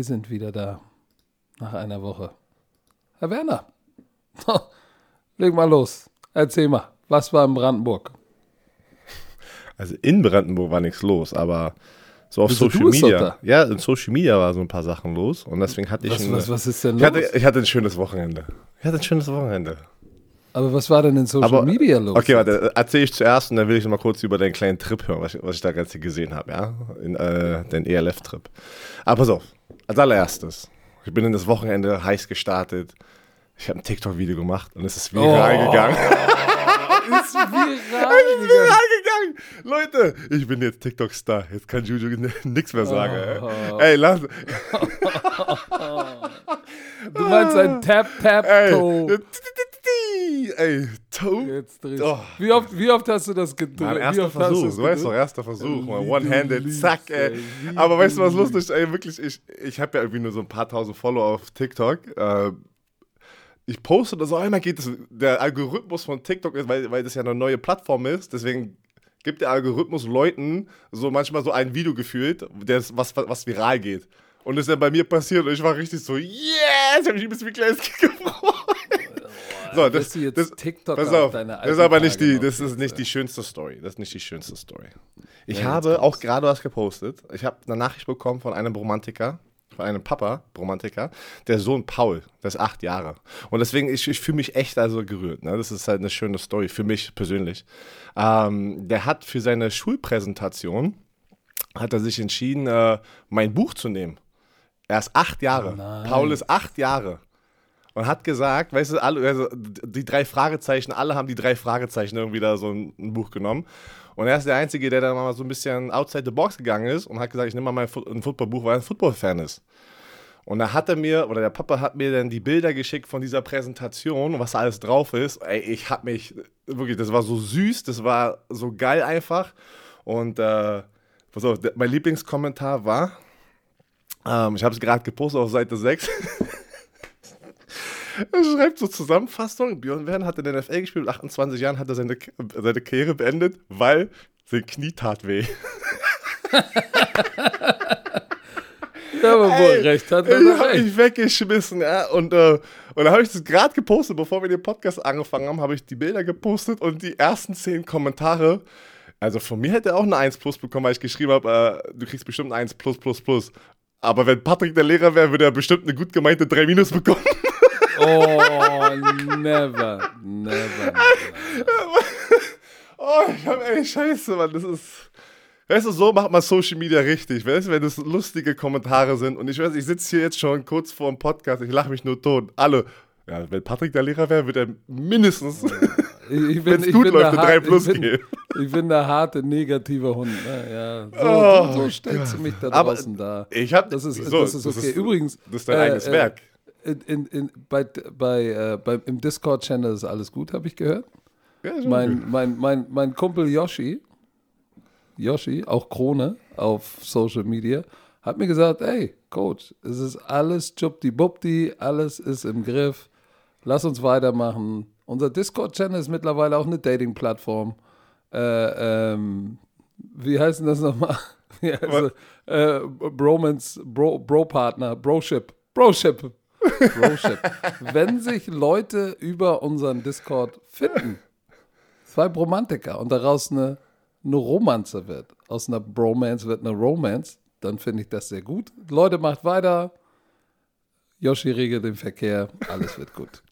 Wir sind wieder da. Nach einer Woche. Herr Werner, leg mal los. Erzähl mal, was war in Brandenburg? Also in Brandenburg war nichts los, aber so auf Social Media. Ja, in Social Media war so ein paar Sachen los und deswegen hatte ich Was, ein, was, was ist denn ich los? hatte, ich hatte ein schönes Wochenende. Ich hatte ein schönes Wochenende. Aber was war denn in Social Aber- Media los? Okay, warte, erzähle ich zuerst und dann will ich mal kurz über deinen kleinen Trip hören, was ich, was ich da ganz gesehen habe, ja? In, äh, den ELF-Trip. Aber pass auf, als allererstes, ich bin in das Wochenende heiß gestartet. Ich habe ein TikTok-Video gemacht und es ist viral Oh. gegangen. ist viral gegangen. viral gegangen. Leute, ich bin jetzt TikTok-Star. Jetzt kann Juju nichts mehr sagen. Oh. Ey, lass. Du meinst ein Ey, Tap-Tap-Toe. ey, Toe. Oh. Wie oft, wie oft hast du das Wie erster Versuch, du weißt doch, erster Versuch, One-handed, zack, ey. Aber weißt du, was lustig ist? Ey, wirklich, ich, ich habe ja irgendwie nur so ein paar tausend Follower auf TikTok. Äh, ich poste das auch einmal geht das, der Algorithmus von TikTok ist, weil, weil das ja eine neue Plattform ist, deswegen gibt der Algorithmus Leuten so manchmal so ein Video gefühlt, das, was, was viral geht. Und das ist dann bei mir passiert und ich war richtig so, yes, ich habe mich ein bisschen wie ein kleines Kind gefreut. So, das, bist du jetzt das, TikToker pass auf auf, das ist aber nicht die, das ist nicht die schönste Story. Das ist nicht die schönste Story. Ich Ja, habe auch gerade was gepostet. Ich habe eine Nachricht bekommen von einem Romantiker, von einem Papa, Romantiker, der Sohn Paul, der ist acht Jahre. Und deswegen, ich, ich fühle mich echt also gerührt. Ne? Das ist halt eine schöne Story für mich persönlich. Ähm, der hat für seine Schulpräsentation, hat er sich entschieden, äh, mein Buch zu nehmen. Er ist acht Jahre. Nein. Paul ist acht Jahre. Und hat gesagt, weißt du, alle, also die drei Fragezeichen, alle haben die drei Fragezeichen irgendwie da so ein, ein Buch genommen. Und er ist der Einzige, der da mal so ein bisschen outside the box gegangen ist und hat gesagt, ich nehme mal mein Fu- ein Footballbuch, weil er ein Football-Fan ist. Und da hat er mir, oder der Papa hat mir dann die Bilder geschickt von dieser Präsentation, was da alles drauf ist. Ey, ich hab mich, wirklich, das war so süß, das war so geil einfach. Und äh, pass auf, mein Lieblingskommentar war, ähm, ich habe es gerade gepostet auf Seite 6. Er schreibt so Zusammenfassung, Björn Werner hat in der NFL gespielt, mit 28 Jahren hat er seine, seine Karriere beendet, weil sein Knie tat weh. Ja, aber wo er Ey, recht hat, Ich habe recht. mich weggeschmissen, ja. Und, äh, und dann habe ich das gerade gepostet, bevor wir den Podcast angefangen haben, habe ich die Bilder gepostet und die ersten zehn Kommentare. Also von mir hätte er auch eine 1 plus bekommen, weil ich geschrieben habe, äh, du kriegst bestimmt eine 1 plus plus plus. Aber wenn Patrick der Lehrer wäre, würde er bestimmt eine gut gemeinte 3 minus bekommen. Oh, never, never. Oh, ich hab, ey, scheiße, Mann, das ist. Weißt du, so macht man Social Media richtig, weißt du, wenn das lustige Kommentare sind. Und ich weiß, ich sitze hier jetzt schon kurz vor dem Podcast, ich lache mich nur tot. Alle. Ja, wenn Patrick der Lehrer wäre, würde er mindestens, Ich, ich bin, wenn es gut läuft, der eine 3 hart- plus ich bin, geben. ich bin der harte, negative Hund. Ne? Ja, so, Oh, so stellst du mich da Aber draußen da. Ich hab, Das ist, wieso? das ist okay. Übrigens. Das ist dein äh, eigenes äh, Werk. In, in, bei, bei, äh, bei, Im Discord-Channel ist alles gut, habe ich gehört. Ja, Mein, mein, mein, mein Kumpel Yoshi, Yoshi, auch Krone auf Social Media, hat mir gesagt, ey, Coach, es ist alles Chupti-Bupti, alles ist im Griff, lass uns weitermachen. Unser Discord-Channel ist mittlerweile auch eine Dating-Plattform. Äh, ähm, wie heißt denn das nochmal? Es? äh, Bromance, Bro, Bro-Partner, Broship, Broship. Broship. Wenn sich Leute über unseren Discord finden, zwei Bromantiker und daraus eine, eine Romanze wird, aus einer Bromance wird eine Romance, dann finde ich das sehr gut. Leute, macht weiter. Yoshi regelt den Verkehr, alles wird gut.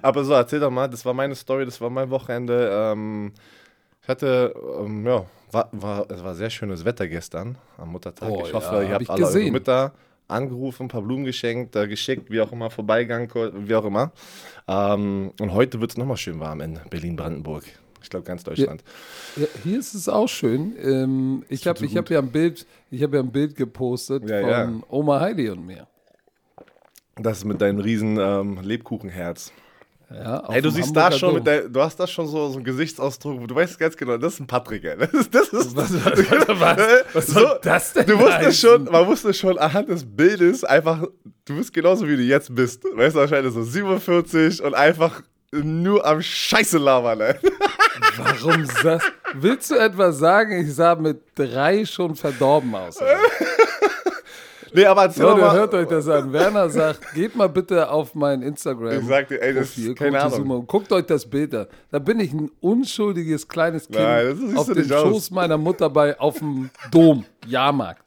Aber so, erzähl doch mal, das war meine Story, das war mein Wochenende. Ähm, ich hatte, ähm, ja, war, war, es war sehr schönes Wetter gestern am Muttertag. Oh ich hoffe, ja, ihr hab habt ich alle eure gesehen. Mütter angerufen, ein paar Blumen geschenkt, äh, geschickt, wie auch immer, vorbeigegangen, wie auch immer. Ähm, und heute wird es nochmal schön warm in Berlin-Brandenburg. Ich glaube, ganz Deutschland. Ja, hier ist es auch schön. Ähm, ich habe ich hab ja ein Bild, ich habe ja ein Bild gepostet Ja, von ja. Oma Heidi und mir. Das mit deinem riesen ähm, Lebkuchenherz. Ja, Ey, du siehst da Hamburger schon, Dom. mit der, du hast da schon so, so einen Gesichtsausdruck, du weißt ganz genau, das ist ein Patrick, ey. Das ist, das ist, Was, was, was, So, soll das denn Du wusstest schon, man wusste schon anhand des Bildes einfach, du bist genauso wie du jetzt bist. Weißt du, wahrscheinlich so 47 und einfach nur am Scheiße labern, ey. Warum das? Willst du etwa sagen, ich sah mit drei schon verdorben aus? Nee, aber erzähl Leute, mal. hört euch das an. Werner sagt, geht mal bitte auf mein Instagram. Ich sagte, ey, das Profil, ist keine Ahnung. Und guckt euch das Bild an. Da bin ich ein unschuldiges kleines Kind Nein, auf dem nicht aus. Schoß meiner Mutter bei auf dem Dom, Jahrmarkt.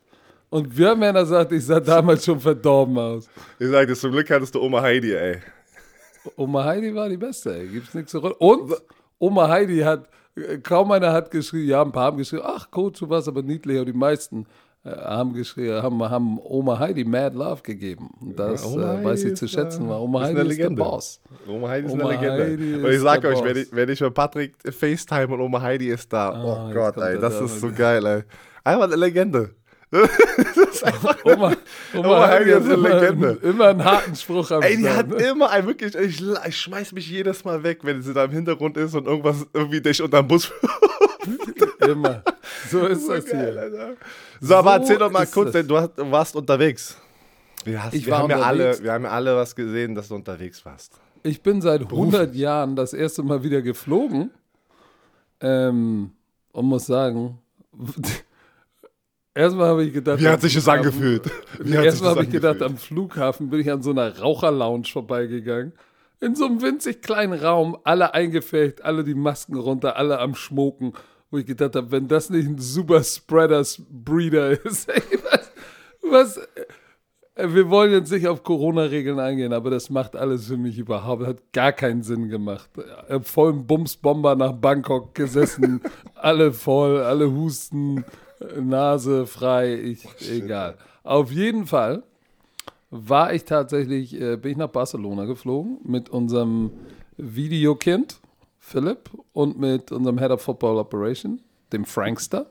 Und wir Werner sagt, ich sah damals schon verdorben aus. Ich sagte, zum Glück hattest du Oma Heidi, ey. Oma Heidi war die Beste, ey. Gibt's nichts zu Und Oma Heidi hat, äh, kaum einer hat geschrieben, ja, ein paar haben geschrieben, ach Coach, du warst aber niedlich, aber die meisten haben geschrieben, haben, haben Oma Heidi Mad Love gegeben. Das äh, weiß ich zu schätzen, weil Oma ist Heidi eine ist der. Boss. Oma Heidi ist Oma eine Legende. Heidi und ich sag euch, wenn ich, wenn ich mit Patrick FaceTime und Oma Heidi ist da, oh jetzt Gott, ey, das da. ist so geil, ey. Einfach eine Legende. Oma, Oma, Oma Heidi ist eine immer, Legende. immer einen harten Spruch am Ey, die hat ne? immer ein wirklich, ich, ich schmeiß mich jedes Mal weg, wenn sie da im Hintergrund ist und irgendwas irgendwie dich unterm Bus. Immer. So ist das Geil, hier. Alter. So, aber So erzähl doch mal kurz, denn du, hast, warst unterwegs. Wir, hast, Ich wir, war haben ja alle, unterwegs. wir haben ja alle was gesehen, dass du unterwegs warst. Ich bin seit 100 Jahren das erste Mal wieder geflogen ähm, und muss sagen, erstmal habe ich gedacht, Wie hat sich das angefühlt? Erstmal habe ich gedacht, am Flughafen bin ich an so einer Raucherlounge vorbeigegangen. In so einem winzig kleinen Raum, alle eingefärbt, alle die Masken runter, alle am Schmoken. Wo ich gedacht habe, wenn das nicht ein super Spreaders Breeder ist, ey, was, was, äh, wir wollen jetzt nicht auf Corona-Regeln eingehen, aber das macht alles für mich überhaupt, hat gar keinen Sinn gemacht. Voll im Bumsbomber nach Bangkok gesessen, alle voll, alle husten, Nase frei, ich, egal. Auf jeden Fall war ich tatsächlich, äh, bin ich nach Barcelona geflogen mit unserem Videokind Philipp und mit unserem Head of Football Operation, dem Frankster.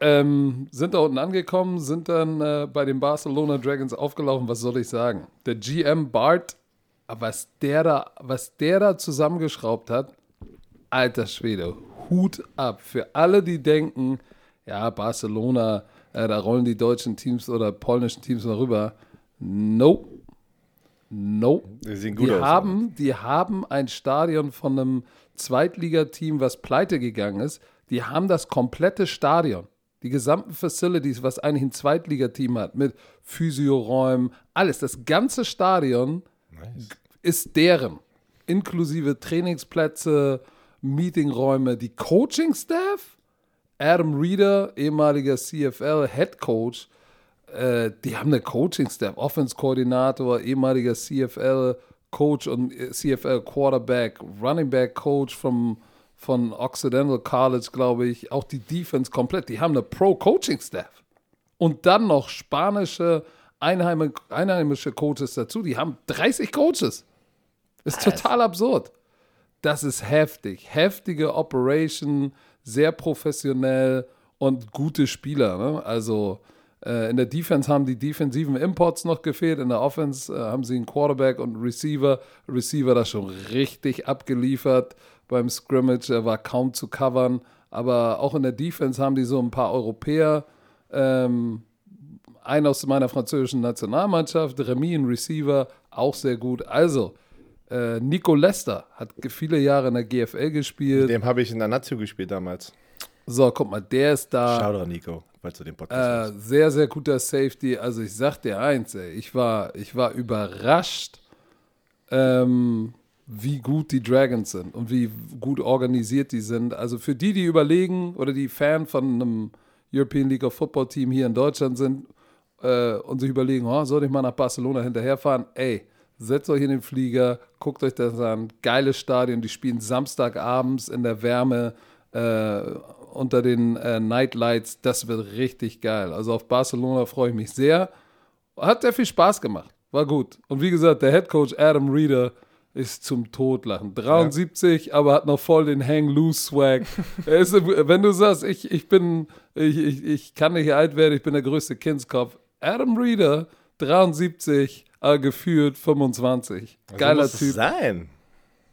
Ähm, sind da unten angekommen, sind dann äh, bei den Barcelona Dragons aufgelaufen. Was soll ich sagen? Der GM Bart, was der da, was der da zusammengeschraubt hat, alter Schwede, Hut ab. Für alle, die denken, ja, Barcelona, äh, da rollen die deutschen Teams oder polnischen Teams mal rüber. Nope. Nope. Die Die aus. haben, die haben ein Stadion von einem Zweitligateam, was pleite gegangen ist. Die haben das komplette Stadion, die gesamten Facilities, was eigentlich ein Zweitligateam hat, mit Physioräumen, alles. Das ganze Stadion ist deren. Inklusive Trainingsplätze, Meetingräume, die Coaching-Staff. Adam Reeder, ehemaliger CFL Head Coach, äh, die haben eine Coaching-Staff, Offense-Koordinator, ehemaliger CFL-Coach und äh, CFL-Quarterback, Running Back-Coach vom, von Occidental College, glaube ich, auch die Defense komplett. Die haben eine Pro-Coaching-Staff. Und dann noch spanische, einheim einheimische Coaches dazu. Die haben 30 Coaches. Ist total absurd. Das ist heftig. Heftige Operation, sehr professionell und gute Spieler. Ne? Also in der Defense haben die defensiven Imports noch gefehlt. In der Offense äh, haben sie einen Quarterback und einen Receiver. Receiver das schon richtig abgeliefert beim Scrimmage. Er war kaum zu covern. Aber auch in der Defense haben die so ein paar Europäer. Ähm, ein aus meiner französischen Nationalmannschaft, Remy, ein Receiver, auch sehr gut. Also, äh, Nico Lester hat viele Jahre in der GFL gespielt. Dem habe ich in der Nazio gespielt damals. So, guck mal, der ist da. Schau doch, Nico, falls du den Podcast Äh, sehr, sehr guter Safety. Also ich sag dir eins, ey, ich war, ich war überrascht, ähm, wie gut die Dragons sind und wie gut organisiert die sind. Also für die, die überlegen oder die Fan von einem European League of Football Team hier in Deutschland sind äh, und sich überlegen, oh, soll ich mal nach Barcelona hinterherfahren? Ey, setzt euch in den Flieger, guckt euch das an. Geiles Stadion, die spielen Samstagabends in der Wärme äh, unter den äh, Nightlights. Das wird richtig geil. Also auf Barcelona freue ich mich sehr. Hat sehr viel Spaß gemacht. War gut. Und wie gesagt, der Head Coach Adam Reeder ist zum Totlachen. 73, aber hat noch voll den Hang-Loose-Swag. Wenn du sagst, ich, ich bin, ich, ich, ich kann nicht alt werden, ich bin der größte Kindskopf. Adam Reeder, 73, aber gefühlt 25. Geiler muss es Typ. sein.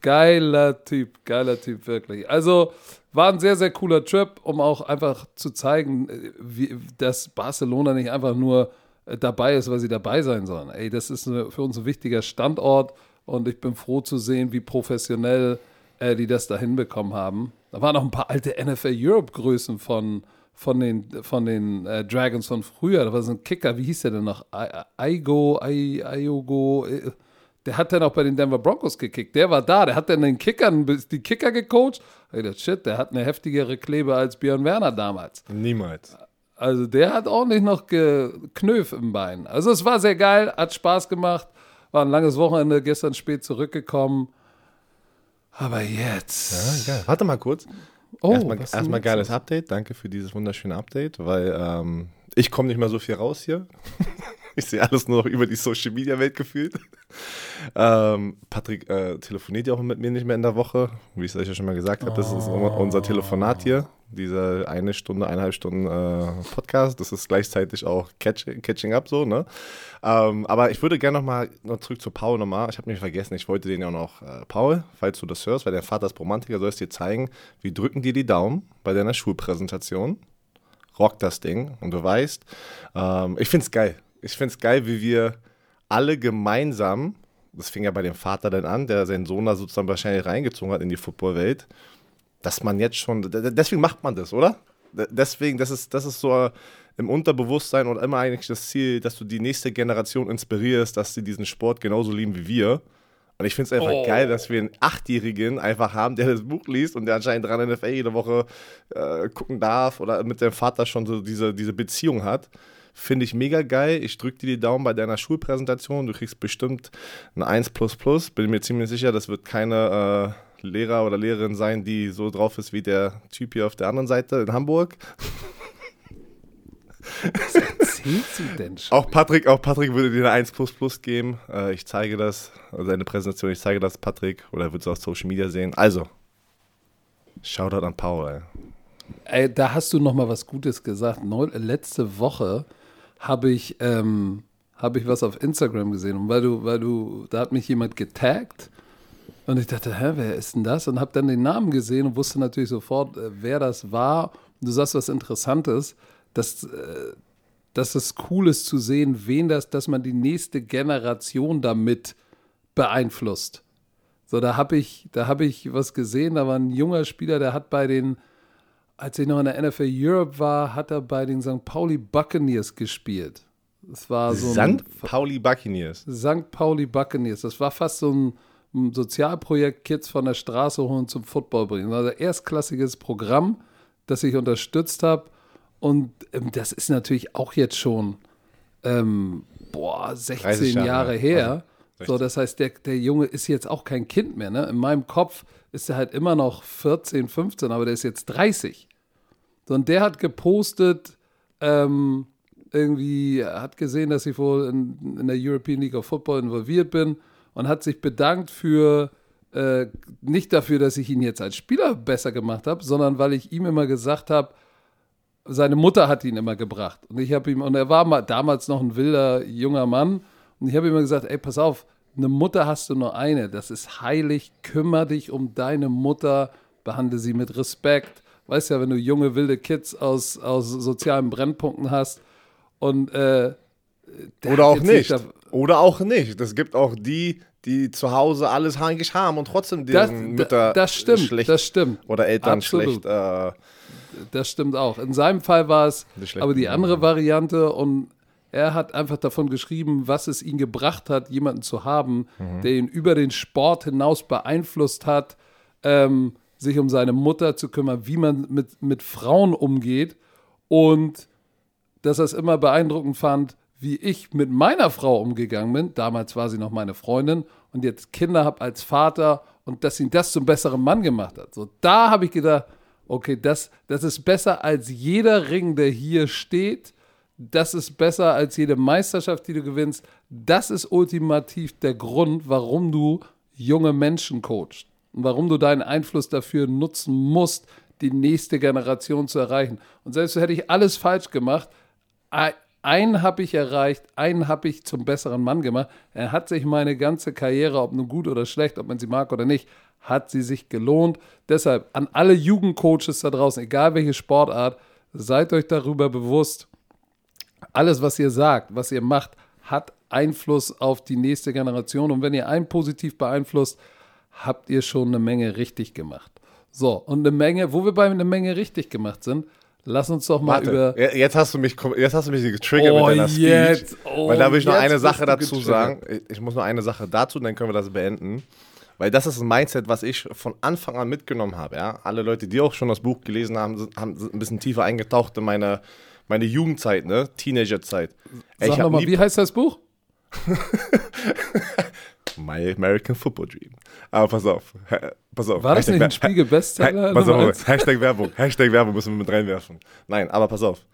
Geiler Typ, geiler Typ, wirklich. Also war ein sehr, sehr cooler Trip, um auch einfach zu zeigen, äh, wie, dass Barcelona nicht einfach nur äh, dabei ist, weil sie dabei sein sollen. Ey, das ist für uns ein wichtiger Standort und ich bin froh zu sehen, wie professionell äh, die das da hinbekommen haben. Da waren noch ein paar alte NFL Europe Größen von, von den, von den äh, Dragons von früher. Da war so ein Kicker, wie hieß der denn noch? Aigo, Iogo. äh, Der hat dann auch bei den Denver Broncos gekickt. Der war da, der hat dann den Kickern, die Kicker gecoacht. Ey, das Shit, der hat eine heftigere Klebe als Björn Werner damals. Niemals. Also der hat ordentlich noch Knöf im Bein. Also es war sehr geil, hat Spaß gemacht. War ein langes Wochenende, gestern spät zurückgekommen. Aber jetzt. Ja, geil. Warte mal kurz. Oh, erstmal erstmal geiles? Update. Danke für dieses wunderschöne Update, weil ähm, ich komme nicht mehr so viel raus hier. Ich sehe alles nur noch über die Social Media Welt gefühlt. ähm, Patrick äh, telefoniert ja auch mit mir nicht mehr in der Woche, wie ich es euch ja schon mal gesagt habe. Das ist unser- Telefonat hier. Diese eine Stunde, eineinhalb Stunden äh, Podcast. Das ist gleichzeitig auch catch, Catching Up so, ne? Ähm, aber ich würde gerne nochmal noch zurück zu Paul nochmal. Ich habe mich vergessen, ich wollte den ja auch noch, äh, Paul, falls du das hörst, weil dein Vater ist Romantiker, soll es dir zeigen, wie drücken dir die Daumen bei deiner Schulpräsentation. Rock das Ding und du weißt, ähm, ich finde es geil. Ich finde es geil, wie wir alle gemeinsam, das fing ja bei dem Vater dann an, der seinen Sohn da sozusagen wahrscheinlich reingezogen hat in die Footballwelt, dass man jetzt schon, deswegen macht man das, oder? Deswegen, das ist, das ist so im Unterbewusstsein und immer eigentlich das Ziel, dass du die nächste Generation inspirierst, dass sie diesen Sport genauso lieben wie wir. Und ich finde es einfach Oh. geil, dass wir einen Achtjährigen einfach haben, der das Buch liest und der anscheinend dran NFL jede Woche äh, gucken darf oder mit dem Vater schon so diese, diese Beziehung hat. Finde ich mega geil. Ich drücke dir die Daumen bei deiner Schulpräsentation. Du kriegst bestimmt ein 1 Bin mir ziemlich sicher, das wird keine äh, Lehrer oder Lehrerin sein, die so drauf ist wie der Typ hier auf der anderen Seite in Hamburg. Erzählt sie denn schon? Auch Patrick, auch Patrick würde dir eine 1 geben. Äh, ich zeige das, also seine Präsentation, ich zeige das Patrick oder wird es auf Social Media sehen. Also, Shoutout an Paul. Ey. Ey, da hast du noch mal was Gutes gesagt. Neu, letzte Woche habe ich, ähm, habe ich was auf Instagram gesehen. Und weil du, weil du, da hat mich jemand getaggt. Und ich dachte, hä, wer ist denn das? Und habe dann den Namen gesehen und wusste natürlich sofort, äh, wer das war. Und du sagst was Interessantes, dass, äh, dass es cool ist zu sehen, wen das, dass man die nächste Generation damit beeinflusst. So, da habe ich, da habe ich was gesehen, da war ein junger Spieler, der hat bei den, als ich noch in der NFL Europe war, hat er bei den St. Pauli Buccaneers gespielt. Das war so ein St. Pauli Buccaneers. St. Pauli Buccaneers. Das war fast so ein, ein Sozialprojekt, Kids von der Straße holen zum Football bringen. Also erstklassiges Programm, das ich unterstützt habe. Und ähm, das ist natürlich auch jetzt schon, ähm, boah, 16 30 Jahre, Jahre, her. So, das heißt, der, der Junge ist jetzt auch kein Kind mehr. Ne? In meinem Kopf ist er halt immer noch 14, 15, aber der ist jetzt 30. So, und der hat gepostet, ähm, irgendwie hat gesehen, dass ich wohl in, in der European League of Football involviert bin und hat sich bedankt für, äh, nicht dafür, dass ich ihn jetzt als Spieler besser gemacht habe, sondern weil ich ihm immer gesagt habe, seine Mutter hat ihn immer gebracht. Und ich habe ihm, und er war mal damals noch ein wilder junger Mann, und ich habe immer gesagt, ey, pass auf, eine Mutter hast du nur eine, das ist heilig, kümmere dich um deine Mutter, behandle sie mit Respekt. Weißt ja, wenn du junge, wilde Kids aus, aus sozialen Brennpunkten hast und äh, der Oder auch nicht. da- Oder auch nicht. Es gibt auch die, die zu Hause alles eigentlich haben und trotzdem Das, deren Mütter da- das stimmt, schlecht das stimmt. oder Eltern Absolut. schlecht. Äh, Das stimmt auch. In seinem Fall war es Die aber die andere Variante und er hat einfach davon geschrieben, was es ihn gebracht hat, jemanden zu haben, Mhm. der ihn über den Sport hinaus beeinflusst hat, ähm, sich um seine Mutter zu kümmern, wie man mit, mit Frauen umgeht und dass er es immer beeindruckend fand, wie ich mit meiner Frau umgegangen bin. Damals war sie noch meine Freundin und jetzt Kinder habe als Vater und dass ihn das zum besseren Mann gemacht hat. So, da habe ich gedacht, okay, das, das ist besser als jeder Ring, der hier steht. Das ist besser als jede Meisterschaft, die du gewinnst. Das ist ultimativ der Grund, warum du junge Menschen coachst und warum du deinen Einfluss dafür nutzen musst, die nächste Generation zu erreichen. Und selbst hätte ich alles falsch gemacht, ein- einen habe ich erreicht, einen habe ich zum besseren Mann gemacht. Er hat sich meine ganze Karriere, ob nun gut oder schlecht, ob man sie mag oder nicht, hat sie sich gelohnt. Deshalb an alle Jugendcoaches da draußen, egal welche Sportart, seid euch darüber bewusst, alles, was ihr sagt, was ihr macht, hat Einfluss auf die nächste Generation. Und wenn ihr einen positiv beeinflusst, habt ihr schon eine Menge richtig gemacht. So, und eine Menge, wo wir bei einer Menge richtig gemacht sind, Lass uns doch mal Warte, über. jetzt hast du mich, jetzt hast du mich getriggert Oh, mit deiner Speech. jetzt. Oh, weil da will ich noch jetzt eine Sache dazu sagen. Ich- Ich muss noch eine Sache dazu, dann können wir das beenden. Weil das ist ein Mindset, was ich von Anfang an mitgenommen habe. Ja? Alle Leute, die auch schon das Buch gelesen haben, sind, haben, sind ein bisschen tiefer eingetaucht in meine, meine Jugendzeit, ne? Teenagerzeit. Ey, Sag nochmal, wie heißt das Buch? My American Football Dream. Aber pass auf. Pass auf. War das nicht ein Hashtag- Spiegel-Bestseller? Pass auf? Hashtag Werbung. Hashtag Werbung müssen wir mit reinwerfen. Nein, aber pass auf.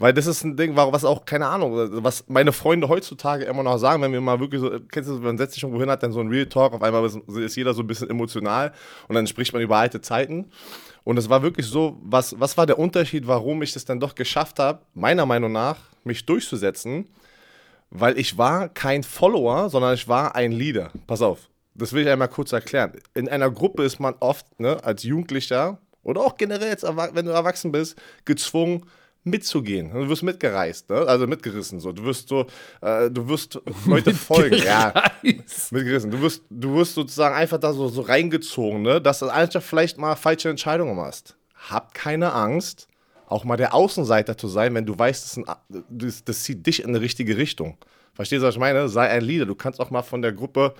Weil das ist ein Ding, was auch, keine Ahnung, was meine Freunde heutzutage immer noch sagen, wenn wir mal wirklich so, kennst du, man setzt sich irgendwo hin, hat dann so ein Real Talk, auf einmal ist, jeder so ein bisschen emotional und dann spricht man über alte Zeiten. Und es war wirklich so, was, was war der Unterschied, warum ich es dann doch geschafft habe, meiner Meinung nach, mich durchzusetzen? Weil ich war kein Follower, sondern ich war ein Leader. Pass auf, das will ich einmal kurz erklären. In einer Gruppe ist man oft, ne, als Jugendlicher oder auch generell, jetzt, wenn du erwachsen bist, gezwungen mitzugehen. Du wirst mitgereist, ne? also mitgerissen. So. Du wirst so, äh, du wirst Leute folgen. Ja, mitgerissen. Du wirst, du wirst sozusagen einfach da so, so reingezogen, ne? dass du einfach vielleicht mal falsche Entscheidungen machst. Hab keine Angst, auch mal der Außenseiter zu sein, wenn du weißt, das, ein, das, das zieht dich in eine richtige Richtung. Verstehst du, was ich meine? Sei ein Leader. Du kannst auch mal von der Gruppe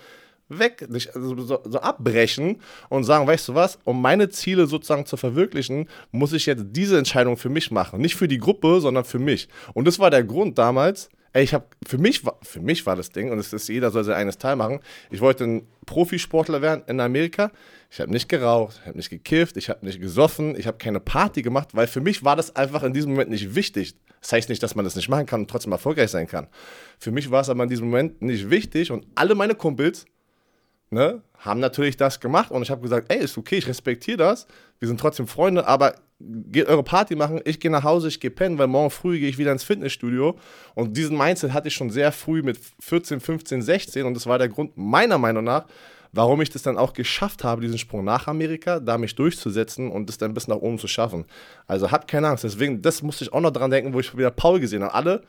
weg, dich also so, so abbrechen und sagen, weißt du was, um meine Ziele sozusagen zu verwirklichen, muss ich jetzt diese Entscheidung für mich machen. Nicht für die Gruppe, sondern für mich. Und das war der Grund damals, ey, ich habe, für mich, war- für mich war das Ding, und es ist, jeder soll sein eines Teil machen, ich wollte ein Profisportler werden in Amerika. Ich habe nicht geraucht, ich habe nicht gekifft, ich habe nicht gesoffen, ich habe keine Party gemacht, weil für mich war das einfach in diesem Moment nicht wichtig. Das heißt nicht, dass man das nicht machen kann und trotzdem erfolgreich sein kann. Für mich war es aber in diesem Moment nicht wichtig und alle meine Kumpels ne, haben natürlich das gemacht und ich habe gesagt, ey, ist okay, ich respektiere das, wir sind trotzdem Freunde, aber geht eure Party machen, ich gehe nach Hause, ich gehe pennen, weil morgen früh gehe ich wieder ins Fitnessstudio und diesen Mindset hatte ich schon sehr früh mit 14, 15, 16 und das war der Grund meiner Meinung nach, warum ich das dann auch geschafft habe, diesen Sprung nach Amerika, da mich durchzusetzen und das dann bis nach oben zu schaffen. Also habt keine Angst, deswegen, das musste ich auch noch dran denken, wo ich wieder Paul gesehen habe. Alle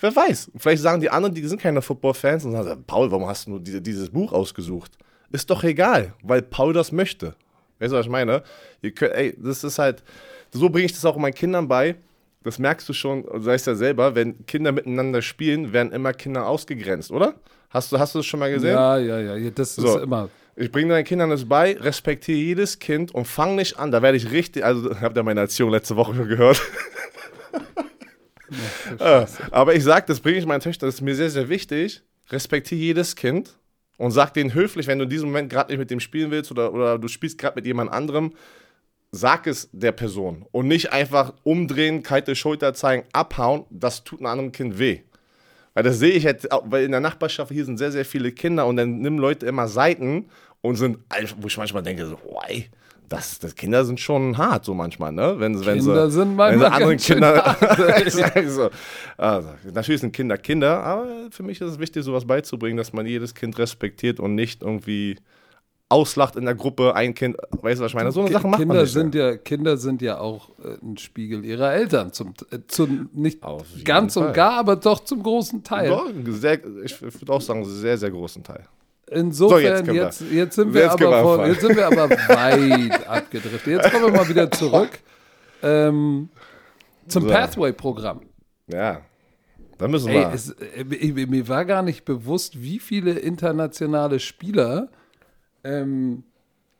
Wer weiß, vielleicht sagen die anderen, die sind keine Football-Fans und sagen, Paul, warum hast du nur diese, dieses Buch ausgesucht? Ist doch egal, weil Paul das möchte. Weißt du, was ich meine? Ihr könnt, ey, das ist halt, so bringe ich das auch meinen Kindern bei. Das merkst du schon, du weißt ja selber, wenn Kinder miteinander spielen, werden immer Kinder ausgegrenzt, oder? Hast du, hast du das schon mal gesehen? Ja, ja, ja, ja, das So. ist immer. Ich bringe deinen Kindern das bei, respektiere jedes Kind und fang nicht an. Da werde ich richtig, also habt ihr meine Erziehung letzte Woche schon gehört. Äh, Aber ich sage, das bringe ich meinen Töchtern, das ist mir sehr, sehr wichtig. Respektiere jedes Kind und sag denen höflich, wenn du in diesem Moment gerade nicht mit dem spielen willst oder, oder du spielst gerade mit jemand anderem, sag es der Person und nicht einfach umdrehen, kalte Schulter zeigen, abhauen. Das tut einem anderen Kind weh. Weil das sehe ich jetzt, auch, weil in der Nachbarschaft hier sind sehr, sehr viele Kinder und dann nehmen Leute immer Seiten und sind einfach, wo ich manchmal denke, so, oh, ey, das, das Kinder sind schon hart, so manchmal, ne? Wenn, wenn Kinder sie, sind wenn manchmal sie anderen Kinder. hart. So, also, natürlich sind Kinder Kinder, aber für mich ist es wichtig, sowas beizubringen, dass man jedes Kind respektiert und nicht irgendwie auslacht in der Gruppe, ein Kind, weißt du, was ich meine? So eine Sache macht Kinder man nicht. sind ja Kinder sind ja auch äh, ein Spiegel ihrer Eltern zum, äh, zum nicht ganz und Fall. gar, aber doch zum großen Teil. ja, sehr, ich würde auch sagen, sehr, sehr großen Teil. Insofern, So, jetzt jetzt, jetzt, sind wir Jetzt aber von, jetzt sind wir aber weit abgedriftet. Jetzt kommen wir mal wieder zurück ähm, zum So. Pathway-Programm. Ja, da müssen Ey, wir. es, äh, mir mir war gar nicht bewusst, wie viele internationale Spieler ähm,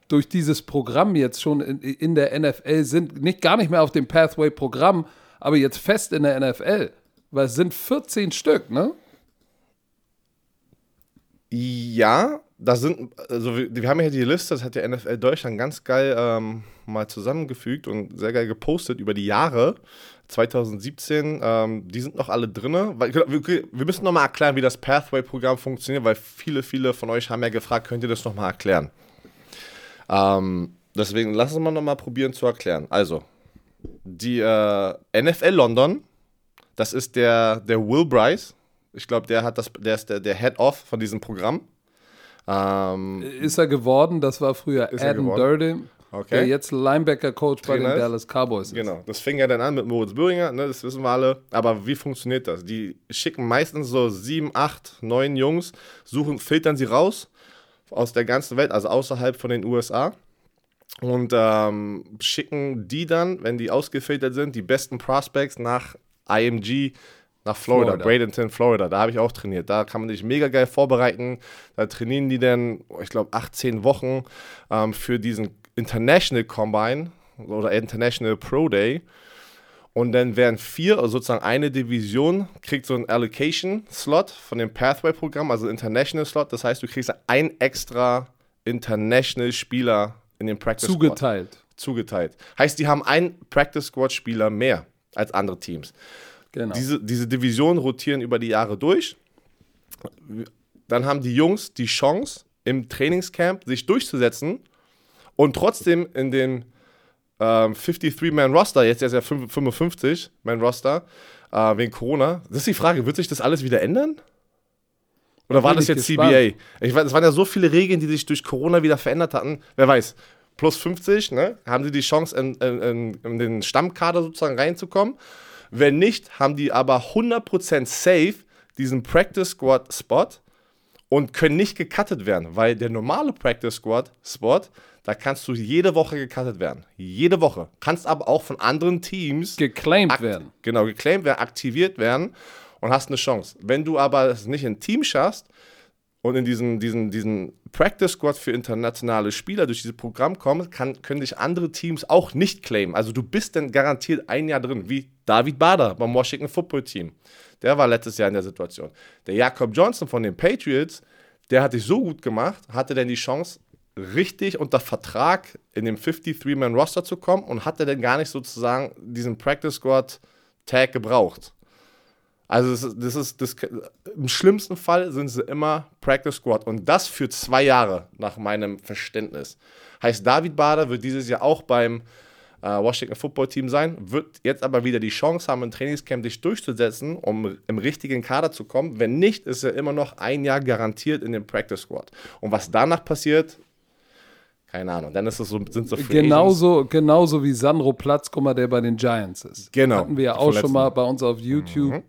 durch dieses Programm jetzt schon in, in der NFL sind. Nicht gar nicht mehr auf dem Pathway-Programm, aber jetzt fest in der NFL. Weil es sind 14 Stück, ne? Ja, da sind, also wir, wir haben ja die Liste, das hat der NFL Deutschland ganz geil ähm, mal zusammengefügt und sehr geil gepostet über die Jahre 2017. Ähm, die sind noch alle drin. Weil, wir, wir müssen nochmal erklären, wie das Pathway-Programm funktioniert, weil viele, viele von euch haben ja gefragt, könnt ihr das nochmal erklären? Ähm, deswegen lassen wir nochmal probieren zu erklären. Also, die äh, NFL London, das ist der, der Will Bryce. Ich glaube, der hat das, der ist der, der Head-Off von diesem Programm. Ähm, Ist er geworden, das war früher er Adam? Durden, Okay. der jetzt Linebacker-Coach bei den? Dallas Cowboys ist. Genau, das fing ja dann an mit Moritz Böhringer, ne, das wissen wir alle. Aber wie funktioniert das? Die schicken meistens so sieben, acht, neun Jungs, suchen, filtern sie raus aus der ganzen Welt, also außerhalb von den USA. und ähm, schicken die dann, wenn die ausgefiltert sind, die besten Prospects nach IMG nach Florida, Florida. Bradenton, Florida. Da habe ich auch trainiert. Da kann man sich mega geil vorbereiten. Da trainieren die dann, ich glaube, 18 Wochen ähm, für diesen International Combine oder International Pro Day. Und dann werden vier, also sozusagen eine Division, kriegt so einen Allocation-Slot von dem Pathway-Programm, also International-Slot. Das heißt, du kriegst ein extra International-Spieler in den Practice Squad Zugeteilt. zugeteilt. Heißt, die haben einen Practice Squad Spieler mehr als andere Teams. Genau. Diese, diese Divisionen rotieren über die Jahre durch. Dann haben die Jungs die Chance, im Trainingscamp sich durchzusetzen und trotzdem in den ähm, 53-Man-Roster, jetzt ist ja 55-Man-Roster, äh, wegen Corona. Das ist die Frage, wird sich das alles wieder ändern? Oder war das jetzt gespannt. CBA? Ich weiß, es waren ja so viele Regeln, die sich durch Corona wieder verändert hatten. Wer weiß, plus 50, ne, haben sie die Chance, in, in, in den Stammkader sozusagen reinzukommen. Wenn nicht, haben die aber 100% safe diesen Practice Squad Spot und können nicht gecuttet werden, weil der normale Practice Squad Spot, da kannst du jede Woche gecuttet werden. Jede Woche. Kannst aber auch von anderen Teams Geclaimed werden. Genau, geclaimed werden, aktiviert werden und hast eine Chance. Wenn du aber es nicht in Team schaffst und in diesen, diesen, diesen Practice Squad für internationale Spieler durch dieses Programm kommst, kann, können dich andere Teams auch nicht claimen. Also du bist dann garantiert ein Jahr drin, wie David Bader beim Washington Football Team. Der war letztes Jahr in der Situation. Der Jakob Johnson von den Patriots, der hat sich so gut gemacht, hatte dann die Chance, richtig unter Vertrag in dem 53-Man-Roster zu kommen und hatte dann gar nicht sozusagen diesen Practice Squad Tag gebraucht. Also das ist, das ist das, im schlimmsten Fall sind sie immer Practice Squad und das für zwei Jahre nach meinem Verständnis. Heißt, David Bader wird dieses Jahr auch beim äh, Washington Football Team sein, wird jetzt aber wieder die Chance haben, im Trainingscamp sich durchzusetzen, um im richtigen Kader zu kommen. Wenn nicht, ist er immer noch ein Jahr garantiert in dem Practice Squad. Und was danach passiert, keine Ahnung. Dann ist es so, sind so Free Agents. Genauso, genauso wie Sandro Platzkummer, der bei den Giants ist. Genau. Hatten wir ja auch schon mal Mal. bei uns auf YouTube.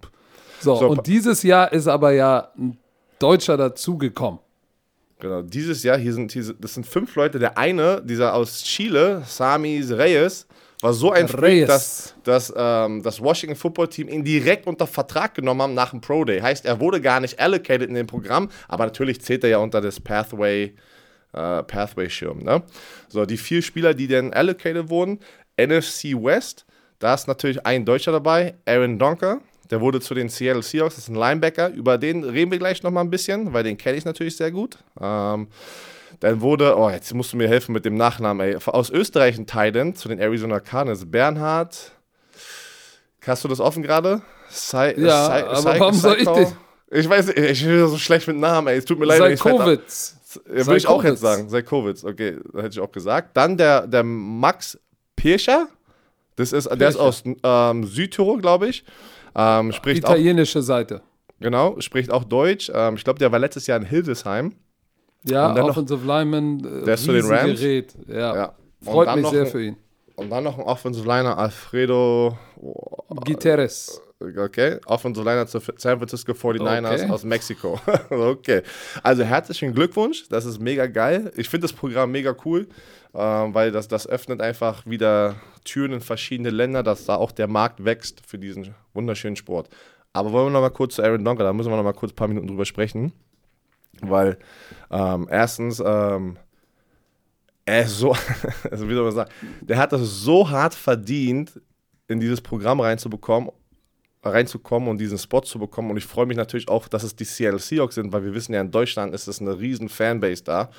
So, So, und dieses Jahr ist aber ja ein Deutscher dazugekommen. Genau, dieses Jahr, hier sind, hier, das sind fünf Leute. Der eine, dieser aus Chile, Sami Reyes, war so ein Freak, dass, dass ähm, das Washington Football Team ihn direkt unter Vertrag genommen haben nach dem Pro Day. Heißt, er wurde gar nicht allocated in dem Programm, aber natürlich zählt er ja unter das Pathway, äh, Pathway-Schirm. Ne? So, die vier Spieler, die dann allocated wurden, NFC West, da ist natürlich ein Deutscher dabei, Aaron Donker. Der wurde zu den Seattle Seahawks, das ist ein Linebacker. Über den reden wir gleich nochmal ein bisschen, weil den kenne ich natürlich sehr gut. Ähm, dann wurde, oh, jetzt musst du mir helfen mit dem Nachnamen, ey. Aus Österreich ein Titan zu den Arizona Cardinals. Bernhard, hast du das offen gerade? Sei, Ja, Sei- aber Sei- warum soll ich dich- Ich weiß nicht, ich bin so schlecht mit Namen, ey. Es tut mir leid. wenn Seikowitz. ja, würde ich auch jetzt sagen. Seikowitz, okay, das hätte ich auch gesagt. Dann der, der Max Pirscher. Das ist, der ist aus ähm, Südtirol, glaube ich. Ähm, spricht auch, Italienische Seite. genau, spricht auch Deutsch. Ähm, ich glaube, der war letztes Jahr in Hildesheim. Ja, Und dann noch- Offensive Lineman. Äh, Der ist zu den Rams? Riesengerät. Ja. Ja. Freut mich noch sehr ein- für ihn. Und dann noch ein Offensive Liner, Alfredo, oh, Guterres. Okay, Offensive Liner zu San Francisco 49ers Okay. aus Mexiko. okay, also herzlichen Glückwunsch, das ist mega geil. Ich finde das Programm mega cool, ähm, weil das, das öffnet einfach wieder Türen in verschiedene Länder, dass da auch der Markt wächst für diesen wunderschönen Sport. Aber wollen wir noch mal kurz zu Aaron Donker, da müssen wir noch mal kurz ein paar Minuten drüber sprechen, weil ähm, erstens, ähm, er ist so, also wie soll man sagen, der hat das so hart verdient, in dieses Programm reinzubekommen, reinzukommen und diesen Spot zu bekommen. Und ich freue mich natürlich auch, dass es die Seattle Seahawks sind, weil wir wissen ja, in Deutschland ist es eine riesen Fanbase da.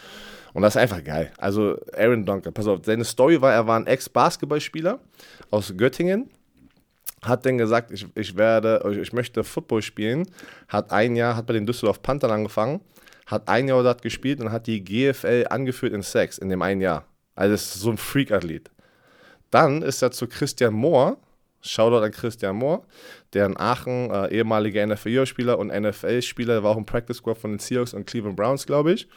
Und das ist einfach geil. Also Aaron Donker, pass auf, seine Story war, er war ein Ex-Basketballspieler aus Göttingen, hat dann gesagt, ich, ich werde, ich möchte Football spielen, hat ein Jahr, hat bei den Düsseldorf Panthern angefangen, hat ein Jahr dort gespielt und hat die GFL angeführt in Sex in dem einen Jahr. Also ist so ein Freak-Athlet. Dann ist er zu Christian Mohr, Shoutout an Christian Mohr, der in Aachen äh, ehemaliger NFL-Spieler und NFL-Spieler, war auch im Practice Squad von den Seahawks und Cleveland Browns, glaube ich.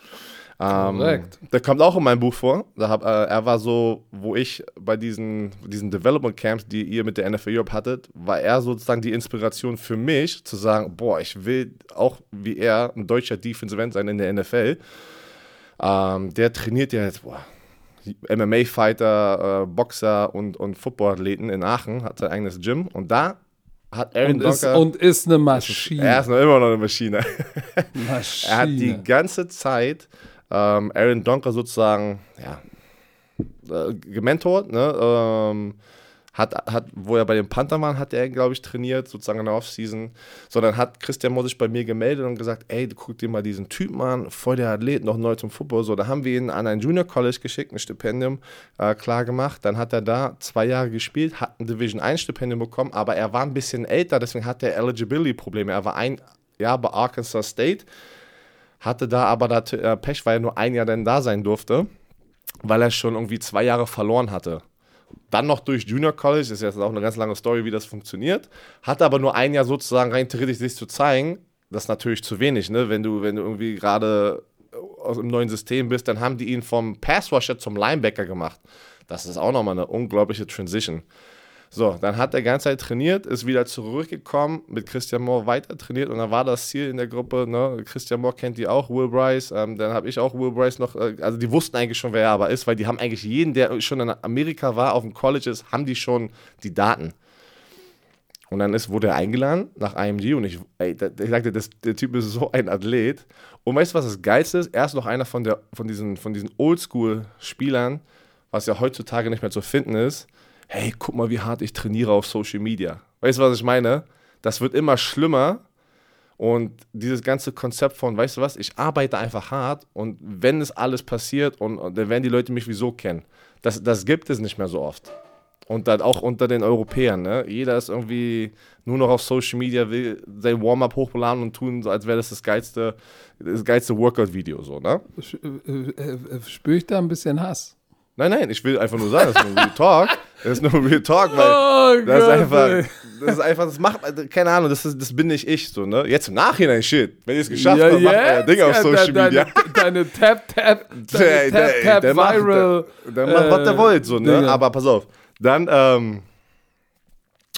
Ähm, Korrekt. der kommt auch in meinem Buch vor. Da hab, äh, er war so, wo ich bei diesen, diesen Development Camps, die ihr mit der NFL Europe hattet, war er sozusagen die Inspiration für mich, zu sagen, boah, ich will auch wie er ein deutscher Defensive End sein in der NFL. Ähm, der trainiert ja jetzt, boah, MMA-Fighter, äh, Boxer und, und Footballathleten in Aachen, hat sein eigenes Gym und da hat Aaron Und ist, Donker. und ist eine Maschine. er ist noch immer noch eine Maschine. Maschine. Er hat die ganze Zeit ähm, Aaron Donker sozusagen ja, äh, gementort, ne? Ähm, hat, hat, wo er bei den Panther war, hat er, glaube ich, trainiert, sozusagen in der Offseason. Sondern hat Christian Mohr sich bei mir gemeldet und gesagt, ey, guck dir mal diesen Typen an, voll der Athlet, noch neu zum Football. So, da haben wir ihn an ein Junior College geschickt, ein Stipendium äh, klar gemacht. Dann hat er da zwei Jahre gespielt, hat ein Division 1 Stipendium bekommen, aber er war ein bisschen älter, deswegen hat er Eligibility-Probleme. Er war ein Jahr bei Arkansas State, hatte da aber da äh, Pech, weil er nur ein Jahr dann da sein durfte, weil er schon irgendwie zwei Jahre verloren hatte. Dann noch durch Junior College, ist jetzt auch eine ganz lange Story, wie das funktioniert. Hatte aber nur ein Jahr sozusagen rein theoretisch sich zu zeigen. Das ist natürlich zu wenig, ne? Wenn du, wenn du irgendwie gerade aus dem neuen System bist, dann haben die ihn vom Passrusher zum Linebacker gemacht. Das ist auch nochmal eine unglaubliche Transition. So, dann hat er ganze Zeit trainiert, ist wieder zurückgekommen, mit Christian Moore weiter trainiert und dann war das Ziel in der Gruppe, ne, Christian Moore kennt die auch, Will Bryce, ähm, dann habe ich auch Will Bryce noch, äh, also die wussten eigentlich schon, wer er aber ist, weil die haben eigentlich jeden, der schon in Amerika war, auf dem College ist, haben die schon die Daten. Und dann ist, wurde er eingeladen nach IMG und ich, ey, da- ich sagte, das, der Typ ist so ein Athlet. Und weißt du, was das Geilste ist? Er ist noch einer von, der, von diesen, von diesen Oldschool-Spielern, was ja heutzutage nicht mehr zu finden ist. Hey, guck mal, wie hart ich trainiere auf Social Media. Weißt du, was ich meine? Das wird immer schlimmer. Und dieses ganze Konzept von, weißt du was, ich arbeite einfach hart und wenn es alles passiert und, und dann werden die Leute mich wieso kennen. Das, das gibt es nicht mehr so oft. Und dann auch unter den Europäern, ne? Jeder ist irgendwie nur noch auf Social Media, will sein Warm-up hochladen und tun, als wäre das das geilste, das geilste Workout-Video, so, ne? Äh, äh, äh, Spüre ich da ein bisschen Hass? Nein, nein, ich will einfach nur sagen, das ist nur Real Talk. Das ist nur Real Talk, weil Oh das ist einfach, das ist einfach, das macht, keine Ahnung, das, ist, das bin nicht ich, so, ne? Jetzt im Nachhinein, shit, wenn ihr es geschafft habt, macht euer Ding auf Social deine, Media. Deine Tap, Tap, Der- deine Tap, der- Tap, der macht- Viral. Der, der macht, was der äh, wollt, so, ne? Dinge. Aber pass auf. Dann, ähm,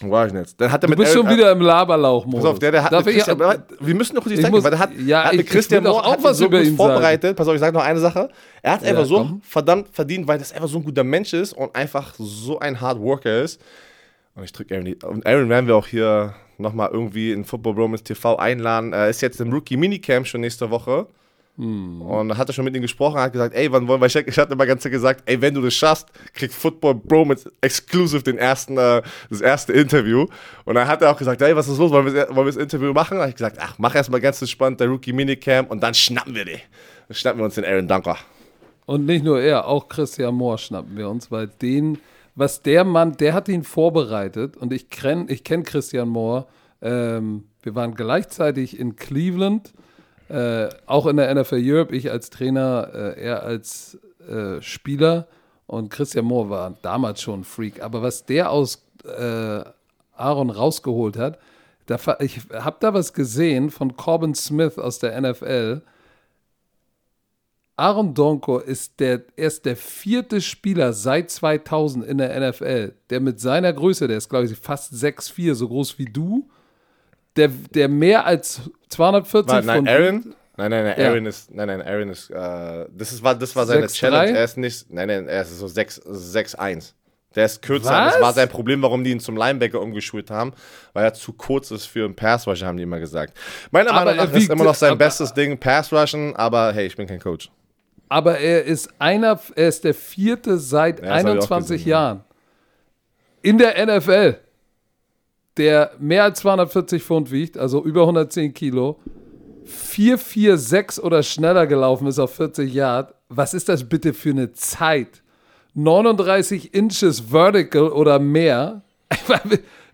wo war ich jetzt? Dann hat er Du mit bist Aaron- schon wieder im Laberlauch-Modus. Pass auf, der, der hat ich, Christian, wie müssen noch kurz die Zeit muss- weil der hat, ja, hat ich- Christian Moore auch ihn was so über gut ihn sagen. vorbereitet. Pass auf, ich sage noch eine Sache. Er hat Ja, einfach so komm. verdammt verdient, weil das einfach so ein guter Mensch ist und einfach so ein Hard Worker ist. Und ich drücke Aaron die. Und Aaron werden wir auch hier nochmal irgendwie in Football Bromance TV einladen. Er ist jetzt im Rookie Minicamp schon nächste Woche. Und hat er schon mit ihm gesprochen, hat gesagt, ey, wann wollen wir, ich, ich hatte immer ganz gesagt, ey, wenn du das schaffst, kriegt Football Bromance exclusive den ersten, äh, das erste Interview. Und dann hat er auch gesagt, ey, was ist los, wollen wir, wollen wir das Interview machen? Da habe ich gesagt, ach, mach erstmal ganz entspannt der Rookie Minicamp und dann schnappen wir die. Dann schnappen wir uns den Aaron Dunker. Und nicht nur er, auch Christian Mohr schnappen wir uns, weil den, was der Mann, der hat ihn vorbereitet und ich kenne ich kenn Christian Mohr. Ähm, wir waren gleichzeitig in Cleveland, äh, auch in der NFL Europe, ich als Trainer, äh, er als äh, Spieler und Christian Mohr war damals schon ein Freak. Aber was der aus äh, Aaron rausgeholt hat, da, ich habe da was gesehen von Corbin Smith aus der NFL. Aaron Donko ist der, erst der vierte Spieler seit 2000 in der NFL, der mit seiner Größe, der ist glaube ich fast 6'4, so groß wie du, der, der mehr als 240 Nein, nein, Aaron? Nein, nein, nein, Ja. Aaron ist, nein, nein, Aaron ist, äh, das, ist, war, das war seine 6'3"? Challenge. Er ist nicht, nein, nein, er ist so 6 6'1. Der ist kürzer. Was? Das war sein Problem, warum die ihn zum Linebacker umgeschult haben, weil er zu kurz ist für einen Pass-Rusher, haben die immer gesagt. Meiner Meinung nach ist immer noch sein bestes Ding Pass-Rushen, aber hey, ich bin kein Coach. Aber er ist einer, er ist der vierte seit Ja, das hab ich auch 21 gesehen, ja. Jahren in der NFL, der mehr als 240 Pfund wiegt, also über 110 Kilo, 446 oder schneller gelaufen ist auf 40 Yard. Was ist das bitte für eine Zeit? 39 Inches vertical oder mehr.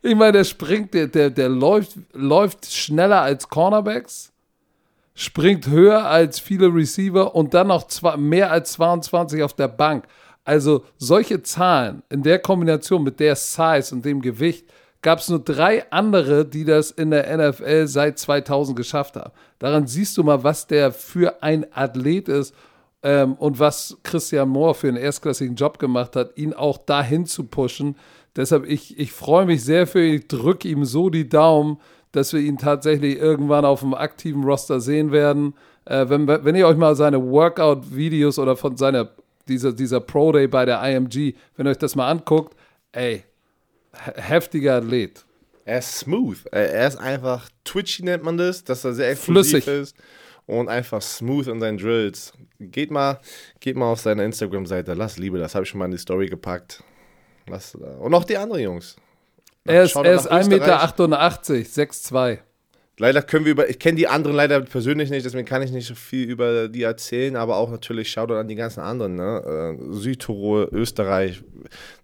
Ich meine, der springt, der, der, der läuft, läuft schneller als Cornerbacks springt höher als viele Receiver und dann noch zwei, mehr als 22 auf der Bank. Also solche Zahlen in der Kombination mit der Size und dem Gewicht gab es nur drei andere, die das in der NFL seit 2000 geschafft haben. Daran siehst du mal, was der für ein Athlet ist ähm, und was Christian Moore für einen erstklassigen Job gemacht hat, ihn auch dahin zu pushen. Deshalb, ich, ich freue mich sehr für ihn, drücke ihm so die Daumen, dass wir ihn tatsächlich irgendwann auf dem aktiven Roster sehen werden. Äh, wenn, wenn ihr euch mal seine Workout-Videos oder von seiner dieser, dieser Pro Day bei der IMG, wenn ihr euch das mal anguckt, ey, heftiger Athlet. Er ist smooth. Er ist einfach twitchy, nennt man das, dass er sehr explosiv Flüssig. ist und einfach smooth in seinen Drills. Geht mal, geht mal auf seine Instagram-Seite. Lass Liebe, das habe ich schon mal in die Story gepackt. Lass, und auch die anderen Jungs. Er ist, er ist nach 1,88 Österreich. Meter, 6'2. Leider können wir über, ich kenne die anderen leider persönlich nicht, deswegen kann ich nicht so viel über die erzählen, aber auch natürlich Shoutout an die ganzen anderen, ne? Äh, Südtirol, Österreich,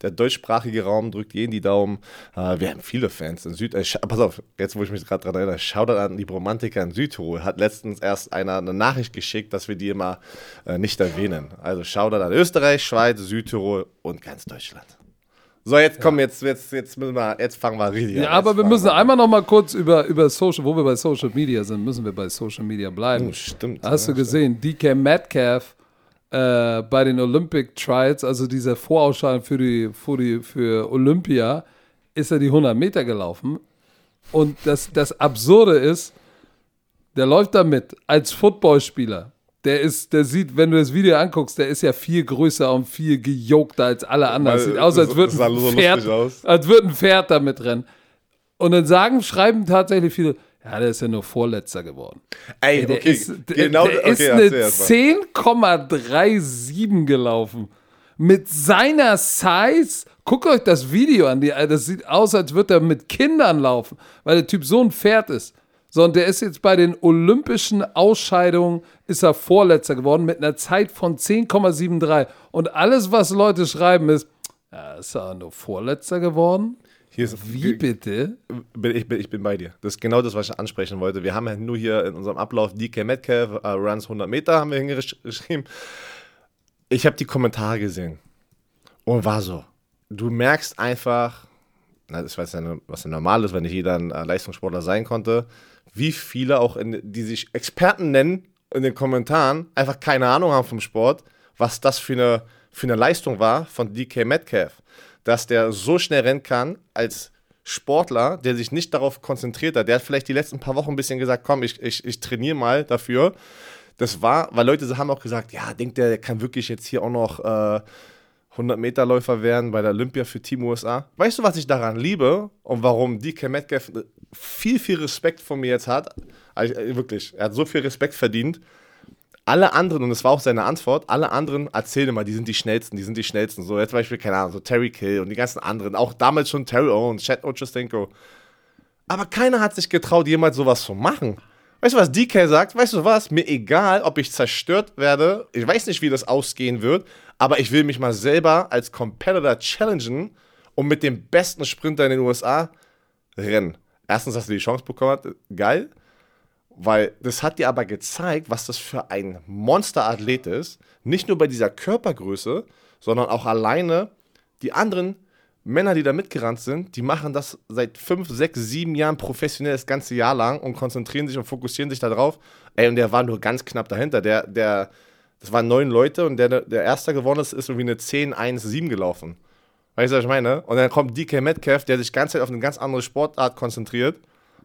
der deutschsprachige Raum drückt jeden die Daumen. Äh, wir haben viele Fans in Süd, äh, pass auf, jetzt wo ich mich gerade dran erinnere, Shoutout an die Romantiker in Südtirol, hat letztens erst einer eine Nachricht geschickt, dass wir die immer äh, nicht erwähnen. Also Shoutout an Österreich, Schweiz, Südtirol und ganz Deutschland. So, jetzt komm, jetzt, jetzt, jetzt müssen wir, jetzt fangen wir richtig an. Ja, aber wir müssen einmal noch mal kurz über, über Social, wo wir bei Social Media sind, müssen wir bei Social Media bleiben. Oh, stimmt. Hast ja, du gesehen, DK Metcalf äh, bei den Olympic Trials, also dieser Vorausscheidung für, die, für, die, für Olympia, ist er die 100 Meter gelaufen. Und das, das Absurde ist, der läuft damit als Footballspieler. Der ist, der sieht, wenn du das Video anguckst, der ist ja viel größer und viel gejogter als alle anderen. Weil, Sieht aus, als würde ein, so Pferd, als würde ein Pferd damit rennen. Und dann sagen, schreiben tatsächlich viele, ja, der ist ja nur Vorletzter geworden. Ey, Ey, der okay, ist, der, genau, der okay, ist eine erst mal. 10,37 gelaufen. Mit seiner Size. Guckt euch das Video an. Die, das sieht aus, als würde er mit Kindern laufen, weil der Typ so ein Pferd ist. So, und der ist jetzt bei den olympischen Ausscheidungen, ist er Vorletzter geworden mit einer Zeit von 10,73. Und alles, was Leute schreiben, ist, ja, ist er nur Vorletzter geworden? Wie bitte? bin, ich, bin, ich bin bei dir. Das ist genau das, was ich ansprechen wollte. Wir haben ja nur hier in unserem Ablauf DK Metcalf, uh, Runs 100 Meter, haben wir hingeschrieben. Ich habe die Kommentare gesehen und war so. Du merkst einfach, na, das weiß ja, was ja normal ist, wenn nicht jeder ein äh, Leistungssportler sein konnte, wie viele auch, in, die sich Experten nennen, in den Kommentaren einfach keine Ahnung haben vom Sport, was das für eine, für eine Leistung war von DK Metcalf. Dass der so schnell rennen kann als Sportler, der sich nicht darauf konzentriert hat. Der hat vielleicht die letzten paar Wochen ein bisschen gesagt, komm, ich, ich, ich trainiere mal dafür. Das war, weil Leute haben auch gesagt, ja, denkt der, der kann wirklich jetzt hier auch noch äh, 100-Meter-Läufer werden bei der Olympia für Team USA. Weißt du, was ich daran liebe und warum DK Metcalf viel, viel Respekt von mir jetzt hat? Also, äh, wirklich, er hat so viel Respekt verdient. Alle anderen, und das war auch seine Antwort, alle anderen erzählen immer, die sind die schnellsten, die sind die schnellsten. So, jetzt zum Beispiel, keine Ahnung, so Terry Kill und die ganzen anderen, auch damals schon Terry Owens, Chad Ochocinco. Aber keiner hat sich getraut, jemals sowas zu machen. Weißt du, was DK sagt? Weißt du was? Mir egal, ob ich zerstört werde. Ich weiß nicht, wie das ausgehen wird, aber ich will mich mal selber als Competitor challengen und mit dem besten Sprinter in den USA rennen. Erstens hast du die Chance bekommen, geil. Weil das hat dir aber gezeigt, was das für ein Monsterathlet ist. Nicht nur bei dieser Körpergröße, sondern auch alleine die anderen Männer, die da mitgerannt sind, die machen das seit fünf, sechs, sieben Jahren professionell das ganze Jahr lang und konzentrieren sich und fokussieren sich darauf. Ey, und der war nur ganz knapp dahinter. Der, der, das waren neun Leute und der, der Erste gewonnen ist, ist irgendwie eine 10, 1, 7 gelaufen. Weißt du, was ich meine? Und dann kommt DK Metcalf, der sich die ganze Zeit auf eine ganz andere Sportart konzentriert,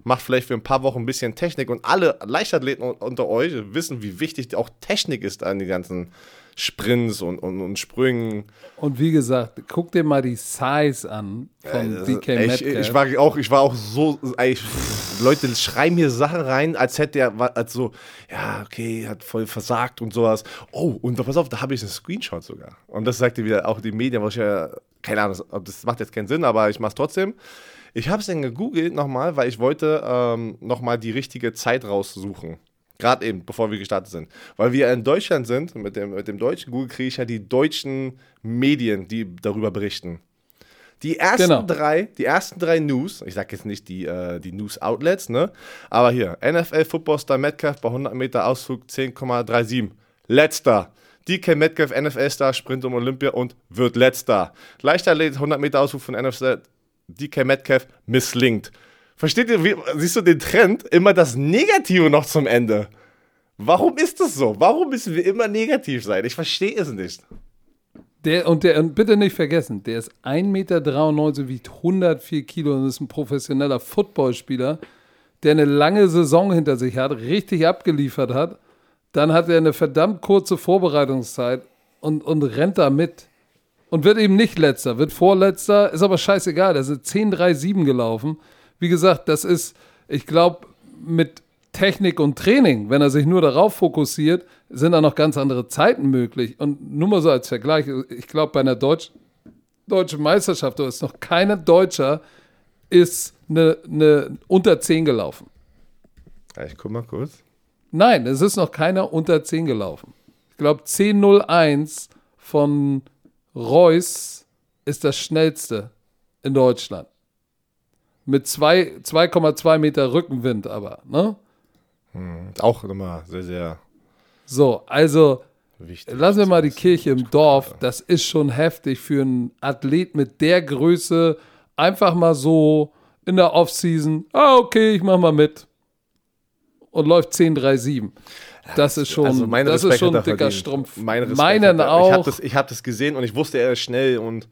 macht vielleicht für ein paar Wochen ein bisschen Technik und alle Leichtathleten unter euch wissen, wie wichtig auch Technik ist an die ganzen Sprints und, und, und Sprüngen. Und wie gesagt, guck dir mal die Size an von DK Ey, ich, ich, war auch, ich war auch so, ey, ich, Leute schreiben hier Sachen rein, als hätte er, als so, ja, okay, hat voll versagt und sowas. Oh, und pass auf, da habe ich einen Screenshot sogar. Und das sagte wieder auch die Medien, was ich ja, keine Ahnung, das macht jetzt keinen Sinn, aber ich mache es trotzdem. Ich habe es dann gegoogelt nochmal, weil ich wollte ähm, nochmal die richtige Zeit raussuchen. Gerade eben, bevor wir gestartet sind. Weil wir in Deutschland sind, mit dem, mit dem deutschen Google kriege ich ja die deutschen Medien, die darüber berichten. Die ersten Genau. drei, die ersten drei News, ich sage jetzt nicht die, äh, die News-Outlets, ne? Aber hier, NFL Footballstar Metcalf bei 100 Meter Ausflug 10,37. Letzter. DK Metcalf, NFL-Star, Sprint um Olympia und wird letzter. Leichtathlet, 100 Meter Ausflug von NFL, DK Metcalf, misslingt. Versteht ihr, wie, siehst du den Trend? Immer das Negative noch zum Ende. Warum ist das so? Warum müssen wir immer negativ sein? Ich verstehe es nicht. Der, und, der, und bitte nicht vergessen, der ist 1,93 Meter, wiegt 104 Kilo und ist ein professioneller Footballspieler, der eine lange Saison hinter sich hat, richtig abgeliefert hat. Dann hat er eine verdammt kurze Vorbereitungszeit und, und rennt da mit. Und wird eben nicht letzter, wird vorletzter, ist aber scheißegal. Da sind 10-3-7 gelaufen. Wie gesagt, das ist, ich glaube, mit Technik und Training, wenn er sich nur darauf fokussiert, sind da noch ganz andere Zeiten möglich. Und nur mal so als Vergleich, ich glaube, bei einer Deutsch, deutschen Meisterschaft, da ist noch keiner Deutscher, ist eine, eine unter 10 gelaufen. Ich guck mal kurz. Nein, es ist noch keiner unter 10 gelaufen. Ich glaube, 10.01 von Reus ist das schnellste in Deutschland. Mit zwei- 2,2 Meter Rückenwind aber. Ne? Auch nochmal sehr, sehr So, also wichtig. lassen wir mal die Kirche im Dorf. Das ist schon heftig für einen Athlet mit der Größe. Einfach mal so in der Offseason. Ah, okay, ich mach mal mit. Und läuft 10,37. Das ist schon, Also das Respekt ist schon ein er dicker verdient. Strumpf. Mein Respekt Meinen auch. Ich habe das, ich hab das gesehen und ich wusste, er ist schnell und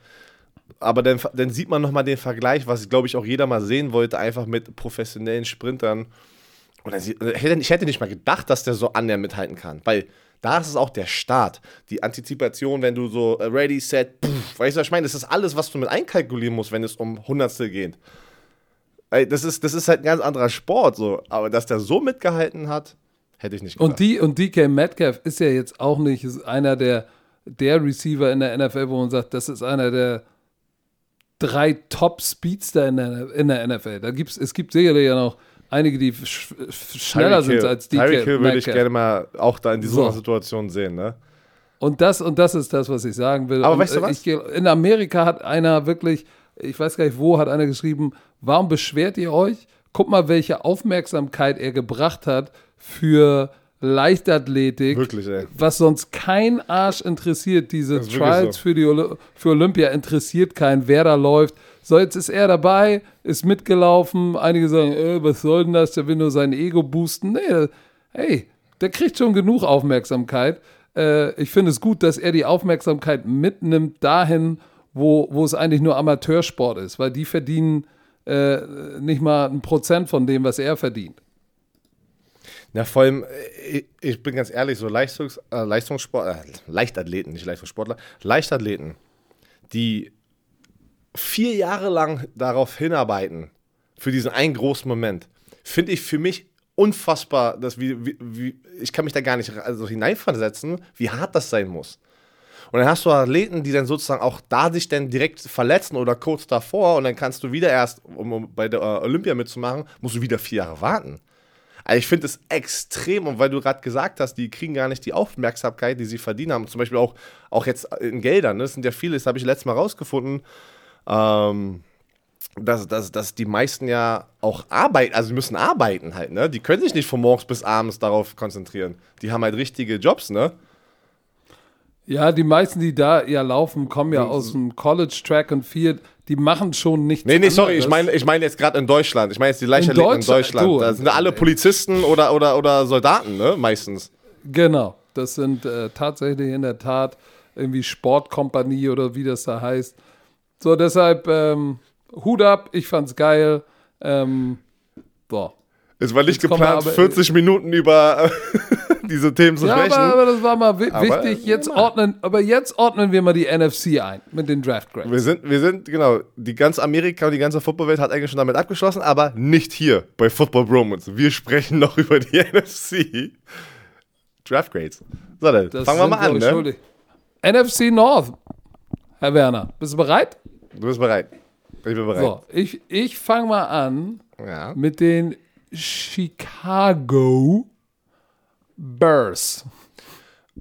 aber dann, dann sieht man nochmal den Vergleich, was glaube ich auch jeder mal sehen wollte, einfach mit professionellen Sprintern. Und dann, ich hätte, ich hätte nicht mal gedacht, dass der so annähernd mithalten kann, weil da ist es auch der Start, die Antizipation, wenn du so äh, ready, set, pff, weißt du, was ich meine, das ist alles, was du mit einkalkulieren musst, wenn es um Hundertstel geht. Ey, das ist, das ist halt ein ganz anderer Sport, so. aber dass der so mitgehalten hat, hätte ich nicht gedacht. Und, die, und DK Metcalf ist ja jetzt auch nicht ist einer der, der Receiver in der NFL, wo man sagt, das ist einer der drei Top-Speedster in der, in der NFL. Da gibt's, es gibt sicherlich ja noch einige, die sch, sch- schneller Tyreek sind Hill. als DK Tyreek Hill würde ich gerne mal auch da in dieser So. Situation sehen, ne? Und das, und das ist das, was ich sagen will. Aber und, weißt du äh, was? Ich, in Amerika hat einer wirklich, ich weiß gar nicht wo, hat einer geschrieben, warum beschwert ihr euch? Guck mal, welche Aufmerksamkeit er gebracht hat für Leichtathletik. Wirklich. Was sonst kein Arsch interessiert, diese Trials so. für, die Oli- für Olympia interessiert keinen, wer da läuft. So, jetzt ist er dabei, ist mitgelaufen. Einige sagen, äh, was soll denn das? Der will nur sein Ego boosten. Nee, hey, der kriegt schon genug Aufmerksamkeit. Äh, ich finde es gut, dass er die Aufmerksamkeit mitnimmt dahin, wo, wo es eigentlich nur Amateursport ist, weil die verdienen äh, nicht mal ein Prozent von dem, was er verdient. Ja, vor allem, äh, ich, ich bin ganz ehrlich, so Leistungs, äh, Leistungssport, äh, Leichtathleten, nicht Leistungssportler, Leichtathleten, die vier Jahre lang darauf hinarbeiten, für diesen einen großen Moment, finde ich für mich unfassbar, dass wie, wie, wie, ich kann mich da gar nicht also hineinversetzen, wie hart das sein muss. Und dann hast du Athleten, die dann sozusagen auch da sich dann direkt verletzen oder kurz davor und dann kannst du wieder erst, um, um bei der äh, Olympia mitzumachen, musst du wieder vier Jahre warten. Also ich finde es extrem und weil du gerade gesagt hast, die kriegen gar nicht die Aufmerksamkeit, die sie verdienen haben. Zum Beispiel auch, auch jetzt in Geldern. Ne? Das sind ja viele, das habe ich letztes Mal rausgefunden, ähm, dass, dass, dass die meisten ja auch arbeiten, also sie müssen arbeiten halt. Ne? Die können sich nicht von morgens bis abends darauf konzentrieren. Die haben halt richtige Jobs, ne? Ja, die meisten, die da ja laufen, kommen ja aus dem College Track und Field. Die machen schon nichts. Nee, nee, sorry, ich meine ich mein jetzt gerade in Deutschland. Ich meine jetzt die Leichtathleten in Deutschland, Deutschland. du, da sind alle äh, Polizisten oder, oder, oder Soldaten, ne? Meistens. Genau, das sind äh, tatsächlich in der Tat irgendwie Sportkompanie oder wie das da heißt. So, deshalb ähm, Hut ab, ich fand's geil. Ähm, so. Es war nicht Jetzt geplant, aber- 40 Minuten über diese Themen zu Ja, sprechen. aber, aber das war mal Aber- wichtig. Jetzt ordnen, aber jetzt ordnen wir mal die NFC ein mit den Draft Grades. Wir sind, wir sind, genau, die ganze Amerika und die ganze Footballwelt hat eigentlich schon damit abgeschlossen, aber nicht hier bei Football Bromance. Wir sprechen noch über die NFC. Draft Grades. So, dann Das fangen wir mal an, ne? NFC North, Herr Werner, bist du bereit? Du bist bereit. Ich bin bereit. So, ich, ich fange mal an Ja. mit den Chicago Bears.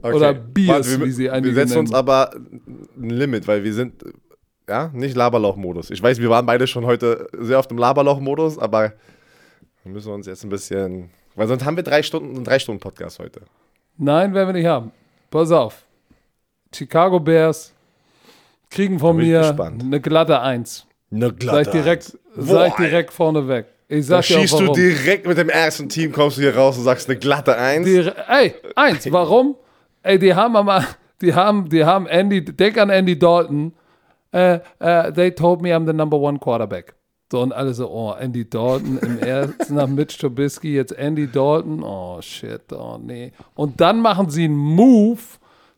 Okay. Oder Beers, Warte, wir, wie sie Wir einige setzen uns nennen. aber ein Limit, weil wir sind, ja, nicht Laberlauch-Modus. Ich weiß, wir waren beide schon heute sehr auf dem Laberlauch-Modus, aber wir müssen uns jetzt ein bisschen, weil sonst haben wir drei Stunden, einen drei Stunden Podcast heute. Nein, werden wir nicht haben. Pass auf. Chicago Bears kriegen von mir gespannt. eine glatte Eins. Eine Sag ich direkt, sag ich direkt vorneweg. Ich Da sag auch schießt du warum. direkt mit dem ersten Team, kommst du hier raus und sagst eine glatte Eins. Die, ey, eins, warum? Ey, die haben aber, die haben, die haben Andy, denk an Andy Dalton. Äh, äh, they told me I'm the number one quarterback. So, und alle so, oh, Andy Dalton im ersten nach Mitch Trubisky, jetzt Andy Dalton, oh shit, oh nee. Und dann machen sie einen Move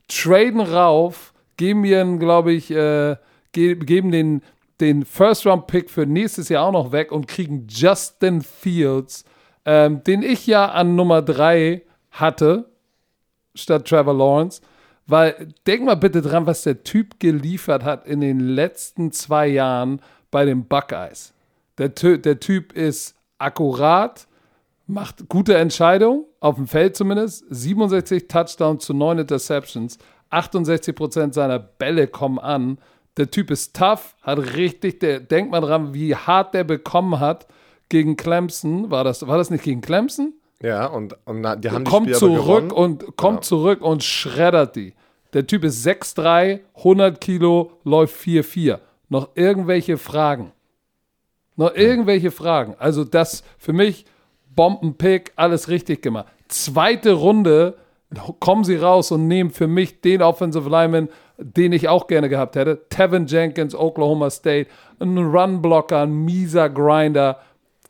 traden rauf, geben mir, glaube ich, äh, ge geben den, den First-Round-Pick für nächstes Jahr auch noch weg und kriegen Justin Fields, ähm, den ich ja an Nummer 3 hatte, statt Trevor Lawrence. Weil, denk mal bitte dran, was der Typ geliefert hat in den letzten zwei Jahren bei den Buckeyes. Der, der Typ ist akkurat, macht gute Entscheidungen, auf dem Feld zumindest. 67 Touchdowns zu 9 Interceptions. 68% seiner Bälle kommen an. Der Typ ist tough, hat richtig, der, denkt mal dran, wie hart der bekommen hat gegen Clemson. War das, war das nicht gegen Clemson? Ja, und, und na, die haben die kommt zurück und kommt Genau. zurück und schreddert die. Der Typ ist 6'3, 100 Kilo, läuft 4'4. Noch irgendwelche Fragen? Noch irgendwelche Fragen? Also das für mich Bombenpick, alles richtig gemacht. Zweite Runde kommen sie raus und nehmen für mich den Offensive Lineman, den ich auch gerne gehabt hätte. Tevin Jenkins, Oklahoma State, ein Runblocker, ein mieser Grinder,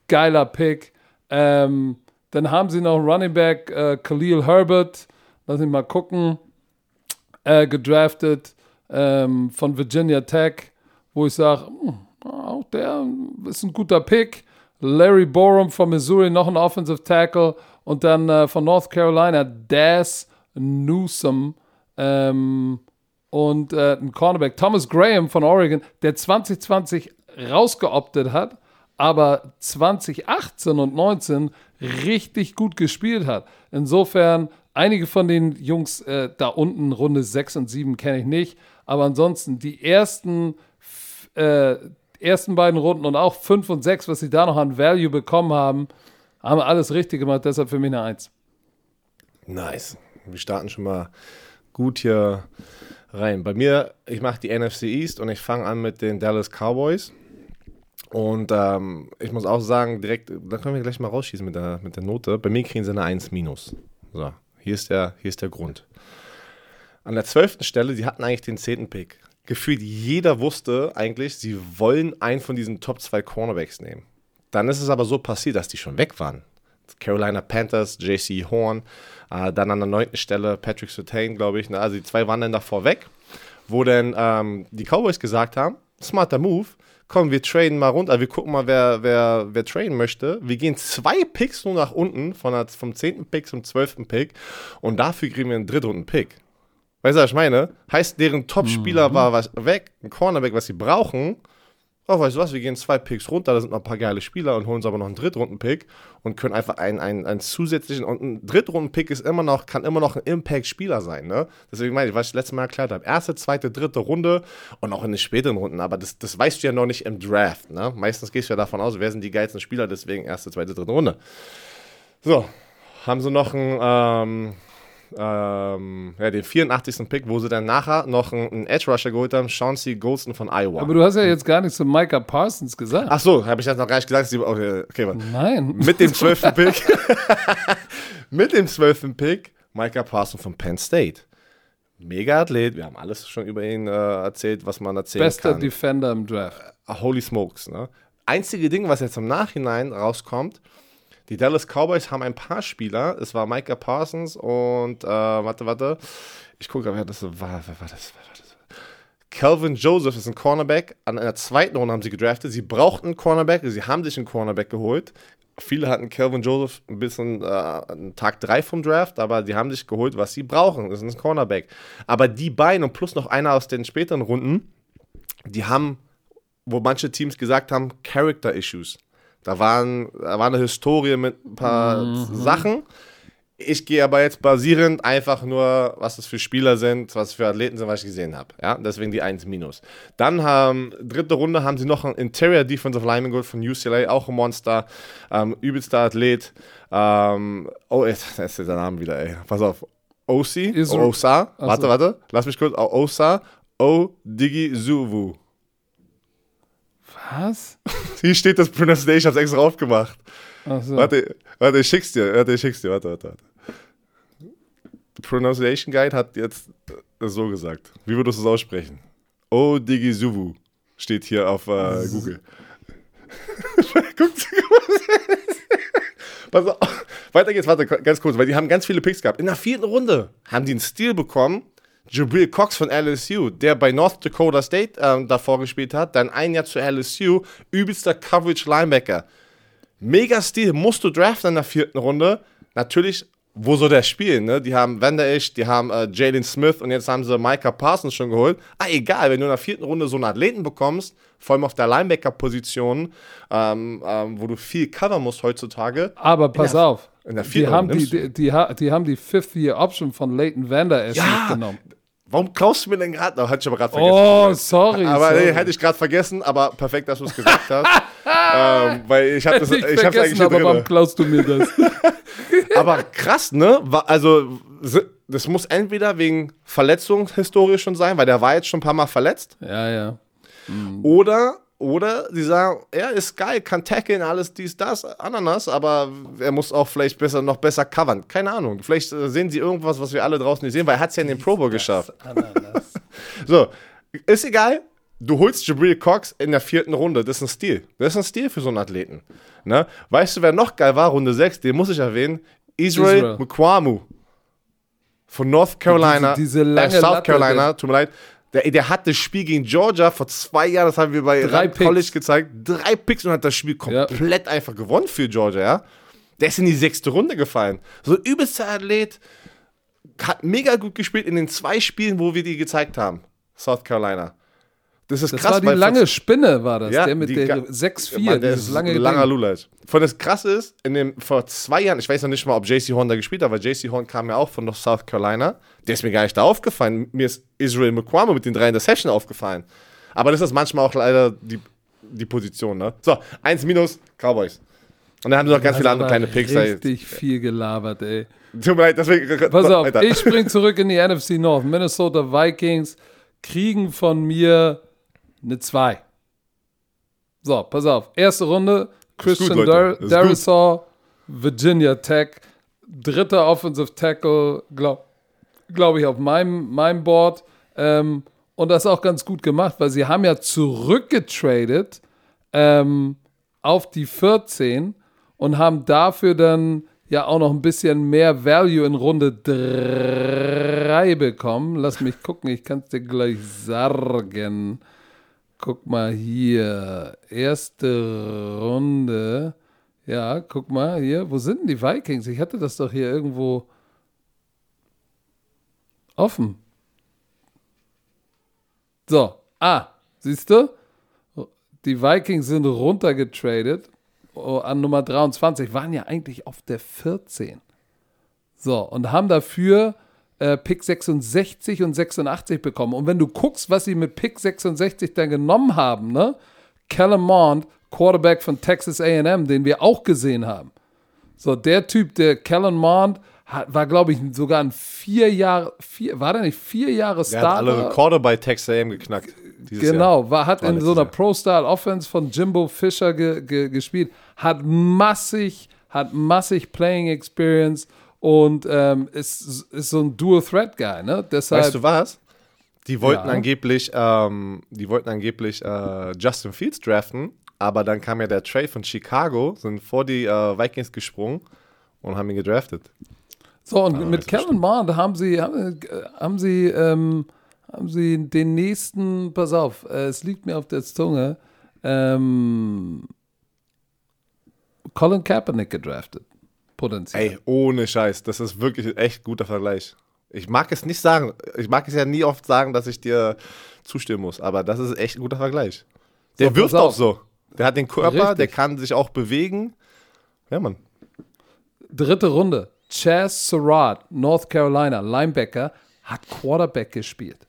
geiler Pick. Ähm, dann haben sie noch Running Back äh, Khalil Herbert, lass mich mal gucken, äh, gedraftet ähm, von Virginia Tech, wo ich sage, auch der ist ein guter Pick. Larry Borum von Missouri, noch ein Offensive Tackle. Und dann äh, von North Carolina, Daz Newsom. Ähm, und äh, ein Cornerback, Thomas Graham von Oregon, der 2020 rausgeoptet hat, aber 2018 und 19 richtig gut gespielt hat. Insofern, einige von den Jungs äh, da unten, Runde 6 und 7 kenne ich nicht, aber ansonsten die ersten, äh, ersten beiden Runden und auch 5 und 6, was sie da noch an Value bekommen haben, haben alles richtig gemacht, deshalb für mich eine 1. Nice. Wir starten schon mal gut hier rein. Bei mir, ich mache die NFC East und ich fange an mit den Dallas Cowboys. Und ähm, ich muss auch sagen, direkt, da können wir gleich mal rausschießen mit der, mit der Note. Bei mir kriegen sie eine 1 minus. So, hier ist, der, hier ist der Grund. An der zwölften Stelle, die hatten eigentlich den zehnten Pick. Gefühlt jeder wusste eigentlich, sie wollen einen von diesen Top 2 Cornerbacks nehmen. Dann ist es aber so passiert, dass die schon weg waren. Carolina Panthers, JC Horn, äh, dann an der neunten Stelle Patrick Surtain, glaube ich. Ne? Also die zwei waren dann davor weg, wo dann ähm, die Cowboys gesagt haben, smarter Move, komm, wir traden mal runter, wir gucken mal, wer, wer, wer traden möchte. Wir gehen zwei Picks nur nach unten, von der, vom zehnten Pick zum zwölften Pick und dafür kriegen wir einen Drittrunden-Pick. Weißt du, was ich meine? Heißt, deren Top-Spieler war was weg, ein Cornerback, was sie brauchen. Oh, weißt du was, wir gehen zwei Picks runter, da sind noch ein paar geile Spieler und holen uns aber noch einen Drittrunden-Pick und können einfach einen, einen, einen zusätzlichen, und ein Drittrunden-Pick ist immer noch, kann immer noch ein Impact-Spieler sein, ne? Deswegen meine ich, was ich letztes Mal erklärt habe, erste, zweite, dritte Runde und auch in den späteren Runden, aber das, das weißt du ja noch nicht im Draft, ne? Meistens gehst du ja davon aus, wer sind die geilsten Spieler, deswegen erste, zweite, dritte Runde. So, haben sie noch einen, ähm, ähm, ja, den 84. Pick, wo sie dann nachher noch einen, einen Edge-Rusher geholt haben, Chauncey Golston von Iowa. Aber du hast ja jetzt gar nichts zu Micah Parsons gesagt. Ach so, habe ich das noch gar nicht gesagt? Sie- Okay, okay. Nein. Mit dem 12. Pick. mit dem 12. Pick, Micah Parsons von Penn State. Mega Athlet, wir haben alles schon über ihn äh, erzählt, was man erzählen Bester kann. Defender im Draft. Ah, Holy Smokes, ne? Einzige Ding, was jetzt im Nachhinein rauskommt, die Dallas Cowboys haben ein paar Spieler. Es war Micah Parsons und, äh, warte, warte. Ich gucke, wer das war. Wer war das? Wer war das? Calvin Joseph ist ein Cornerback. An einer zweiten Runde haben sie gedraftet. Sie brauchten einen Cornerback. Sie haben sich einen Cornerback geholt. Viele hatten Calvin Joseph ein bisschen äh, Tag 3 vom Draft, aber die haben sich geholt, was sie brauchen. Das ist ein Cornerback. Aber die beiden und plus noch einer aus den späteren Runden, die haben, wo manche Teams gesagt haben, Character Issues. Da, waren, da war eine Historie mit ein paar Sachen. Ich gehe aber jetzt basierend einfach nur, was das für Spieler sind, was für Athleten sind, was ich gesehen habe. Ja, deswegen die 1 minus. Dann haben, dritte Runde haben sie noch einen Interior Defensive Lineman geholt von UCLA, auch ein Monster, ähm, übelster Athlet. Ähm, oh, jetzt, ist der Name wieder, ey. Pass auf. OC, Osa, warte, warte, lass mich kurz, Osa, O Digi Zuvu. Was? Hier steht das Pronunciation, ich hab's extra aufgemacht. Achso. Warte, warte, ich schick's dir. Warte, ich schick's dir. Warte, warte, warte. Pronunciation Guide hat jetzt äh, so gesagt. Wie würdest du es aussprechen? O Digizuvu steht hier auf äh, Google. Guckt Pass auf. Weiter geht's, warte, ganz kurz, weil die haben ganz viele Picks gehabt. In der vierten Runde haben die einen Steal bekommen Jabril Cox von LSU, der bei North Dakota State ähm, davor gespielt hat, dann ein Jahr zu LSU, übelster Coverage Linebacker. Mega Stil, musst du draften in der vierten Runde. Natürlich, wo soll der spielen? Ne? Die haben Vander Esch, die haben äh, Jalen Smith und jetzt haben sie Micah Parsons schon geholt. Ah, egal, wenn du in der vierten Runde so einen Athleten bekommst, vor allem auf der Linebacker-Position, ähm, ähm, wo du viel covern musst heutzutage. Aber pass auf. in der die, haben die, die, die, die haben die Fifth-Year-Option von Leighton Vander Esch Ja, mitgenommen. Warum klaust du mir denn gerade? Oh, hatte ich aber gerade vergessen. Oh, sorry. aber sorry. nee, hätte ich gerade vergessen, aber perfekt, dass du es gesagt hast. ähm, weil ich habe das, ich ich hab's vergessen, eigentlich aber warum klaust du mir das? Aber krass, ne? Also, das muss entweder wegen Verletzungshistorie schon sein, weil der war jetzt schon ein paar Mal verletzt. ja, ja. Oder, oder sie sagen, er ist geil, kann tackeln, alles dies, das, Ananas, aber er muss auch vielleicht besser, noch besser covern. Keine Ahnung. Vielleicht äh, sehen sie irgendwas, was wir alle draußen nicht sehen, weil er hat es ja in den Pro Bowl geschafft. Ananas. So, ist egal. Du holst Jabril Cox in der vierten Runde. Das ist ein Stil. Das ist ein Stil für so einen Athleten. Ne? Weißt du, wer noch geil war? Runde 6, den muss ich erwähnen. Israel, Israel. Mukwamu. Von North Carolina. diese lange äh, South Latte, Carolina, tut mir leid. Der, der hat das Spiel gegen Georgia vor zwei Jahren, das haben wir bei Drei College Picks. gezeigt. Drei Picks und hat das Spiel komplett einfach gewonnen für Georgia, ja. Der ist in die sechste Runde gefallen. So ein übelster Athlet, hat mega gut gespielt in den zwei Spielen, wo wir die gezeigt haben. South Carolina. Das ist Das krass. war die lange Spinne, war das. Ja, der mit die der ga- 6-4, Mann, der dieses ist lange langer Ding. Lulatsch. Von das Krasse ist, in dem, vor zwei Jahren, ich weiß noch nicht mal, ob JC Horn da gespielt hat, weil JC Horn kam ja auch von South Carolina. Der ist mir gar nicht da aufgefallen. Mir ist Israel McQuarrie mit den drei Interception aufgefallen. Aber das ist manchmal auch leider die, die Position, ne? So, 1 minus Cowboys. Und dann haben sie noch ganz viele andere kleine Picks. Richtig viel gelabert, ey. Tut mir leid, deswegen. Pass auf, ich spring zurück in die NFC North. Minnesota Vikings kriegen von mir eine 2. So, pass auf. Erste Runde, Christian. Darisaw, Virginia Tech. Dritter Offensive Tackle, glaube glaub ich, auf meinem, meinem Board. Ähm, und das auch ganz gut gemacht, weil sie haben ja zurückgetradet ähm, auf die 14 und haben dafür dann ja auch noch ein bisschen mehr Value in Runde 3 bekommen. Lass mich gucken, ich kann es dir gleich sagen. Guck mal hier. Erste Runde. Ja, guck mal hier. Wo sind denn die Vikings? Ich hatte das doch hier irgendwo offen. So. Ah, siehst du? Die Vikings sind runtergetradet oh, an Nummer 23, waren ja eigentlich auf der 14. So, und haben dafür äh, Pick 66 und 86 bekommen. Und wenn du guckst, was sie mit Pick 66 dann genommen haben, ne? Kellen Mond, Quarterback von Texas AM, den wir auch gesehen haben. So, der Typ, der Kellen Mond, hat, war, glaube ich, sogar ein vier Jahre, vier, war der nicht vier Jahre Der hat alle? Rekorde bei Texas AM geknackt. Genau, war, hat War in so einer. Pro-Style-Offense von Jimbo Fisher ge, ge, gespielt, hat massig, hat massig Playing Experience und ähm, ist, ist so ein Dual-Threat-Guy, ne? Deshalb, Weißt du was? Die wollten Ja. angeblich, ähm, die wollten angeblich äh, Justin Fields draften, aber dann kam ja der Trade von Chicago, sind vor die äh, Vikings gesprungen und haben ihn gedraftet. so, und Ah, mit Kellen Mond haben sie, haben, äh, haben sie, ähm, haben sie den nächsten, pass auf, äh, es liegt mir auf der Zunge, ähm, Colin Kaepernick gedraftet, potenziell. Ey, ohne Scheiß, das ist wirklich ein echt guter Vergleich. Ich mag es nicht sagen, ich mag es ja nie oft sagen, dass ich dir zustimmen muss, aber das ist echt ein guter Vergleich. Der So, wirft auch so. Der hat den Körper, Richtig. der kann sich auch bewegen. Ja, Mann. Dritte Runde. Chaz Surratt, North Carolina, Linebacker, hat Quarterback gespielt.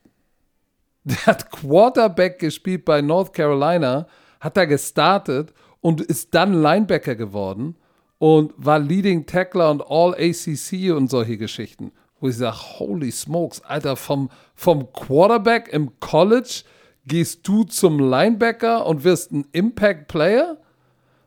Der hat Quarterback gespielt bei North Carolina, hat da gestartet und ist dann Linebacker geworden und war Leading Tackler und All ACC und solche Geschichten. Wo ich sage, holy smokes, Alter, vom, vom Quarterback im College gehst du zum Linebacker und wirst ein Impact Player?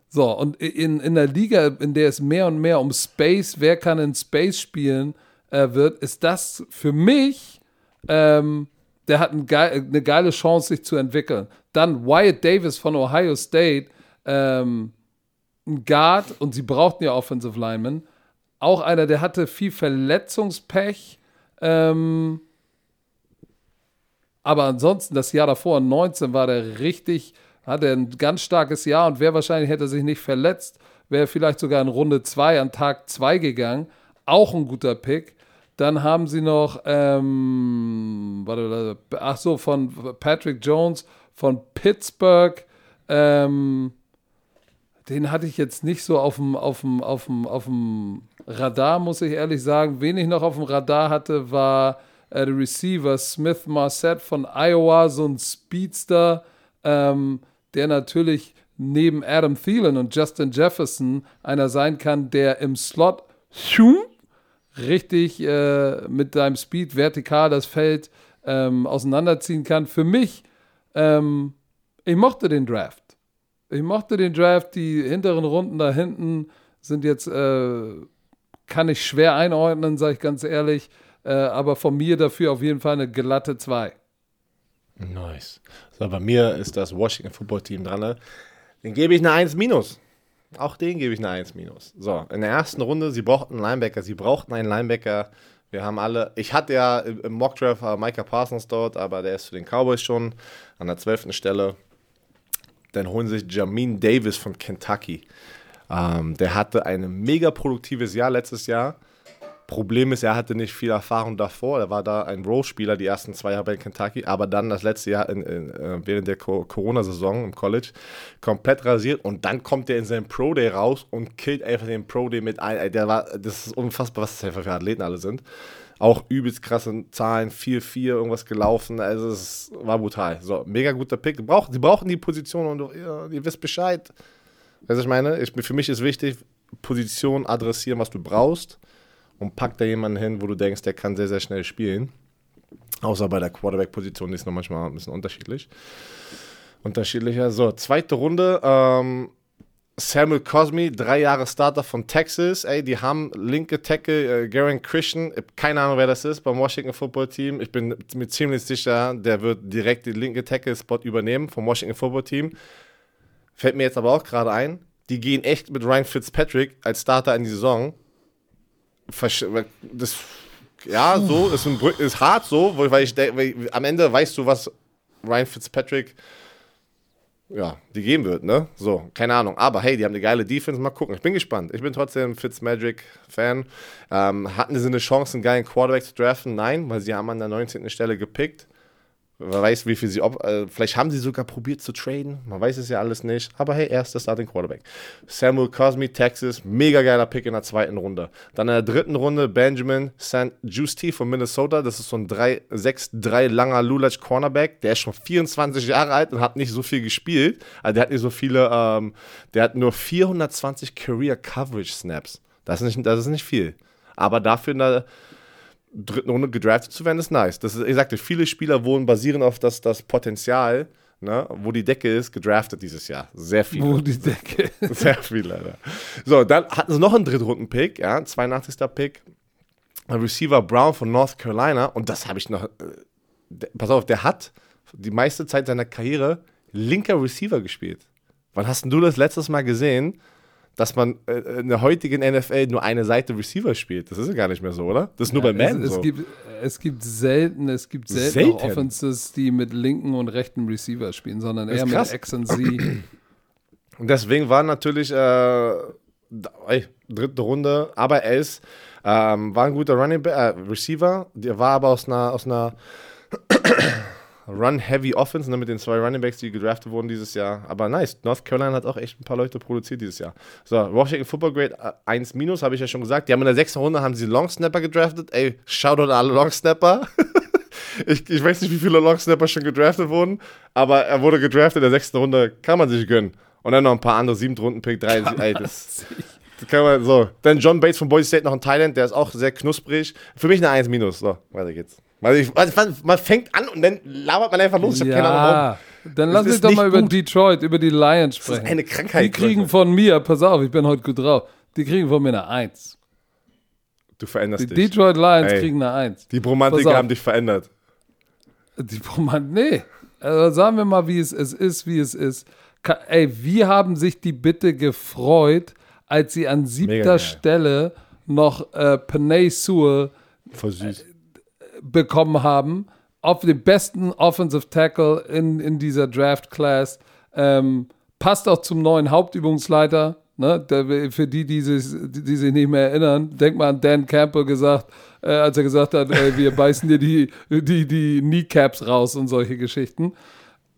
So, und in, in der Liga, in der es mehr und mehr um Space, wer kann in Space spielen, äh, wird, ist das für mich, ähm, der hat ein geil, eine geile Chance, sich zu entwickeln. Dann Wyatt Davis von Ohio State, ähm, ein Guard, und sie brauchten ja Offensive Linemen. Auch einer, der hatte viel Verletzungspech. Ähm, Aber ansonsten, das Jahr davor, 19, war der richtig, hatte ein ganz starkes Jahr und wäre wahrscheinlich, hätte sich nicht verletzt, wäre vielleicht sogar in Runde 2 an Tag 2 gegangen. Auch ein guter Pick. Dann haben sie noch, ähm, warte, ach so, von Patrick Jones von Pittsburgh. Ähm, den hatte ich jetzt nicht so auf dem, auf dem, auf dem, auf dem Radar, muss ich ehrlich sagen. Wen ich noch auf dem Radar hatte, war äh, der Receiver Smith Marset von Iowa, so ein Speedster, ähm, der natürlich neben Adam Thielen und Justin Jefferson einer sein kann, der im Slot richtig äh, mit seinem Speed vertikal das Feld ähm, auseinanderziehen kann. Für mich, ähm, ich mochte den Draft. Ich mochte den Draft. Die hinteren Runden da hinten sind jetzt, äh, kann ich schwer einordnen, sage ich ganz ehrlich. Äh, aber von mir dafür auf jeden Fall eine glatte 2. Nice. So, bei mir ist das Washington Football Team dran. Ne? Den gebe ich eine 1 minus. Auch den gebe ich eine 1 minus. So, in der ersten Runde, sie brauchten einen Linebacker. Sie brauchten einen Linebacker. Wir haben alle, ich hatte ja im Mockdraft Micah Parsons dort, aber der ist für den Cowboys schon an der 12. Stelle. Dann holen sich Jamin Davis von Kentucky. Ähm, der hatte ein mega produktives Jahr letztes Jahr. Problem ist, er hatte nicht viel Erfahrung davor. Er war da ein Role-Spieler die ersten zwei Jahre in Kentucky, aber dann das letzte Jahr in, in, äh, während der Corona-Saison im College komplett rasiert und dann kommt er in seinen Pro-Day raus und killt einfach den Pro-Day mit ein. Der war, das ist unfassbar, was das für Athleten alle sind. Auch übelst krasse Zahlen, 4-4, irgendwas gelaufen. Also es war brutal. So, mega guter Pick. Sie brauchen, die Position und ja, ihr wisst Bescheid. Weißt du, ich meine? Ich, für mich ist wichtig, Position adressieren, was du brauchst und pack da jemanden hin, wo du denkst, der kann sehr, sehr schnell spielen. Außer bei der Quarterback-Position ist noch manchmal ein bisschen unterschiedlich. Unterschiedlicher. So, zweite Runde. Ähm, Samuel Cosme, drei Jahre Starter von Texas. Ey, die haben linke Tackle, äh, Garen Christian. Keine Ahnung, wer das ist beim Washington Football Team. Ich bin mir ziemlich sicher, der wird direkt den linke Tackle-Spot übernehmen vom Washington Football Team. Fällt mir jetzt aber auch gerade ein, die gehen echt mit Ryan Fitzpatrick als Starter in die Saison das, ja, so, ist, ein, ist hart so, weil ich, ich, am Ende weißt du, was Ryan Fitzpatrick ja, die geben wird, ne? So, keine Ahnung. Aber hey, die haben eine geile Defense. Mal gucken. Ich bin gespannt. Ich bin trotzdem Fitzmagic-Fan. Ähm, hatten sie eine Chance, einen geilen Quarterback zu draften? Nein, weil sie haben an der 19. Stelle gepickt. Wer weiß, wie viel sie. Ob, äh, vielleicht haben sie sogar probiert zu traden. Man weiß es ja alles nicht. Aber hey, erster Starting Quarterback. Samuel Cosme, Texas. Mega geiler Pick in der zweiten Runde. Dann in der dritten Runde Benjamin St. Justi von Minnesota. Das ist so ein 6-3 langer Lulatsch Cornerback. Der ist schon 24 Jahre alt und hat nicht so viel gespielt. Also der hat nicht so viele. Ähm, der hat nur 420 Career Coverage Snaps. Das ist nicht, das ist nicht viel. Aber dafür in der dritten Runde gedraftet zu werden, ist nice. Das ist, ich sagte, viele Spieler wurden basieren auf das, das Potenzial, ne, wo die Decke ist, gedraftet dieses Jahr. Sehr viele. Wo die Decke. Sehr viele, leider. So, dann hatten sie noch einen Drittrunden-Pick, ja, 82. Pick. Receiver Brown von North Carolina. Und das habe ich noch. Äh, der, pass auf, der hat die meiste Zeit seiner Karriere linker Receiver gespielt. Wann hast du das letztes Mal gesehen, dass man äh, in der heutigen NFL nur eine Seite Receiver spielt. Das ist ja gar nicht mehr so, oder? Das ist nur ja, bei Madden es, so. Gibt, es gibt selten, es gibt selten, selten. Offenses, die mit linken und rechten Receiver spielen, sondern eher mit X und Z. Und deswegen war natürlich äh, dritte Runde, aber er ist, ähm, war ein guter Running äh, Receiver, der war aber aus einer, aus einer Run-Heavy Offense ne, mit den zwei Running Backs, die gedraftet wurden dieses Jahr. Aber nice. North Carolina hat auch echt ein paar Leute produziert dieses Jahr. So, Washington Football Grade 1 äh, minus, habe ich ja schon gesagt. Die haben in der sechsten Runde haben sie Long Snapper gedraftet. Ey, Shoutout an alle Long Snapper. ich, ich weiß nicht, wie viele Long Snapper schon gedraftet wurden, aber er wurde gedraftet in der sechsten Runde. Kann man sich gönnen. Und dann noch ein paar andere, siebten Runden Pick, drei. Ey, das, das kann man so. Dann John Bates von Boise State noch in Thailand, der ist auch sehr knusprig. Für mich eine 1 minus. So, weiter geht's. Also ich, also man fängt an und dann labert man einfach los. Ich ja, keine Ahnung warum. Dann lass mich doch mal über gut. Detroit, über die Lions sprechen. Das ist eine Krankheit. Die kriegen von mir, pass auf, ich bin heute gut drauf, die kriegen von mir eine Eins. Du veränderst die dich. Die Detroit Lions Ey, kriegen eine Eins. Die Bromantiker haben dich verändert. Die Bromantiker, nee. Also sagen wir mal, wie es, es ist, wie es ist. Ey, wie haben sich die bitte gefreut, als sie an siebter Stelle noch äh, Panay Sewell süß bekommen haben. auf den besten Offensive Tackle in, in dieser Draft Class. Ähm, passt auch zum neuen Hauptübungsleiter. Ne? Der, für die, die sich, die sich nicht mehr erinnern, denk mal an Dan Campbell gesagt, äh, als er gesagt hat, ey, wir beißen dir die, die, die Kneecaps raus und solche Geschichten.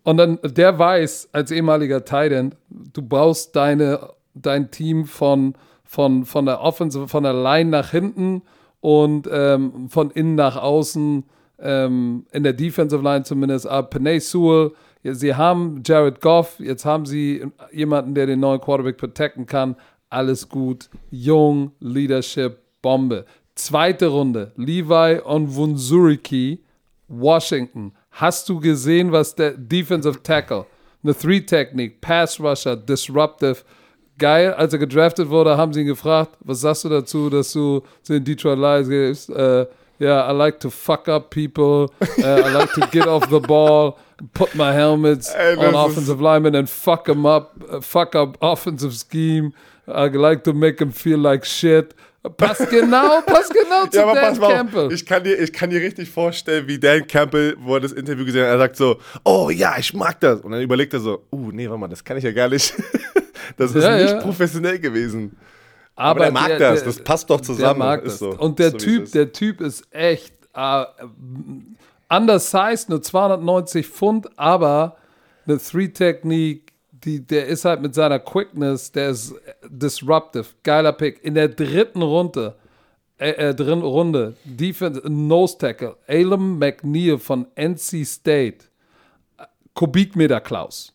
Und dann, der weiß als ehemaliger Titan, du baust deine, dein Team von, von, von der Offensive, von der Line nach hinten und ähm, von innen nach außen, ähm, in der Defensive Line zumindest, ab. Panay Sewell, sie haben Jared Goff, jetzt haben sie jemanden, der den neuen Quarterback protecten kann. Alles gut. Jung, Leadership, Bombe. Zweite Runde, Levi und Wunzuriki, Washington. Hast du gesehen, was der Defensive Tackle, eine Three-Technik, Pass Rusher, Disruptive, geil, als er gedraftet wurde, haben sie ihn gefragt, was sagst du dazu, dass du zu den Detroit Lions gehst? Äh, yeah, I like to fuck up people. Uh, I like to get off the ball, put my helmets Ey, on offensive linemen and fuck them up, uh, fuck up offensive scheme. I like to make them feel like shit. Passt genau, passt genau zu ja, Dan Campbell. Ich kann, dir, ich kann dir richtig vorstellen, wie Dan Campbell, wo er das Interview gesehen hat, er sagt so, oh ja, ich mag das. Und dann überlegt er so, uh, nee, warte mal, das kann ich ja gar nicht. das ist ja, nicht ja. professionell gewesen. Aber, Aber der mag der, das, das passt doch zusammen. Der mag das. So, Und der so Typ, der Typ ist echt uh, undersized, nur 290 Pfund, aber eine Three-Technique, die, der ist halt mit seiner Quickness, der ist disruptive, geiler Pick. In der dritten Runde, äh, äh dritten Runde, Defense, Nose Tackle, Alem McNeil von NC State, Kubikmeter Klaus.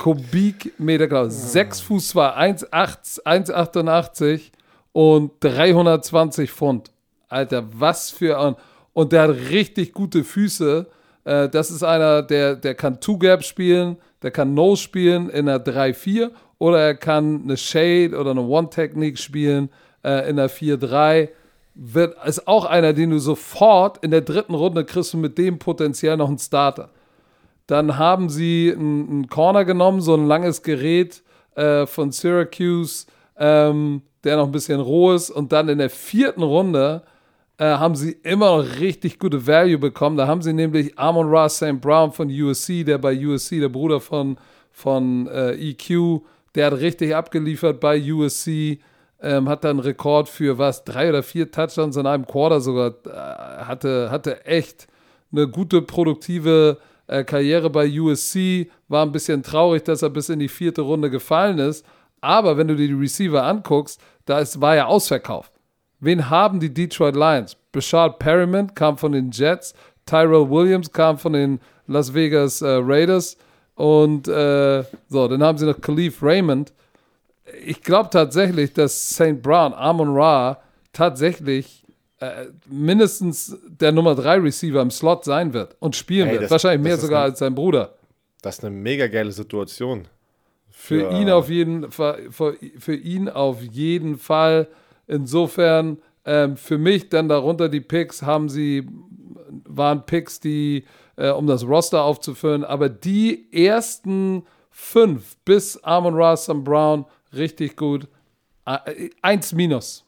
Kubikmeter Klaus. 6 Fuß 2, 1,88 und 320 Pfund. Alter, was für ein. Und der hat richtig gute Füße. Äh, das ist einer, der, der kann Two-Gap spielen, der kann Nose spielen in einer 3-4 oder er kann eine Shade oder eine One-Technique spielen äh, in einer 4-3. Wird, ist auch einer, den du sofort in der dritten Runde kriegst du mit dem potenziell noch einen Starter. Dann haben sie einen Corner genommen, so ein langes Gerät äh, von Syracuse, ähm, der noch ein bisschen roh ist. Und dann in der vierten Runde äh, haben sie immer noch richtig gute Value bekommen. Da haben sie nämlich Amon Ross St. Brown von USC, der bei USC, der Bruder von, von äh, EQ, der hat richtig abgeliefert bei USC. Ähm, hat dann Rekord für was, drei oder vier Touchdowns in einem Quarter sogar. Äh, hatte, hatte echt eine gute, produktive äh, Karriere bei USC. War ein bisschen traurig, dass er bis in die vierte Runde gefallen ist. Aber wenn du dir die Receiver anguckst, da ist, war er ausverkauft. Wen haben die Detroit Lions? Bashard Perryman kam von den Jets, Tyrell Williams kam von den Las Vegas äh, Raiders und äh, so, dann haben sie noch Khalif Raymond. Ich glaube tatsächlich, dass St. Brown, Amon Ra, tatsächlich äh, mindestens der Nummer 3 Receiver im Slot sein wird und spielen Ey, wird. Das, Wahrscheinlich mehr sogar eine, als sein Bruder. Das ist eine mega geile Situation. Für, für ihn auf jeden Fall, für, für ihn auf jeden Fall Insofern ähm, für mich dann darunter die Picks haben sie, waren Picks, die, äh, um das Roster aufzufüllen, aber die ersten fünf bis Amon Ross und Brown richtig gut. Äh, eins minus.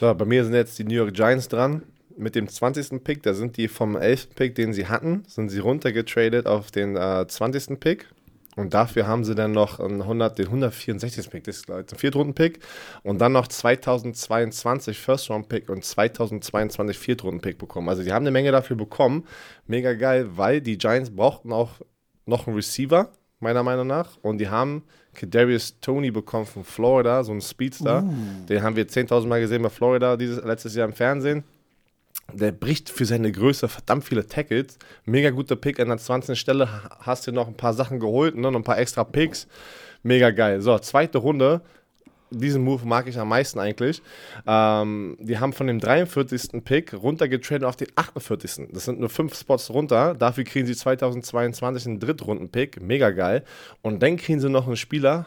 So, bei mir sind jetzt die New York Giants dran. Mit dem 20. Pick, da sind die vom 11. Pick, den sie hatten, sind sie runtergetradet auf den äh, 20. Pick. Und dafür haben sie dann noch 100, den 164. Pick, das ist ein Viertrunden-Pick. Und dann noch 2022 First-Round-Pick und 2022 Viertrunden-Pick bekommen. Also die haben eine Menge dafür bekommen. Mega geil, weil die Giants brauchten auch noch einen Receiver, meiner Meinung nach. Und die haben Kadarius Tony bekommen von Florida, so ein Speedster. Uh. Den haben wir 10.000 Mal gesehen bei Florida dieses, letztes Jahr im Fernsehen der bricht für seine Größe verdammt viele Tackles. Mega guter Pick an der 20. Stelle. Hast dir noch ein paar Sachen geholt, ne? noch ein paar extra Picks. Mega geil. So, zweite Runde. Diesen Move mag ich am meisten eigentlich. Ähm, die haben von dem 43. Pick runtergetradet auf den 48. Das sind nur fünf Spots runter. Dafür kriegen sie 2022 einen Drittrunden-Pick. Mega geil. Und dann kriegen sie noch einen Spieler,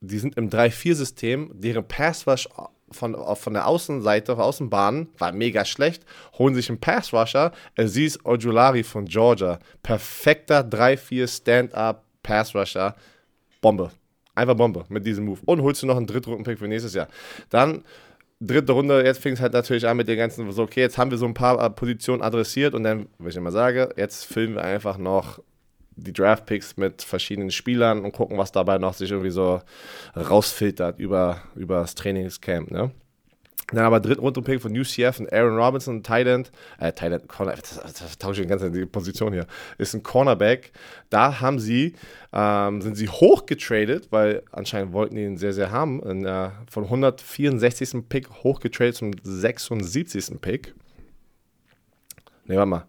die sind im 3-4-System, deren Pass-Rush von, von der Außenseite, von Außenbahn, war mega schlecht, holen sich einen Pass-Rusher, Aziz Ojulari von Georgia. Perfekter 3-4 Stand-Up Pass-Rusher. Bombe. Einfach Bombe mit diesem Move. Und holst du noch einen Drittrunden-Pick für nächstes Jahr. Dann dritte Runde, jetzt fing es halt natürlich an mit den ganzen, so, okay, jetzt haben wir so ein paar äh, Positionen adressiert und dann, wie ich immer sage, jetzt filmen wir einfach noch die Draft-Picks mit verschiedenen Spielern und gucken, was dabei noch sich irgendwie so rausfiltert über, über das Trainingscamp, ne? Dann aber dritten Rundumpick von UCF und Aaron Robinson, End, äh, End, Corner, das, tausche ich die ganze Zeit die Position hier, ist ein Cornerback. Da haben sie, ähm, sind sie hochgetradet, weil anscheinend wollten die ihn sehr, sehr haben, in, äh, von 164. Pick hochgetradet zum 76. Pick. Ne, warte mal.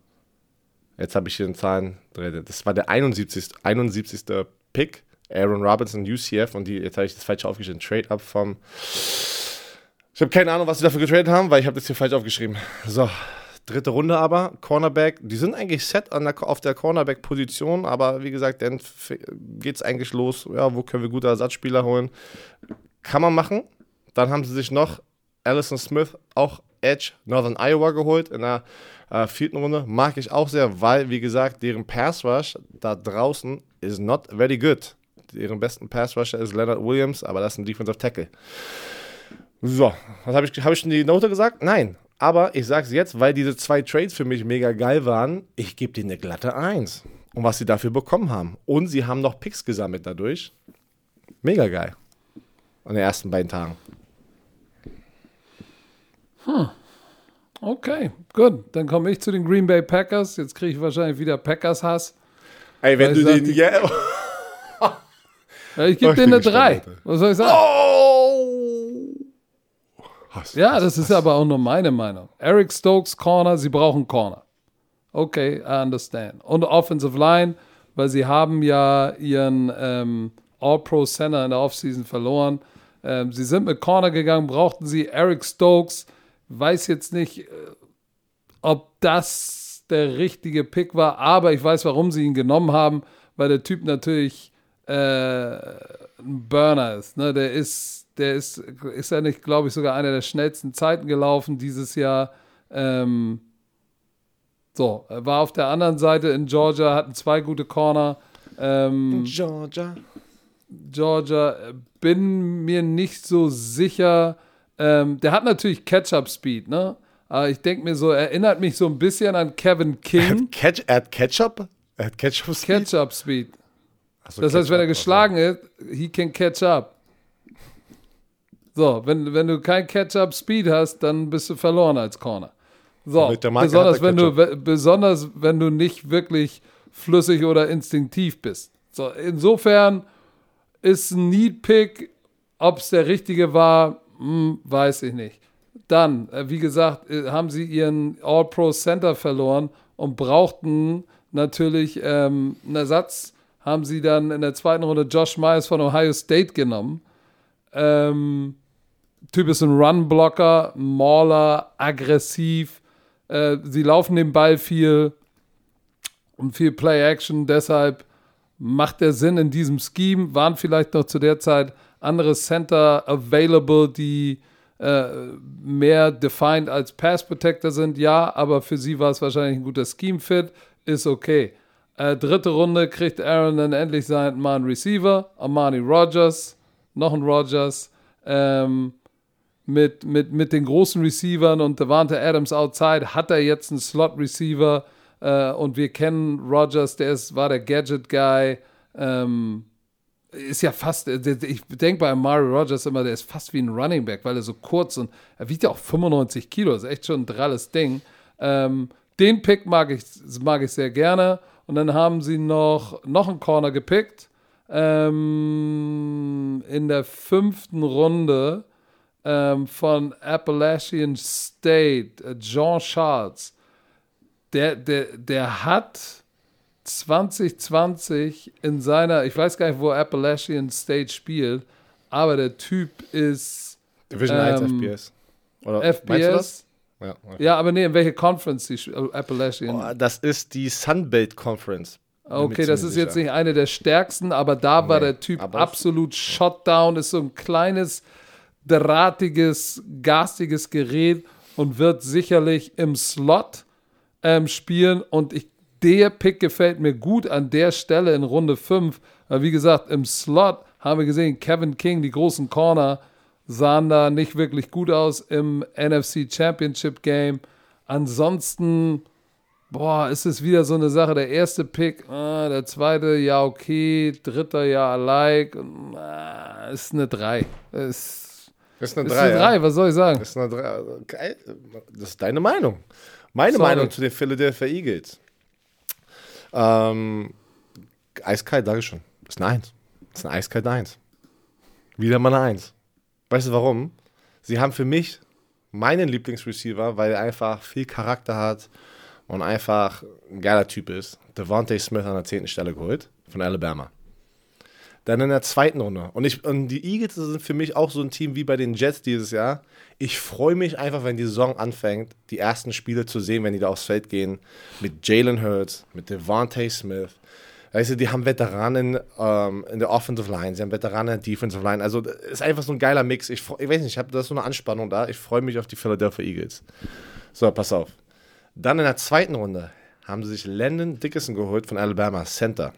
Jetzt habe ich hier den Zahlen drin. Das war der 71. 71. Pick. Aaron Robinson, UCF und die, jetzt habe ich das falsch aufgeschrieben, Trade up vom ich habe keine Ahnung, was sie dafür getradet haben, weil ich habe das hier falsch aufgeschrieben. So, dritte Runde aber, Cornerback. Die sind eigentlich set der, auf der Cornerback-Position, aber wie gesagt, dann geht es eigentlich los. Ja, wo können wir gute Ersatzspieler holen? Kann man machen. Dann haben sie sich noch Allison Smith, auch Edge, Northern Iowa geholt in der äh, vierten Runde. Mag ich auch sehr, weil, wie gesagt, deren Pass Rush da draußen is not very good. Deren besten Pass Rusher ist Leonard Williams, aber das ist ein Defensive Tackle. So, was habe ich, hab ich schon die Note gesagt? Nein. Aber ich sage es jetzt, weil diese zwei Trades für mich mega geil waren, ich gebe denen eine glatte 1. Und was sie dafür bekommen haben. Und sie haben noch Picks gesammelt dadurch. Mega geil. An den ersten beiden Tagen. Hm. Okay, gut. Dann komme ich zu den Green Bay Packers. Jetzt kriege ich wahrscheinlich wieder Packers-Hass. Ey, wenn du den. Ja, ich gebe denen eine 3. Was soll ich sagen? Oh! Hass, ja, das ist Hass. aber auch nur meine Meinung. Eric Stokes Corner, sie brauchen Corner. Okay, I understand. Und Offensive Line, weil sie haben ja ihren ähm, All-Pro Center in der Offseason verloren. Ähm, sie sind mit Corner gegangen, brauchten sie Eric Stokes. Weiß jetzt nicht, äh, ob das der richtige Pick war, aber ich weiß, warum sie ihn genommen haben, weil der Typ natürlich äh, ein Burner ist. Ne? Der ist der ist, ist ja nicht, glaube ich, sogar einer der schnellsten Zeiten gelaufen dieses Jahr. Ähm, so, er war auf der anderen Seite in Georgia, hatten zwei gute Corner. Ähm, Georgia. Georgia, bin mir nicht so sicher. Ähm, der hat natürlich Catch-up-Speed, ne? Aber ich denke mir so, erinnert mich so ein bisschen an Kevin King. Catch, er hat Ketchup? Er hat Ketchup-Speed? Ketchup-Speed. So, das heißt, wenn er geschlagen ist, he can catch up. So, wenn, wenn du kein Catch-up-Speed hast, dann bist du verloren als Corner. So, besonders wenn, du, besonders wenn du nicht wirklich flüssig oder instinktiv bist. So, insofern ist ein Need-Pick, ob es der richtige war, hm, weiß ich nicht. Dann, äh, wie gesagt, äh, haben sie ihren All-Pro-Center verloren und brauchten natürlich ähm, einen Ersatz. Haben sie dann in der zweiten Runde Josh Myers von Ohio State genommen. Ähm, Typ ist ein Run-Blocker, Mauler, aggressiv. Äh, sie laufen den Ball viel und viel Play-Action. Deshalb macht der Sinn in diesem Scheme. Waren vielleicht noch zu der Zeit andere Center available, die äh, mehr defined als Pass Protector sind. Ja, aber für sie war es wahrscheinlich ein guter Scheme-Fit. Ist okay. Äh, dritte Runde kriegt Aaron dann endlich seinen Mann Receiver, Armani Rogers, noch ein Rogers. Ähm, mit, mit, mit den großen Receivern und Devante Adams outside hat er jetzt einen Slot-Receiver äh, und wir kennen Rogers, der ist, war der Gadget-Guy. Ähm, ist ja fast, äh, ich denke bei Mario Rogers immer, der ist fast wie ein Running Back, weil er so kurz und er wiegt ja auch 95 Kilo, ist echt schon ein dralles Ding. Ähm, den Pick mag ich, mag ich sehr gerne. Und dann haben sie noch, noch einen Corner gepickt. Ähm, in der fünften Runde ähm, von Appalachian State, äh, Jean Charles, der, der, der hat 2020 in seiner, ich weiß gar nicht, wo Appalachian State spielt, aber der Typ ist Division ähm, 1 FBS. Oder FBS. Ja, okay. ja, aber nee, in welche Conference die Appalachian? Oh, das ist die Sunbelt Conference. Okay, das ist sicher. jetzt nicht eine der stärksten, aber da war der Typ absolut Shutdown, ist so ein kleines drahtiges, garstiges Gerät und wird sicherlich im Slot ähm, spielen. Und ich, der Pick gefällt mir gut an der Stelle in Runde 5. Weil wie gesagt, im Slot haben wir gesehen, Kevin King, die großen Corner, sahen da nicht wirklich gut aus im NFC Championship Game. Ansonsten, boah, ist es wieder so eine Sache. Der erste Pick, ah, der zweite, ja, okay. Dritter, ja, like. Ah, ist eine 3. Ist, ist eine ist 3. eine 3, was soll ich sagen? Das ist, eine 3. Geil. das ist deine Meinung. Meine Sorry. Meinung zu den Philadelphia Eagles. Ähm, eiskalt, sage ich schon. Das ist eine 1. Das ist eine eiskalt 1. Wieder mal eine 1. Weißt du warum? Sie haben für mich meinen Lieblingsreceiver, weil er einfach viel Charakter hat und einfach ein geiler Typ ist. Devontae Smith an der 10. Stelle geholt von Alabama. Dann in der zweiten Runde. Und, ich, und die Eagles sind für mich auch so ein Team wie bei den Jets dieses Jahr. Ich freue mich einfach, wenn die Saison anfängt, die ersten Spiele zu sehen, wenn die da aufs Feld gehen. Mit Jalen Hurts, mit Devontae Smith. Weißt du, die haben Veteranen ähm, in der Offensive Line, sie haben Veteranen in der Defensive Line. Also, ist einfach so ein geiler Mix. Ich, ich weiß nicht, ich habe da so eine Anspannung da. Ich freue mich auf die Philadelphia Eagles. So, pass auf. Dann in der zweiten Runde haben sie sich Landon Dickerson geholt von Alabama, Center.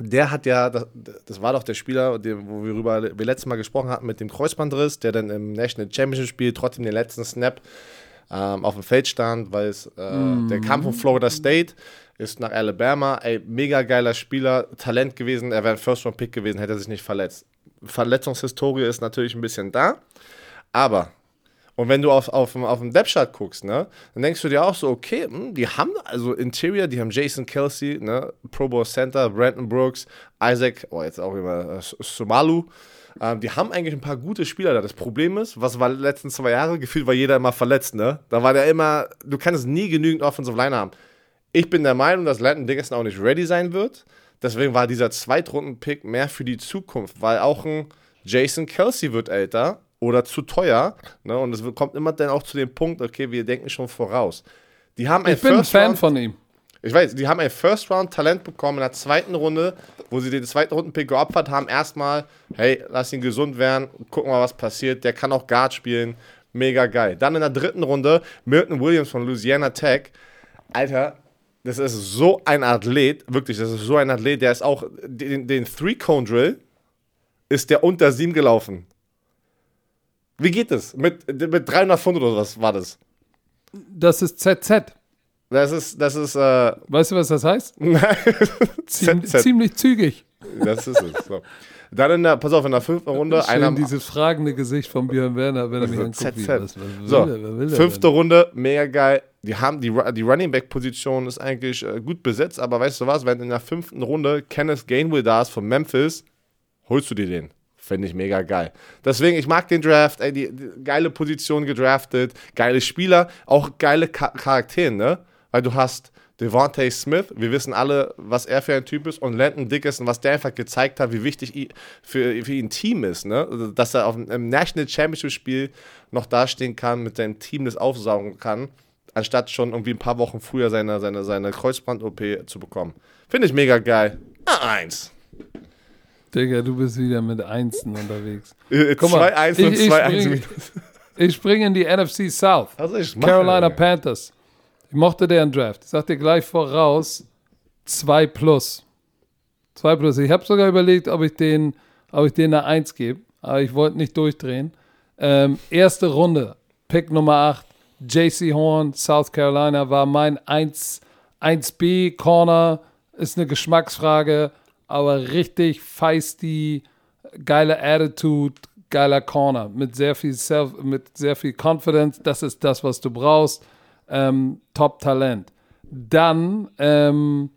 Der hat ja, das, das war doch der Spieler, den, wo wir rüber wir letztes Mal gesprochen hatten mit dem Kreuzbandriss, der dann im National Championship Spiel trotzdem den letzten Snap ähm, auf dem Feld stand, weil es äh, der kam von Florida State, ist nach Alabama, ey, mega geiler Spieler, Talent gewesen, er wäre ein First-Round-Pick gewesen, hätte er sich nicht verletzt. Verletzungshistorie ist natürlich ein bisschen da, aber und wenn du auf, auf, auf dem Depth-Chart guckst, ne, dann denkst du dir auch so, okay, hm, die haben also Interior, die haben Jason Kelsey, ne, Pro Bowl Center, Brandon Brooks, Isaac, oh, jetzt auch immer äh, Somalu. Ähm, die haben eigentlich ein paar gute Spieler da. Das Problem ist, was war die letzten zwei Jahre? Gefühlt war jeder immer verletzt, ne? Da war der immer, du kannst nie genügend Offensive Line haben. Ich bin der Meinung, dass Landon Dickerson auch nicht ready sein wird. Deswegen war dieser Zweitrunden-Pick mehr für die Zukunft, weil auch ein Jason Kelsey wird älter oder zu teuer. Ne? Und es kommt immer dann auch zu dem Punkt, okay, wir denken schon voraus. Die haben ein Ich bin ein First Fan Round- von ihm. ich weiß, die haben ein First-Round-Talent bekommen in der zweiten Runde, wo sie den zweiten Runden-Pick geopfert haben. Erstmal, hey, lass ihn gesund werden, gucken mal, was passiert. Der kann auch Guard spielen. Mega geil. Dann in der dritten Runde Milton Williams von Louisiana Tech. Alter, das ist so ein Athlet, wirklich, das ist so ein Athlet, der ist auch, den, den Three-Cone-Drill ist der unter sieben gelaufen. Wie geht das? Mit, mit 300 Pfund oder was war das? Das ist ZZ. Das ist, das ist, äh, Weißt du, was das heißt? Ziem ZZ. ziemlich zügig. Das ist es. So. Dann in der, pass auf, in der fünften Runde, Schön einer, dieses fragende Gesicht von Björn Werner, wenn er mich So, anguckt. Wie, ZZ. was, was will so, will er fünfte denn? Runde, mega geil. Die haben die, die Running Back Position ist eigentlich äh, gut besetzt, aber weißt du was, wenn in der fünften Runde Kenneth Gainwell da ist von Memphis, holst du dir den. Finde ich mega geil. Deswegen, ich mag den Draft, ey, die, die geile Position gedraftet, geile Spieler, auch geile Cha Charaktere, ne? Weil du hast Devontae Smith, wir wissen alle, was er für ein Typ ist, und Landon Dickerson, was der einfach gezeigt hat, wie wichtig für, für ihn Team ist, ne? Dass er auf im National Championship Spiel noch dastehen kann, mit seinem Team das aufsaugen kann, anstatt schon irgendwie ein paar Wochen früher seine, seine, seine Kreuzband-OP zu bekommen. Finde ich mega geil. Ah, eins. Digga, du bist wieder mit Einsen unterwegs. Äh, Guck mal, 2-1 und ich- ich 2-1 spring- minus. Ich springe in die NFC South. Also ich Carolina ja. Panthers. Ich mochte deren Draft. Ich sag dir gleich voraus, 2 plus. 2 plus. Ich habe sogar überlegt, ob ich den, ob ich denen eine 1 gebe, aber ich wollte nicht durchdrehen. Ähm, erste Runde, Pick Nummer 8, JC Horn, South Carolina, war mein 1, 1B Corner. Ist eine Geschmacksfrage, aber richtig feisty, geile Attitude, geiler Corner mit sehr viel Self, mit sehr viel Confidence. Das ist das, was du brauchst. Ähm, Top-Talent. Dann ähm,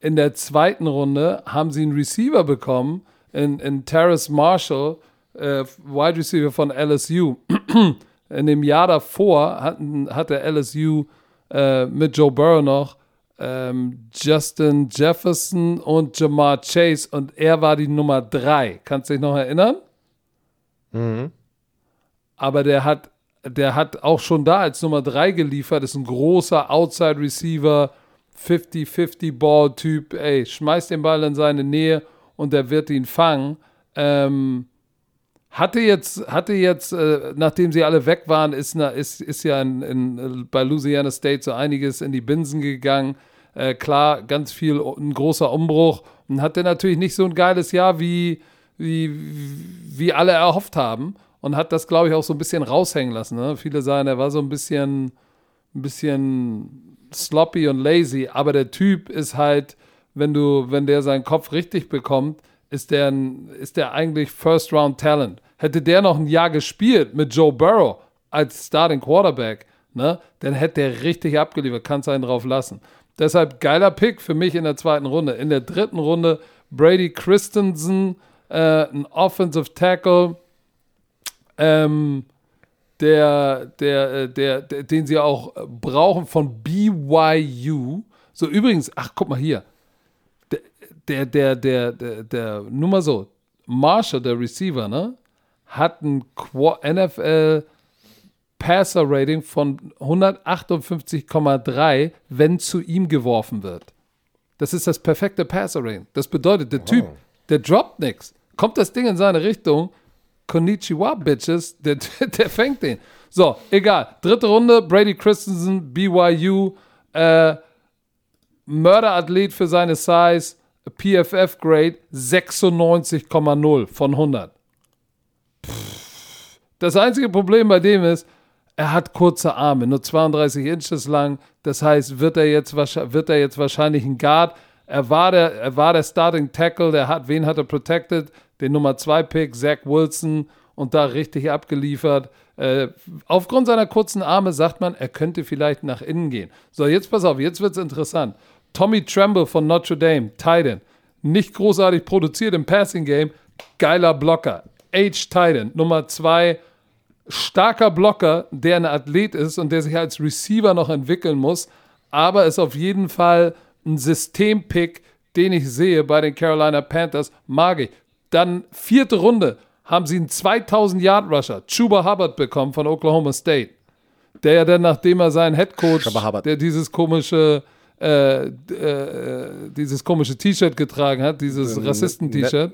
in der zweiten Runde haben sie einen Receiver bekommen, in, in Terrace Marshall, äh, Wide Receiver von LSU. in dem Jahr davor hatten, hatte LSU äh, mit Joe Burrow noch ähm, Justin Jefferson und Jamar Chase und er war die Nummer drei. Kannst du dich noch erinnern? Aber der hat, der hat auch schon da als Nummer drei geliefert, ist ein großer Outside Receiver, 50-50 Ball-Typ, ey, schmeißt den Ball in seine Nähe und der wird ihn fangen. Ähm, hatte jetzt, hatte jetzt, äh, nachdem sie alle weg waren, ist, na, ist, ist ja in, in, bei Louisiana State so einiges in die Binsen gegangen. Äh, klar, ganz viel, ein großer Umbruch. Und hatte natürlich nicht so ein geiles Jahr, wie, wie, wie alle erhofft haben. und hat das, glaube ich, auch so ein bisschen raushängen lassen. Ne? Viele sagen, er war so ein bisschen, ein bisschen sloppy und lazy, aber der Typ ist halt, wenn du, wenn der seinen Kopf richtig bekommt, ist der, ein, ist der eigentlich First Round Talent. Hätte der noch ein Jahr gespielt mit Joe Burrow als Starting Quarterback, ne, dann hätte der richtig abgeliefert, kannst einen drauf lassen. Deshalb geiler Pick für mich in der zweiten Runde. In der dritten Runde Brady Christensen, äh, ein Offensive Tackle, ähm, der, der, äh, der, der, den sie auch brauchen von BYU. So, übrigens, ach, guck mal hier. Der, der, der, der, der, nur mal so, Marshall, der Receiver, ne, hat ein NFL Passer Rating von 158,3, wenn zu ihm geworfen wird. Das ist das perfekte Passer Rating. Das bedeutet, der Typ, der droppt nichts. Kommt das Ding in seine Richtung, Konnichiwa, Bitches, der, der fängt den. So, egal. Dritte Runde, Brady Christensen, BYU, äh, Mörderathlet für seine Size, PFF Grade 96,0 von 100. Das einzige Problem bei dem ist, er hat kurze Arme, nur 32 Inches lang. Das heißt, wird er jetzt, wird er jetzt wahrscheinlich ein Guard. Er war, der, er war der Starting Tackle, der hat, wen hat er protected? Den Nummer 2 Pick, Zach Wilson, und da richtig abgeliefert. Äh, aufgrund seiner kurzen Arme sagt man, er könnte vielleicht nach innen gehen. So, jetzt pass auf, jetzt wird es interessant. Tommy Tremble von Notre Dame, Titan. Nicht großartig produziert im Passing Game, geiler Blocker. H. Titan, Nummer 2, starker Blocker, der ein Athlet ist und der sich als Receiver noch entwickeln muss, aber ist auf jeden Fall ein Systempick, den ich sehe bei den Carolina Panthers, mag ich. Dann vierte Runde. Haben sie einen 2000 Yard Rusher, Chuba Hubbard bekommen von Oklahoma State, der ja dann nachdem er seinen Head Coach, der dieses komische äh, äh, dieses komische T-Shirt getragen hat, dieses Rassisten-T-Shirt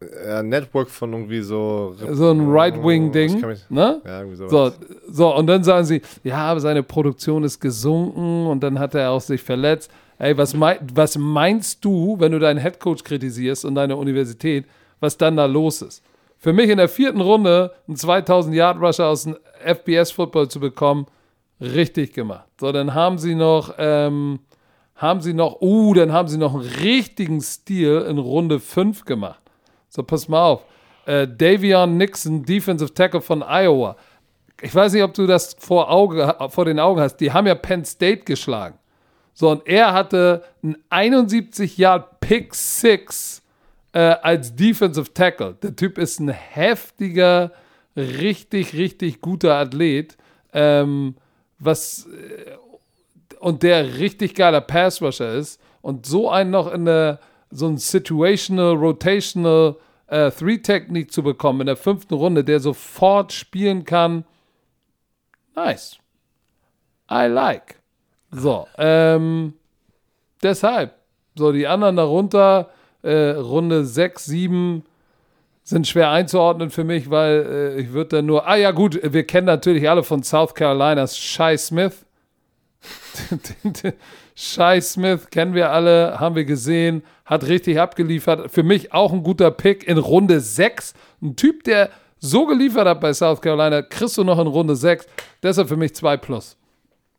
äh, Network von irgendwie so. So ein Right-Wing-Ding. Ne? Ja. So, so, und dann sagen sie, ja, aber seine Produktion ist gesunken und dann hat er auch sich verletzt. Ey, was, mein, was meinst du, wenn du deinen Headcoach kritisierst und deine Universität, was dann da los ist? Für mich in der vierten Runde einen 2000-Yard-Rusher aus dem FBS-Football zu bekommen, richtig gemacht. So, dann haben sie noch, ähm, haben sie noch, uh, dann haben sie noch einen richtigen Stil in Runde 5 gemacht. So, pass mal auf. Äh, Davion Nixon, Defensive Tackle von Iowa. Ich weiß nicht, ob du das vor, Auge, vor den Augen hast. Die haben ja Penn State geschlagen. So, und er hatte einen 71 Yard Pick 6 äh, als Defensive Tackle. Der Typ ist ein heftiger, richtig, richtig guter Athlet. Ähm, was äh, und der richtig geiler Pass Rusher ist und so einen noch in der so ein situational, rotational äh, Three-Technik zu bekommen in der fünften Runde, der sofort spielen kann. Nice. I like. So, ähm, deshalb. So, die anderen darunter, äh, Runde 6, 7 sind schwer einzuordnen für mich, weil äh, ich würde dann nur. Ah ja, gut, wir kennen natürlich alle von South Carolinas Shai Smith. Shai Smith kennen wir alle, haben wir gesehen, hat richtig abgeliefert. Für mich auch ein guter Pick in Runde 6. Ein Typ, der so geliefert hat bei South Carolina, kriegst du noch in Runde 6. Deshalb für mich 2 plus.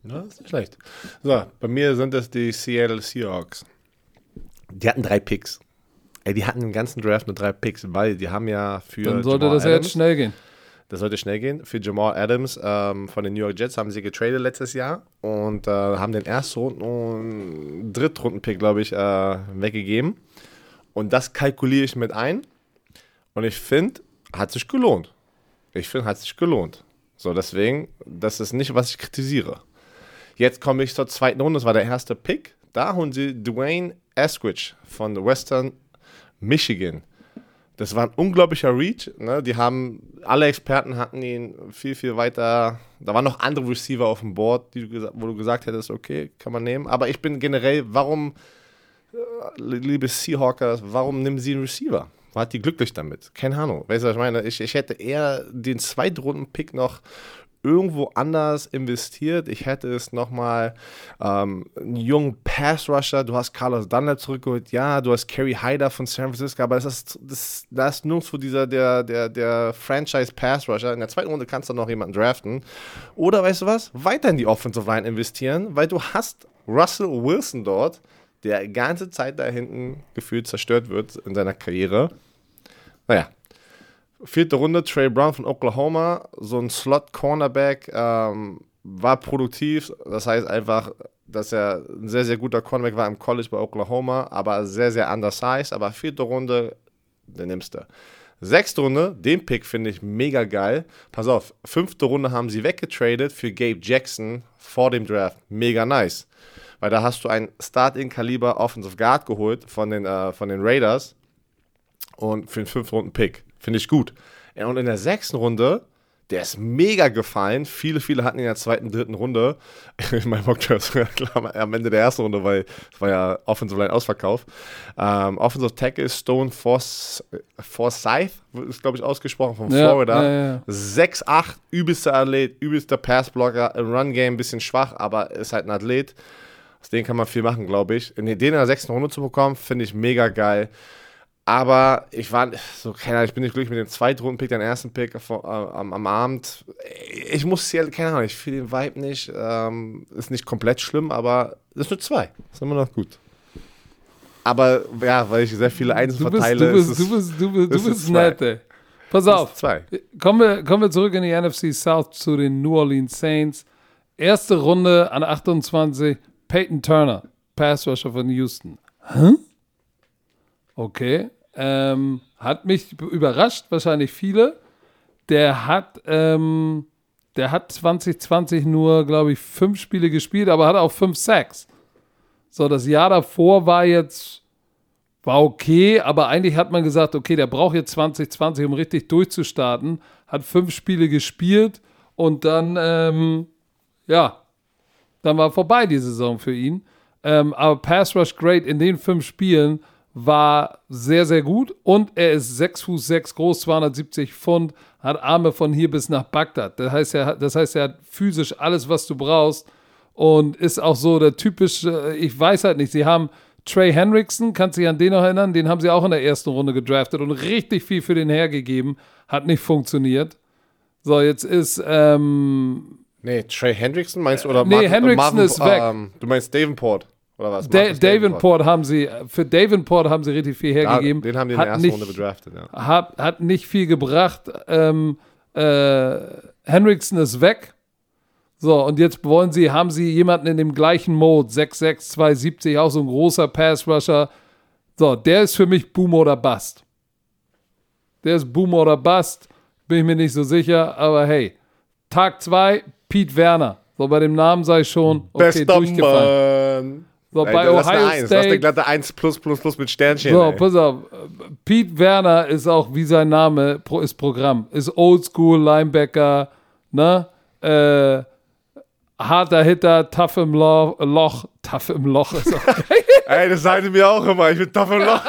Ja, ist nicht schlecht. So, bei mir sind das die Seattle Seahawks. Die hatten drei Picks. Ey, die hatten im ganzen Draft nur drei Picks, weil die haben ja für. Dann sollte Jamal das ja jetzt schnell gehen. Das sollte schnell gehen. Für Jamal Adams ähm, von den New York Jets haben sie getradet letztes Jahr und äh, haben den Erstrunden- und Drittrunden-Pick, glaube ich, äh, weggegeben. Und das kalkuliere ich mit ein. Und ich finde, hat sich gelohnt. Ich finde, hat sich gelohnt. So, deswegen, das ist nicht, was ich kritisiere. Jetzt komme ich zur zweiten Runde, das war der erste Pick. Da holen sie Dwayne Eskridge von Western Michigan. Das war ein unglaublicher Reach. Ne? Die haben, alle Experten hatten ihn viel, viel weiter. Da waren noch andere Receiver auf dem Board, die wo du gesagt hättest, okay, kann man nehmen. Aber ich bin generell, warum, äh, liebe Seahawkers, warum nehmen sie einen Receiver? War die glücklich damit? Keine Ahnung. Weißt du, was ich meine? Ich, ich hätte eher den Zweitrunden-Pick noch irgendwo anders investiert. Ich hätte es nochmal ähm, einen jungen Pass-Rusher, du hast Carlos Dunlap zurückgeholt, ja, du hast Kerry Hyder von San Francisco, aber das ist, das, das ist nirgendwo dieser, der, der, der Franchise-Pass-Rusher. In der zweiten Runde kannst du noch jemanden draften. Oder weißt du was? Weiter in die Offensive Line investieren, weil du hast Russell Wilson dort, der ganze Zeit da hinten gefühlt zerstört wird in seiner Karriere. Naja, vierte Runde, Trey Brown von Oklahoma, so ein Slot-Cornerback, ähm, war produktiv. Das heißt einfach, dass er ein sehr, sehr guter Cornerback war im College bei Oklahoma, aber sehr, sehr undersized. Aber vierte Runde, den nimmst du. Sechste Runde, den Pick finde ich mega geil. Pass auf, fünfte Runde haben sie weggetradet für Gabe Jackson vor dem Draft. Mega nice. Weil da hast du einen Starting-Kaliber Offensive Guard geholt von den, äh, von den Raiders und für den fünften Runden Pick. Finde ich gut. Und in der sechsten Runde, der ist mega gefallen. Viele, viele hatten ihn in der zweiten, dritten Runde. Ich meine, klar, am Ende der ersten Runde, weil es war ja Offensive Line Ausverkauf. Ähm, Offensive Tackle Stone Forsyth, ist glaube ich ausgesprochen, von Ja, Florida. ja, ja. 6'8, übelster Athlet, übelster Passblocker, im Run-Game ein bisschen schwach, aber ist halt ein Athlet. Aus dem kann man viel machen, glaube ich. Den in der sechsten Runde zu bekommen, finde ich mega geil. Aber ich war so, keine Ahnung, ich bin nicht glücklich mit dem Zweitrunden-Pick, den ersten Pick äh, am, am Abend. Ich muss hier, keine Ahnung, ich fühle den Vibe nicht. Ähm, ist nicht komplett schlimm, aber ist nur zwei. Ist immer noch gut. Aber ja, weil ich sehr viele Einsen Du bist, verteile, du bist, ist du es- bist, du bist, ist du es bist nett, ey. Pass auf. zwei. Kommen wir, kommen wir zurück in die NFC South zu den New Orleans Saints. Erste Runde an 28, Peyton Turner, Pass Rusher von Houston. Hä? Okay. Ähm, hat mich überrascht, wahrscheinlich viele. Der hat, ähm, der hat 2020 nur, glaube ich, fünf Spiele gespielt, aber hat auch fünf Sacks. So, das Jahr davor war jetzt, war okay, aber eigentlich hat man gesagt, okay, der braucht jetzt 2020, um richtig durchzustarten. Hat fünf Spiele gespielt und dann, ähm, ja, dann war vorbei die Saison für ihn. Ähm, aber Pass Rush Great in den fünf Spielen war sehr, sehr gut und er ist 6 Fuß 6 groß, 270 Pfund, hat Arme von hier bis nach Bagdad. Das heißt, er hat, das heißt, er hat physisch alles, was du brauchst und ist auch so der typische, ich weiß halt nicht, sie haben Trey Hendrickson, kannst du dich an den noch erinnern? Den haben sie auch in der ersten Runde gedraftet und richtig viel für den hergegeben. Hat nicht funktioniert. So, jetzt ist, ähm, Nee, Trey Hendrickson meinst du? Oder Nee, Marvin- Hendrickson ist weg. Ähm, du meinst Davenport? Oder was? Da Marcus Davenport haben sie, für Davenport haben sie richtig viel hergegeben. den haben die in der ersten nicht, Runde bedraftet, ja. hat, hat nicht viel gebracht. Ähm, äh, Henriksen ist weg. So, und jetzt wollen sie, haben sie jemanden in dem gleichen Mode, 6'6, 270, auch so ein großer Pass-Rusher. So, der ist für mich Boom oder Bust. Der ist Boom oder Bust, bin ich mir nicht so sicher, aber hey, Tag 2, Pete Werner. So, bei dem Namen sei schon, okay, Bester durchgefallen. Mann. So, Ey, bei eine Ohio Eins, lass eine State. glatte 1 plus plus plus mit Sternchen. So, ey. pass auf. Pete Werner ist auch wie sein Name ist Programm. Ist Oldschool Linebacker, ne? Äh, harter Hitter, tough im Loch, Loch tough im Loch ist auch Ey, das sagen die mir auch immer. Ich bin tough im Loch.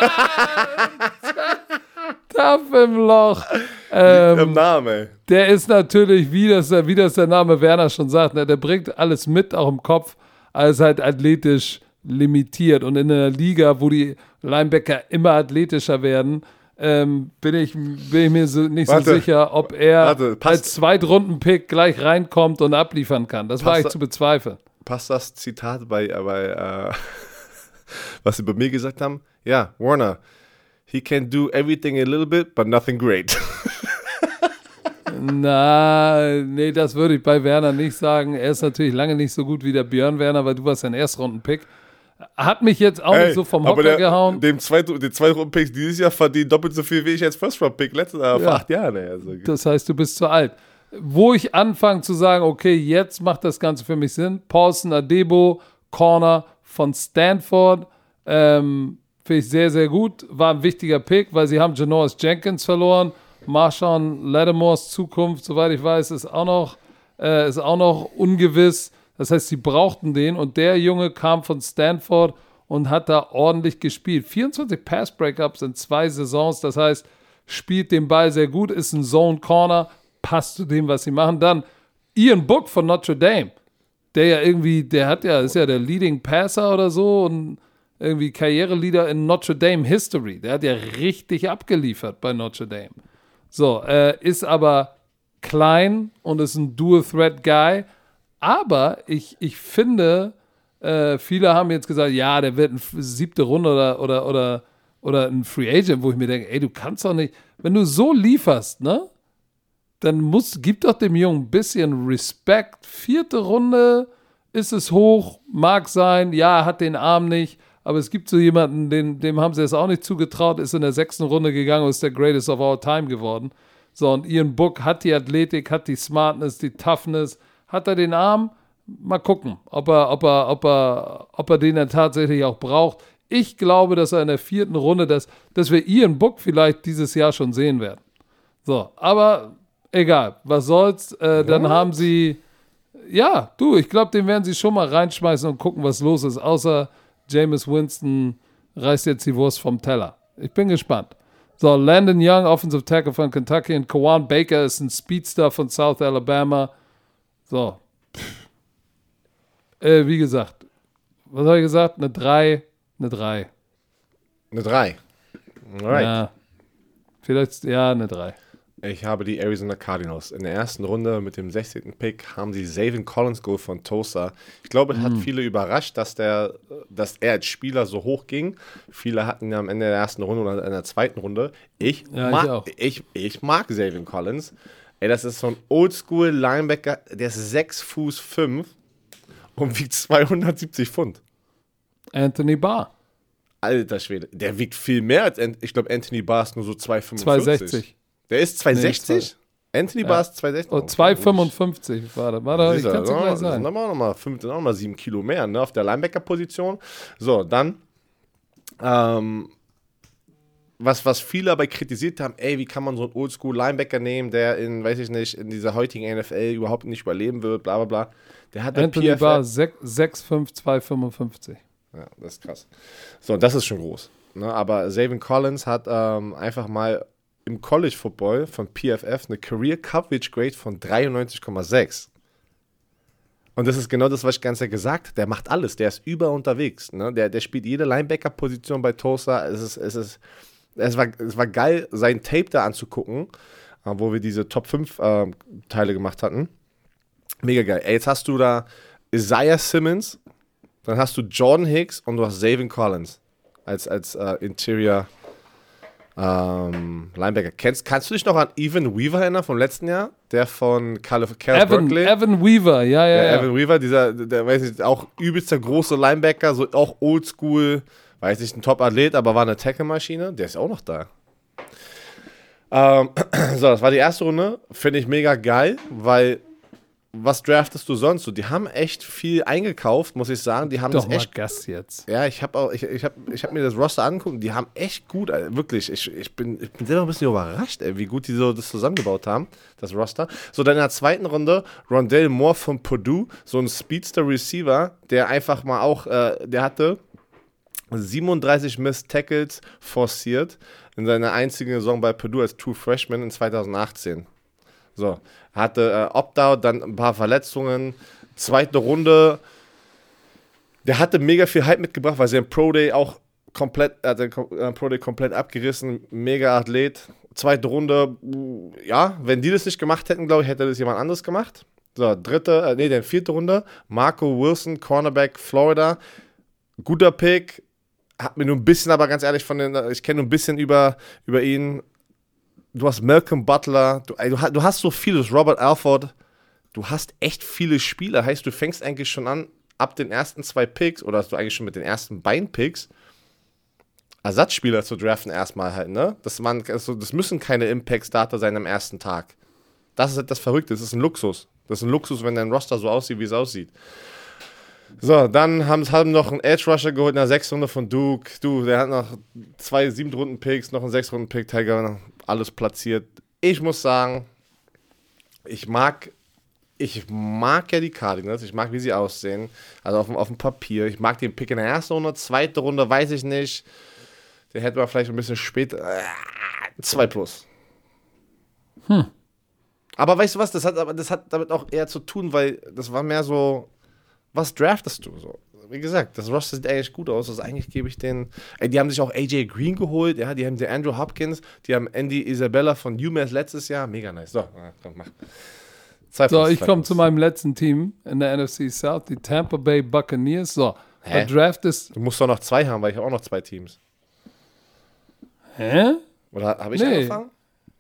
tough im Loch. Im Ähm, Namen, ey. der ist natürlich, wie das, wie das der Name Werner schon sagt, ne? der bringt alles mit, auch im Kopf, alles halt athletisch limitiert. Und in einer Liga, wo die Linebacker immer athletischer werden, ähm, bin, ich, bin ich mir so, nicht Warte. so sicher, ob er Warte, passt- als Zweitrunden-Pick gleich reinkommt und abliefern kann. Das war ich zu bezweifeln. Passt das Zitat bei, äh, bei äh, was sie bei mir gesagt haben? Ja, Warner. He can do everything a little bit, but nothing great. Na, nee, das würde ich bei Werner nicht sagen. Er ist natürlich lange nicht so gut wie der Björn Werner, weil du warst ein Erstrunden-Pick. Hat mich jetzt auch nicht so vom Hocker der, gehauen. Dem zweiten, den zweiten Runden-Picks dieses Jahr verdienen doppelt so viel wie ich als First-Round-Pick letztes Jahr vor Ja. acht Jahren. Ey. Also, Das heißt, du bist zu alt. Wo ich anfange zu sagen, okay, jetzt macht das Ganze für mich Sinn. Paulson Adebo, Corner von Stanford, ähm, finde ich sehr, sehr gut. War ein wichtiger Pick, weil sie haben Janoris Jenkins verloren. Marshawn Lattimores Zukunft, soweit ich weiß, ist auch noch, äh, ist auch noch ungewiss. Das heißt, sie brauchten den und der Junge kam von Stanford und hat da ordentlich gespielt. 24 Pass-Breakups in zwei Saisons, das heißt, spielt den Ball sehr gut, ist ein Zone Corner, passt zu dem, was sie machen. Dann Ian Book von Notre Dame, der ja irgendwie, der hat ja, ist ja der Leading Passer oder so und irgendwie Karriereleader in Notre Dame History. Der hat ja richtig abgeliefert bei Notre Dame. So, äh, ist aber klein und ist ein Dual-Threat-Guy. Aber ich, ich finde, äh, viele haben jetzt gesagt, ja, der wird eine siebte Runde oder, oder, oder, oder ein Free Agent, wo ich mir denke, ey, du kannst doch nicht, wenn du so lieferst, ne? Dann muss, gib doch dem Jungen ein bisschen Respekt. Vierte Runde ist es hoch, mag sein, ja, hat den Arm nicht, aber es gibt so jemanden, den, dem haben sie es auch nicht zugetraut, ist in der sechsten Runde gegangen und ist der Greatest of All Time geworden. So, und Ian Book hat die Athletik, hat die Smartness, die Toughness, hat er den Arm? Mal gucken, ob er, ob er, ob er, ob er den dann tatsächlich auch braucht. Ich glaube, dass er in der vierten Runde, dass, dass wir Ian Book vielleicht dieses Jahr schon sehen werden. So, aber egal, was soll's. Äh, dann haben sie, ja, du, ich glaube, den werden sie schon mal reinschmeißen und gucken, was los ist. Außer Jameis Winston reißt jetzt die Wurst vom Teller. Ich bin gespannt. So, Landon Young, Offensive Tackle von Kentucky und Kawan Baker ist ein Speedster von South Alabama. So. Äh, wie gesagt, was habe ich gesagt? Eine 3, eine 3. Eine 3. Alright. Ja. Vielleicht, ja, eine 3. Ich habe die Arizona Cardinals. In der ersten Runde mit dem 16. Pick haben sie Savin Collins geholt von Tosa. Ich glaube, es hat Mhm. viele überrascht, dass, der, dass er als Spieler so hoch ging. Viele hatten ja am Ende der ersten Runde oder in der zweiten Runde. Ich, Ja, ich mag, auch. ich, ich mag Savin Collins. Ey, das ist so ein Oldschool Linebacker, der ist 6 Fuß 5 und wiegt 270 Pfund. Anthony Barr, Alter Schwede, der wiegt viel mehr als, Ant- ich glaube, Anthony Barr ist nur so 2,45. 260. Der ist 260? Anthony Barr ist 260. Oh, 255 war das. War das ich kann es ja, gleich sagen. aber auch nochmal fünf, sind auch noch mal sieben Kilo mehr, ne, auf der Linebacker-Position. So, dann, ähm, was, was viele aber kritisiert haben, ey, wie kann man so einen Oldschool-Linebacker nehmen, der in, weiß ich nicht, in dieser heutigen NFL überhaupt nicht überleben wird, bla bla bla. Der hat Anthony PFF Barr 6'5", 255. Ja, das ist krass. So, das ist schon groß. Ne? Aber Savin Collins hat ähm, einfach mal im College Football von PFF eine Career Coverage Grade von 93,6. Und das ist genau das, was ich ganz gesagt habe. Der macht alles. Der ist über unterwegs. Ne? Der, der spielt jede Linebacker-Position bei Tulsa. Es, ist, es, ist, es, war, es war geil, sein Tape da anzugucken, äh, wo wir diese Top 5 ähm, Teile gemacht hatten. Mega geil. Ey, jetzt hast du da Isaiah Simmons, dann hast du Jordan Hicks und du hast Zavin Collins als, als äh, Interior ähm, Linebacker. Kennst, kannst du dich noch an Evan Weaver erinnern vom letzten Jahr? Der von Calif Calif Evan, Berkeley? Evan Weaver, ja, ja, Ja, ja. Evan Weaver, dieser, der weiß ich, auch übelster große Linebacker, so auch oldschool, weiß nicht, ein Top-Athlet, aber war eine Tackle-Maschine, der ist auch noch da. Ähm, so, das war die erste Runde. Finde ich mega geil, weil was draftest du sonst so? Die haben echt viel eingekauft, muss ich sagen. Die haben Doch das mal echt Gas jetzt. ja, ich habe auch, ich, ich habe ich hab mir das Roster angeguckt, die haben echt gut, Alter, wirklich. Ich, ich, bin, ich bin selber ein bisschen überrascht, ey, wie gut die so das zusammengebaut haben, das Roster. So, dann in der zweiten Runde, Rondell Moore von Purdue, so ein Speedster Receiver, der einfach mal auch, äh, der hatte 37 Missed Tackles forciert in seiner einzigen Saison bei Purdue als True Freshman in 2018. So, hatte äh, Opt-out, dann ein paar Verletzungen, zweite Runde. Der hatte mega viel Hype mitgebracht, weil sie im Pro Day auch komplett, er hat den äh, Pro Day komplett abgerissen, mega Athlet. Zweite Runde, mm, ja, wenn die das nicht gemacht hätten, glaube ich, hätte das jemand anderes gemacht. So, dritte, äh, nee, dann vierte Runde, Marco Wilson, Cornerback, Florida. Guter Pick, hat mir nur ein bisschen, aber ganz ehrlich, von den, ich kenne nur ein bisschen über, über ihn. Du hast Malcolm Butler, du, du hast so vieles, Robert Alford, du hast echt viele Spieler. Heißt, du fängst eigentlich schon an, ab den ersten zwei Picks, oder hast du eigentlich schon mit den ersten beiden Picks, Ersatzspieler zu draften erstmal halt, ne? Das, man, also, das müssen keine Impact-Starter sein am ersten Tag. Das ist halt das Verrückte, das ist ein Luxus. Das ist ein Luxus, wenn dein Roster so aussieht, wie es aussieht. So, dann haben, haben noch einen Edge Rusher geholt in der sechsten Runde von Duke. Du, der hat noch zwei sieben Runden Picks, noch einen sechs Runden Pick, Tiger, alles platziert. Ich muss sagen, ich mag, ich mag ja die Cardinals, ich mag, wie sie aussehen. Also auf, dem- auf dem Papier. Ich mag den Pick in der ersten Runde, zweite Runde, weiß ich nicht. Den hätten wir vielleicht ein bisschen später. Äh, zwei plus. Aber weißt du was, das hat, aber das hat damit auch eher zu tun, weil das war mehr so, was draftest du so? Wie gesagt, das Roster sieht eigentlich gut aus. Also eigentlich gebe ich den. Ey, die haben sich auch AJ Green geholt, ja, die haben den Andrew Hopkins, die haben Andy Isabella von UMass letztes Jahr. Mega nice. So, komm, mach. Zwei so, ich komme zu meinem letzten Team in der NFC South, die Tampa Bay Buccaneers. So, Hä? der Draft ist. Du musst doch noch zwei haben, weil ich habe auch noch zwei Teams. Hä? Oder habe ich nee. angefangen?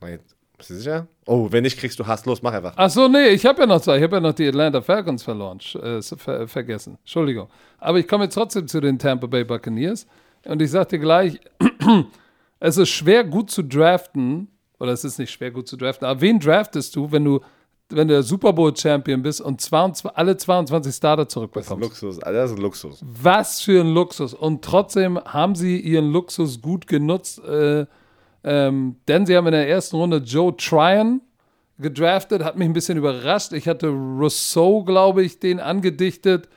Nein, bist du sicher? Oh, wenn nicht, kriegst du Hass. Los, mach einfach. Ach so, nee, ich habe ja noch zwei. Ich habe ja noch die Atlanta Falcons verloren, äh, ver vergessen. Entschuldigung. Aber ich komme jetzt trotzdem zu den Tampa Bay Buccaneers. Und ich sage dir gleich, es ist schwer gut zu draften. Oder es ist nicht schwer gut zu draften. Aber wen draftest du, wenn du wenn du der Super Bowl Champion bist und 22, alle 22 Starter zurückbekommst. Das ist Luxus, das ist ein Luxus. Was für ein Luxus. Und trotzdem haben sie ihren Luxus gut genutzt. Äh, ähm, denn sie haben in der ersten Runde Joe Tryon gedraftet, hat mich ein bisschen überrascht. Ich hatte Rousseau, glaube ich, den angedichtet.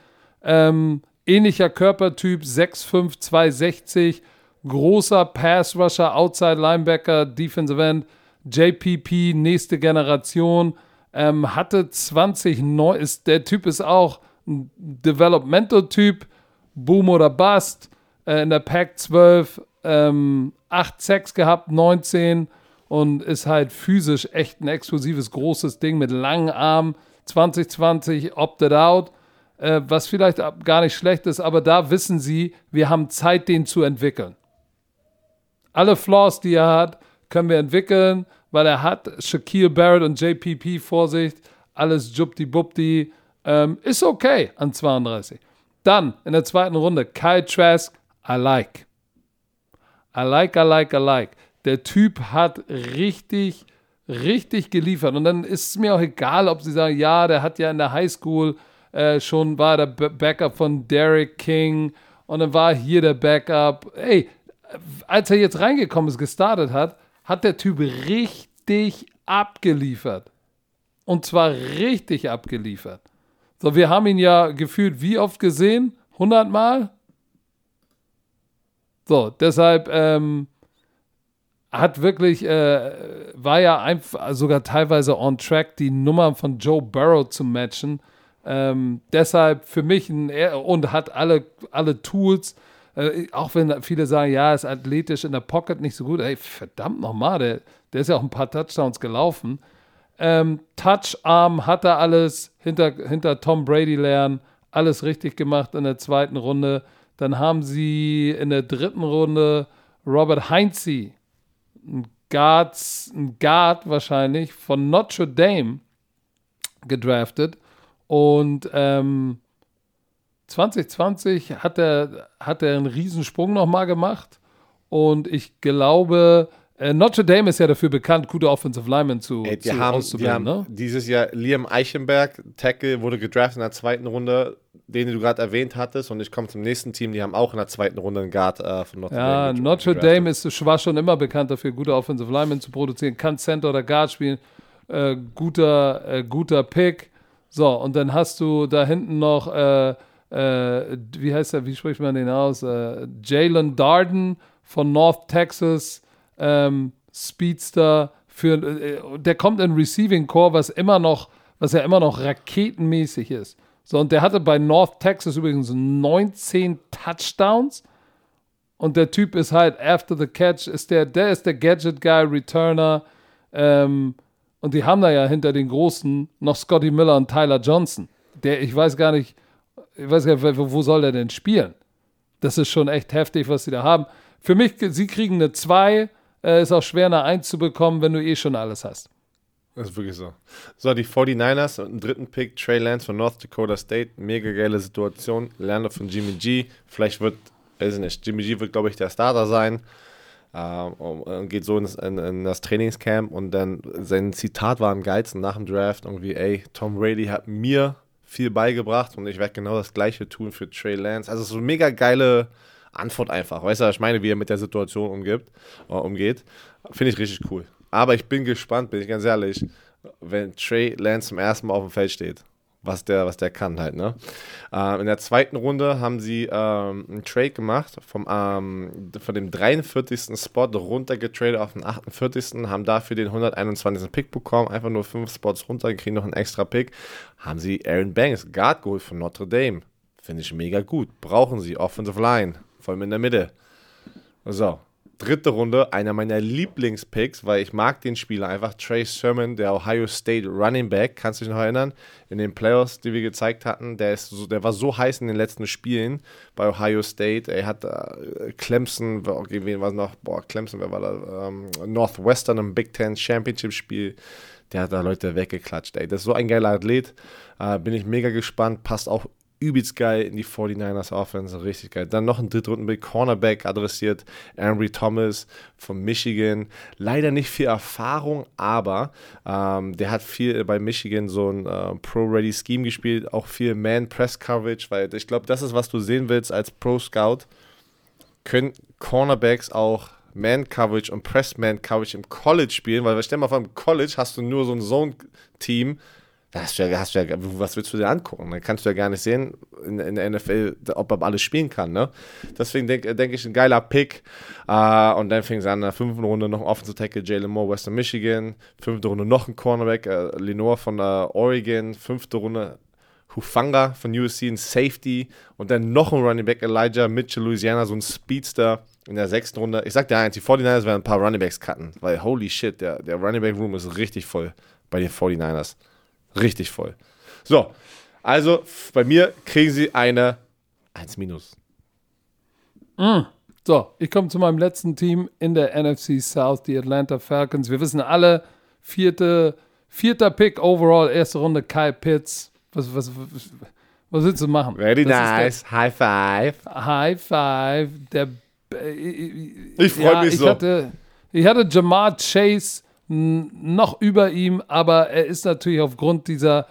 Ähm, ähnlicher Körpertyp, 6'5, 260, großer Pass-Rusher, Outside-Linebacker, Defensive End, JPP, nächste Generation. Ähm, hatte 20 neu, ist, der Typ ist auch ein Developmental-Typ, Boom oder Bust, äh, in der Pack 12, ähm, 8 Sex gehabt, 19 und ist halt physisch echt ein exklusives, großes Ding mit langen Armen. 2020 opted out, äh, was vielleicht gar nicht schlecht ist, aber da wissen sie, wir haben Zeit, den zu entwickeln. Alle Flaws, die er hat, können wir entwickeln, weil er hat Shaquille Barrett und JPP Vorsicht, alles jubdi-bubdi, ähm, ist okay an 32. Dann in der zweiten Runde Kyle Trask, I like. I like, I like, I like. Der Typ hat richtig, richtig geliefert. Und dann ist es mir auch egal, ob sie sagen, ja, der hat ja in der Highschool äh, schon, war der Backup von Derek King und dann war hier der Backup. Ey, als er jetzt reingekommen ist, gestartet hat, hat der Typ richtig abgeliefert. Und zwar richtig abgeliefert. So, wir haben ihn ja gefühlt wie oft gesehen? 100 Mal? So, deshalb ähm, hat wirklich, äh, war ja einfach sogar teilweise on track, die Nummer von Joe Burrow zu matchen. Ähm, deshalb für mich ein, und hat alle, alle Tools, äh, auch wenn viele sagen, ja, ist athletisch in der Pocket nicht so gut. Ey, verdammt nochmal, der, der ist ja auch ein paar Touchdowns gelaufen. Ähm, Toucharm hat er alles hinter, hinter Tom Brady lernen, alles richtig gemacht in der zweiten Runde. Dann haben sie in der dritten Runde Robert Heinze, ein Guard, ein Guard wahrscheinlich von Notre Dame gedraftet. Und ähm, 2020 hat er, hat er einen Riesensprung nochmal gemacht. Und ich glaube, äh, Notre Dame ist ja dafür bekannt, gute Offensive Linemen zu, Ey, zu haben, auszubilden. Haben ne? Dieses Jahr Liam Eichenberg, Tackle, wurde gedraftet in der zweiten Runde den du gerade erwähnt hattest, und ich komme zum nächsten Team, die haben auch in der zweiten Runde einen Guard äh, von Notre ja, Dame. Ja, Notre Dame ist, war schon immer bekannt dafür, gute Offensive Linemen zu produzieren, kann Center oder Guard spielen, äh, guter, äh, guter Pick. So, und dann hast du da hinten noch, äh, äh, wie heißt er, wie spricht man den aus? Äh, Jalen Darden von North Texas, ähm, Speedster, für, der kommt in Receiving Core, was immer noch, was ja immer noch raketenmäßig ist. So, und der hatte bei North Texas übrigens 19 Touchdowns. Und der Typ ist halt after the catch, ist der, der ist der Gadget Guy, Returner. Ähm, und die haben da ja hinter den Großen noch Scotty Miller und Tyler Johnson. Der, ich weiß gar nicht, ich weiß gar nicht, wo soll der denn spielen? Das ist schon echt heftig, was sie da haben. Für mich, sie kriegen eine 2. Äh, ist auch schwer, eine 1 zu bekommen, wenn du eh schon alles hast. Das ist wirklich so. So, die 49ers und einen dritten Pick, Trey Lance von North Dakota State. Mega geile Situation. Lerner von Jimmy G. Vielleicht wird, weiß ich nicht, Jimmy G wird, glaube ich, der Starter sein. Ähm, geht so in das, in, in das, Trainingscamp und dann sein Zitat war am geilsten nach dem Draft irgendwie, ey, Tom Brady hat mir viel beigebracht und ich werde genau das gleiche tun für Trey Lance. Also so eine mega geile Antwort einfach. Weißt du, was ich meine, wie er mit der Situation umgibt, äh, umgeht. Finde ich richtig cool. Aber ich bin gespannt, bin ich ganz ehrlich, wenn Trey Lance zum ersten Mal auf dem Feld steht. was der, was der kann halt, ne? Ähm, in der zweiten Runde haben sie ähm, einen Trade gemacht vom, ähm, von dem 43. Spot runtergetradet auf den 48. haben dafür den 121. Pick bekommen, einfach nur fünf Spots runter, kriegen noch einen extra Pick. Haben sie Aaron Banks, Guard geholt von Notre Dame. Finde ich mega gut. Brauchen sie, Offensive Line, vor allem in der Mitte. So, dritte Runde, einer meiner Lieblingspicks, weil ich mag den Spieler einfach. Trey Sermon, der Ohio State Running Back, kannst du dich noch erinnern? In den Playoffs, die wir gezeigt hatten, der, ist so, der war so heiß in den letzten Spielen bei Ohio State. Er hat äh, Clemson, gegen wen war noch? Boah, Clemson, wer war da? Ähm, Northwestern im Big Ten Championship Spiel. Der hat da Leute weggeklatscht, ey. Das ist so ein geiler Athlet. Äh, bin ich mega gespannt. Passt auch übelst geil in die 49ers Offense, richtig geil. Dann noch ein Drittrunden Cornerback adressiert, Ambry Thomas von Michigan. Leider nicht viel Erfahrung, aber ähm, der hat viel bei Michigan so ein äh, Pro-Ready Scheme gespielt, auch viel Man-Press-Coverage, weil ich glaube, das ist, was du sehen willst als Pro-Scout. Können Cornerbacks auch Man-Coverage und Press-Man-Coverage im College spielen, weil stell mal vor, im College hast du nur so ein Zone-Team, hast du ja, hast du ja, was willst du dir angucken? Dann kannst du ja gar nicht sehen in, in der NFL, ob er alles spielen kann. Ne? Deswegen denke denk ich, ein geiler Pick. Uh, und dann fing es an, in der fünften Runde noch ein Offensive Tackle, Jalen Moore, Western Michigan. Fünfte Runde noch ein Cornerback, uh, Lenore von uh, Oregon. Fünfte Runde Hufanga von USC, ein Safety. Und dann noch ein Running Back, Elijah Mitchell, Louisiana, so ein Speedster. In der sechsten Runde, ich sag dir eins, die 49ers werden ein paar Running Backs cutten, weil holy shit, der, der Running Back Room ist richtig voll bei den 49ers. Richtig voll. So, also bei mir kriegen sie eine 1 minus. Mm. So, ich komme zu meinem letzten Team in der NFC South, die Atlanta Falcons. Wir wissen alle, vierte, vierter Pick overall, erste Runde, Kyle Pitts. Was, was, was, was willst du machen? Very das nice. High five. High five. Der, ich freue ja, mich so. Ich hatte, ich hatte Jamar Chase noch über ihm, aber er ist natürlich aufgrund dieser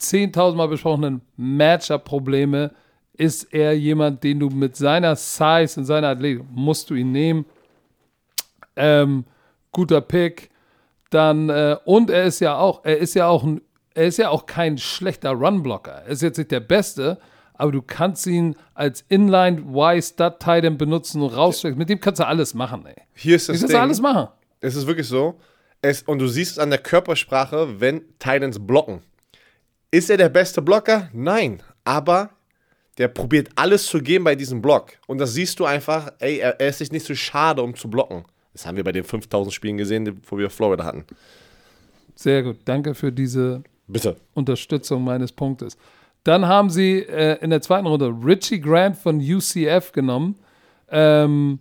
10.000 Mal besprochenen Matchup-Probleme, ist er jemand, den du mit seiner Size und seiner Athletik, musst du ihn nehmen. Ähm, guter Pick. Dann, äh, und er ist ja auch, er ist ja auch ein, er ist ja auch kein schlechter Runblocker. Er ist jetzt nicht der Beste, aber du kannst ihn als Inline Y Stud Titan benutzen und rausstecken. Mit dem kannst du alles machen, ey. Hier ist das du kannst Ding. alles machen. Es ist wirklich so. Es, und du siehst es an der Körpersprache, wenn Titans blocken. Ist er der beste Blocker? Nein. Aber der probiert alles zu geben bei diesem Block. Und das siehst du einfach, ey, er, er ist sich nicht so schade, um zu blocken. Das haben wir bei den 5000 Spielen gesehen, wo wir Florida hatten. Sehr gut. Danke für diese Bitte. Unterstützung meines Punktes. Dann haben sie äh, in der zweiten Runde Richie Grant von UCF genommen. Ähm,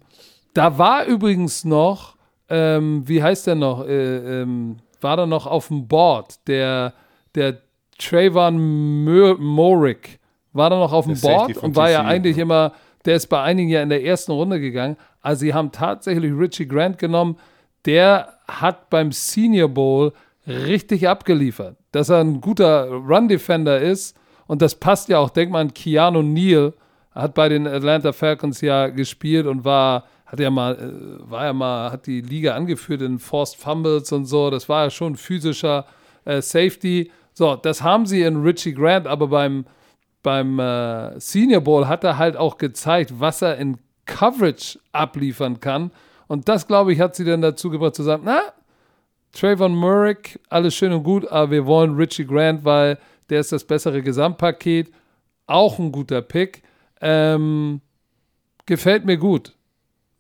da war übrigens noch ähm, wie heißt der noch? Äh, ähm, war da noch auf dem Board? Der, der Trayvon Morick war da noch auf dem Board und war ja eigentlich immer, der ist bei einigen ja in der ersten Runde gegangen. Also sie haben tatsächlich Richie Grant genommen. Der hat beim Senior Bowl richtig abgeliefert. Dass er ein guter Run-Defender ist und das passt ja auch. Denk mal an Keanu Neal, hat bei den Atlanta Falcons ja gespielt und war hat ja mal, äh, war ja mal, hat die Liga angeführt in Forced Fumbles und so. Das war ja schon physischer äh, Safety. So, das haben sie in Richie Grant, aber beim, beim äh, Senior Bowl hat er halt auch gezeigt, was er in Coverage abliefern kann. Und das, glaube ich, hat sie dann dazu gebracht zu sagen, na, Trayvon Murrick, alles schön und gut, aber wir wollen Richie Grant, weil der ist das bessere Gesamtpaket. Auch ein guter Pick. Ähm, gefällt mir gut.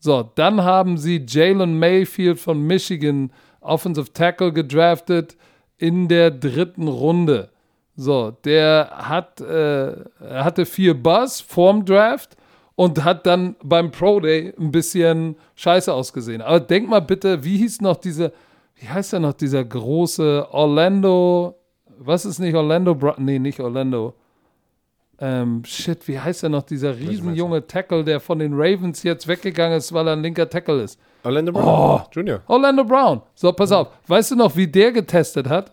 So, dann haben sie Jalen Mayfield von Michigan, Offensive Tackle, gedraftet in der dritten Runde. So, der hat, äh, hatte viel Buzz vorm Draft und hat dann beim Pro Day ein bisschen scheiße ausgesehen. Aber denk mal bitte, wie hieß noch diese, wie heißt der noch, dieser große Orlando, was ist nicht Orlando, nee, nicht Orlando, ähm, shit, wie heißt er noch, dieser riesenjunge Tackle, der von den Ravens jetzt weggegangen ist, weil er ein linker Tackle ist. Orlando Brown oh, Junior. Orlando Brown. So, pass auf. Weißt du noch, wie der getestet hat?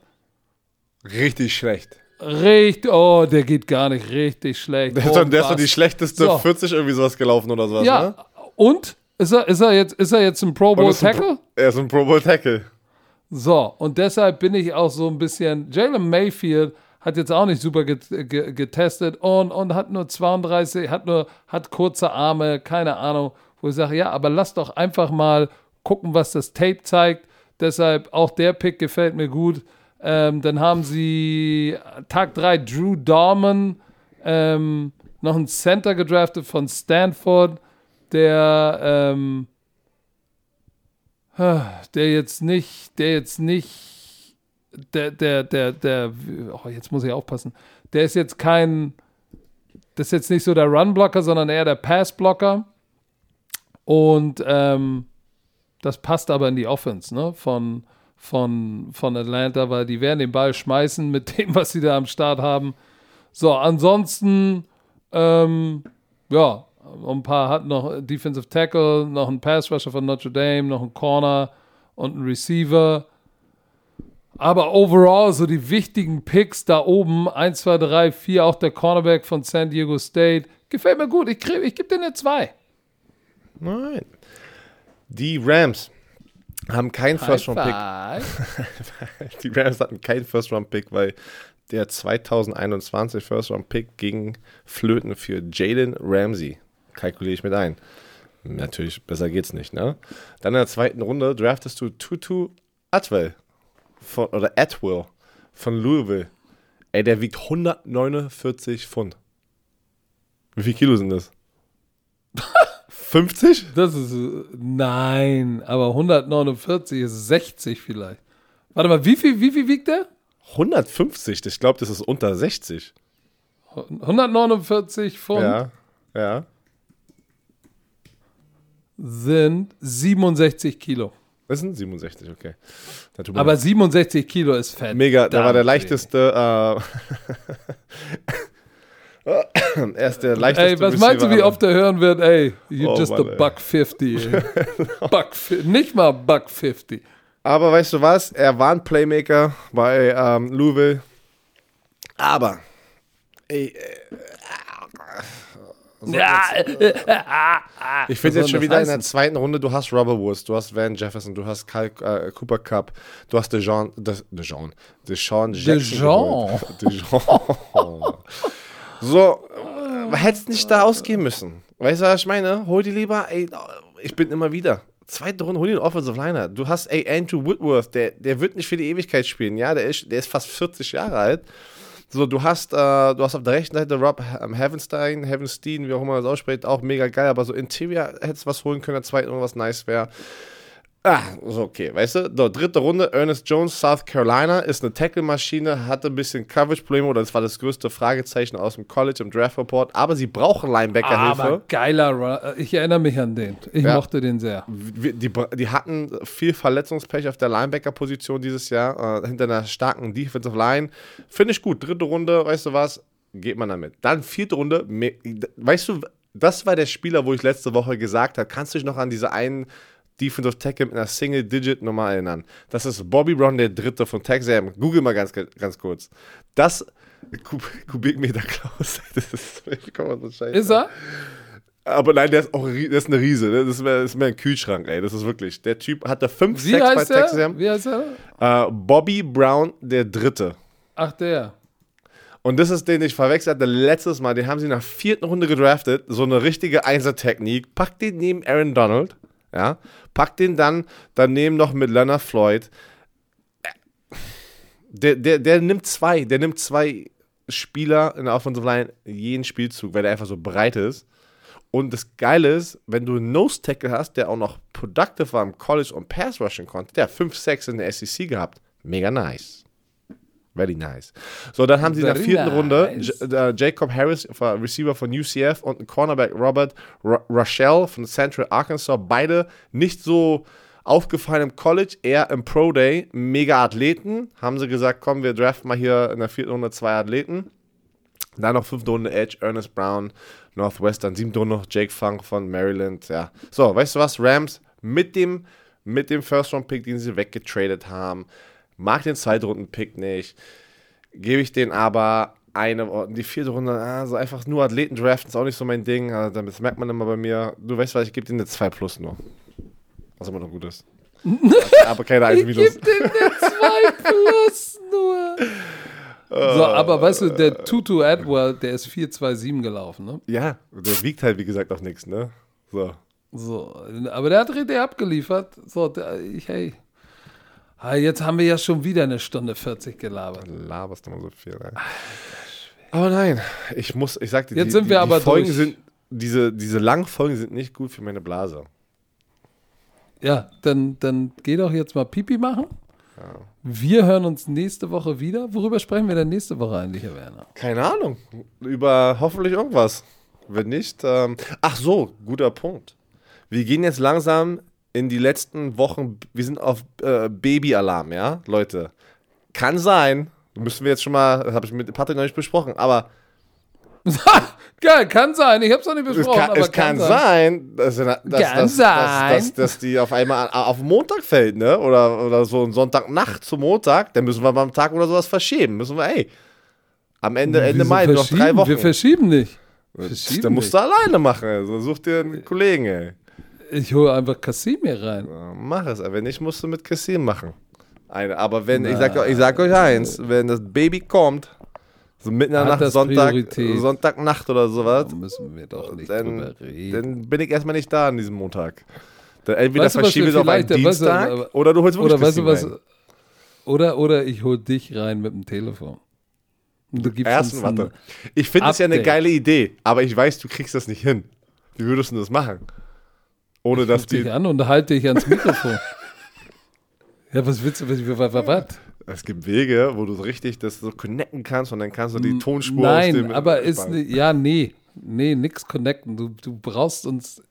Richtig schlecht. Richtig, oh, der geht gar nicht richtig schlecht. Der, oh, der ist doch die schlechteste so. 40 irgendwie sowas gelaufen oder sowas, ja. Ne? Und? Ist er, ist, er jetzt, ist er jetzt ein Pro Bowl Tackle? er ist ein Pro Bowl Tackle. So, und deshalb bin ich auch so ein bisschen. Jalen Mayfield hat jetzt auch nicht super get, get, getestet und, und hat nur 32, hat nur, hat kurze Arme, keine Ahnung, wo ich sage, ja, aber lass doch einfach mal gucken, was das Tape zeigt. Deshalb auch der Pick gefällt mir gut. Ähm, dann haben sie Tag 3 Drew Dorman, ähm, noch ein Center gedraftet von Stanford, der, ähm, der jetzt nicht, der jetzt nicht, der, der, der, der, oh, jetzt muss ich aufpassen, der ist jetzt kein, das ist jetzt nicht so der Run-Blocker, sondern eher der Pass-Blocker. Und ähm, das passt aber in die Offense ne? von, von, von Atlanta, weil die werden den Ball schmeißen mit dem, was sie da am Start haben. So, ansonsten, ähm, ja, ein paar hat noch Defensive Tackle, noch ein Pass Rusher von Notre Dame, noch ein Corner und ein Receiver. Aber overall, so die wichtigen Picks da oben, 1, 2, 3, 4, auch der Cornerback von San Diego State, gefällt mir gut. Ich, ich gebe dir eine 2. Nein. Die Rams haben keinen First-Round-Pick. die Rams hatten keinen First-Round-Pick, weil der 2021 First-Round-Pick ging flöten für Jalen Ramsey. Kalkuliere ich mit ein. Natürlich, besser geht's nicht, ne? Dann in der zweiten Runde draftest du Tutu Atwell von, oder Atwell von Louisville. Ey, der wiegt 149 Pfund. Wie viel Kilo sind das? 50? Das ist, nein, aber 149 ist 60 vielleicht. Warte mal, wie viel, wie viel wiegt der? 150, ich glaube, das ist unter 60. 149 Pfund. Ja, ja. Sind 67 Kilo. Das sind 67, okay. Aber 67 Kilo ist fett. Mega, der war der leichteste. Äh, er ist der leichteste. Ey, was meinst du, wie oft er hören wird? Ey, you oh, just Mann, a buck 50. buck, nicht mal buck 50. Aber weißt du was? Er war ein Playmaker bei ähm, Louisville. Aber, ey, äh, ja, ich finde jetzt schon wieder heißen? in der zweiten Runde, du hast Robert Woods, du hast Van Jefferson, du hast Kyle, äh, Cooper Cup, du hast DeJean, De, DeJean, DeSean Jackson. DeJean. so, äh, hättest nicht da ausgehen müssen. Weißt du, was ich meine? Hol die lieber, ey, ich bin immer wieder. Zweite Runde, hol den Offensive Liner. Du hast, ey, Andrew Whitworth, der, der wird nicht für die Ewigkeit spielen. Ja, der ist, der ist fast 40 Jahre alt. So, du hast, äh, du hast auf der rechten Seite Rob Heavenstein, Heavenstein, wie auch immer man das ausspricht, auch mega geil, aber so Interior hättest du was holen können, der zweiten Runde, was nice wäre. Ah, so okay, weißt du? So, dritte Runde, Ernest Jones, South Carolina, ist eine Tackle-Maschine, hatte ein bisschen Coverage-Probleme, oder das war das größte Fragezeichen aus dem College im Draft-Report, aber sie brauchen Linebacker-Hilfe. Aber geiler, ich erinnere mich an den. Ich ja. mochte den sehr. Die, die, hatten viel Verletzungspech auf der Linebacker-Position dieses Jahr, äh, hinter einer starken Defensive Line. Finde ich gut. Dritte Runde, weißt du was? Geht man damit. Dann vierte Runde, weißt du, das war der Spieler, wo ich letzte Woche gesagt habe, kannst du dich noch an diese einen Defensive Tackle mit einer Single-Digit-Nummer erinnern. Das ist Bobby Brown, der Dritte von Texas. Google mal ganz, ganz kurz. Das Kubikmeter Klaus. Das ist, so scheiße. ist er? Aber nein, der ist auch der ist eine Riese. Ne? Das ist, mehr, das ist mehr ein Kühlschrank, ey. Das ist wirklich. Der Typ hat da fünf Wie Sacks bei Texas. Wie heißt er? Uh, Bobby Brown, der Dritte. Ach, der. Und das ist den ich verwechselt hatte letztes Mal. Den haben sie nach vierten Runde gedraftet. So eine richtige Einser-Technik. Packt den neben Aaron Donald. Ja. Pack den dann daneben noch mit Leonard Floyd. Der, der, der nimmt zwei, der nimmt zwei Spieler in der Offensive Line jeden Spielzug, weil der einfach so breit ist. Und das Geile ist, wenn du einen Nose-Tackle hast, der auch noch productive war im College und Pass rushen konnte, der hat 5 6 in der SEC gehabt. Mega nice. Very nice. So, dann haben sie in der vierten nice. Runde J Jacob Harris, Receiver von UCF und ein Cornerback Robert R Rochelle von Central Arkansas. Beide nicht so aufgefallen im College, eher im Pro Day. Mega Athleten. Haben sie gesagt, komm, wir draften mal hier in der vierten Runde zwei Athleten. Dann noch fünfte Runde Edge, Ernest Brown, Northwestern. Siebte Runde noch Jake Funk von Maryland. Ja. So, weißt du was? Rams mit dem, mit dem First-Round-Pick, den sie weggetradet haben mag den Zweitrunden-Pick nicht, gebe ich den aber eine, die vierte Runde, also einfach nur Athleten draften ist auch nicht so mein Ding, also das merkt man immer bei mir. Du weißt was, ich gebe dir eine 2 plus nur. Was immer noch gut ist. aber keine 1 minus. Ich gebe dir eine 2 plus nur. So, aber weißt du, der Tutu Atwell, der ist 427 gelaufen, ne? Ja, der wiegt halt, wie gesagt, auch nichts, ne? So. So, aber der hat richtig abgeliefert. So, der, ich, hey. Ah, Jetzt haben wir ja schon wieder eine Stunde 40 gelabert. Laberst du mal so viel, ne? Aber nein, ich muss, ich sag dir, Jetzt die, sind die, wir die aber Folgen durch. sind, diese, diese langen Folgen sind nicht gut für meine Blase. Ja, dann, dann geh doch jetzt mal Pipi machen. Wir hören uns nächste Woche wieder. Worüber sprechen wir denn nächste Woche eigentlich, Herr Werner? Keine Ahnung. Über hoffentlich irgendwas. Wenn nicht, ähm, ach so, guter Punkt. Wir gehen jetzt langsam in die letzten Wochen, wir sind auf äh, Babyalarm, ja, Leute. Kann sein, müssen wir jetzt schon mal, das habe ich mit Patrick noch nicht besprochen, aber Geil, kann sein. Ich hab's noch nicht es besprochen, kann, aber es kann sein, dass, dass, dass, Kann dass, sein. Dass, dass die auf einmal auf Montag fällt, ne? Oder, oder so ein Sonntagnacht zum Montag, dann müssen wir beim Tag oder sowas verschieben. Müssen wir, ey, am Ende, Ende Wieso Mai, noch drei Wochen. Wir verschieben nicht. Verschieben Dann musst du alleine machen. Also such dir einen Kollegen, ey. Ich hole einfach Kasim hier rein. Mach es, aber wenn nicht, musst du mit Kassim machen. Eine, aber wenn, ich sag, ich sag euch eins, wenn das Baby kommt, so mitten in der Nacht, Sonntag, Priorität. Sonntagnacht oder sowas, Da müssen wir doch nicht dann, drüber reden. dann bin ich erstmal nicht da an diesem Montag. Dann entweder Weißt du, verschiebe ich es auf einen vielleicht- weißt du, Dienstag oder du holst wirklich Oder weißt du was? rein. Oder, oder ich hol dich rein mit dem Telefon. Und du gibst ein, warte. Ich finde es ja eine geile Idee, aber ich weiß, du kriegst das nicht hin. Wie würdest du das machen? Ohne dass ruf dich die. an und halte dich ans Mikrofon. ja, was willst du? Was? was, was, was? Es gibt Wege, wo du so richtig das so connecten kannst und dann kannst du die Tonspur Nein, aus dem. aber ist ne- ja nee, nee, nix connecten. Du, du brauchst uns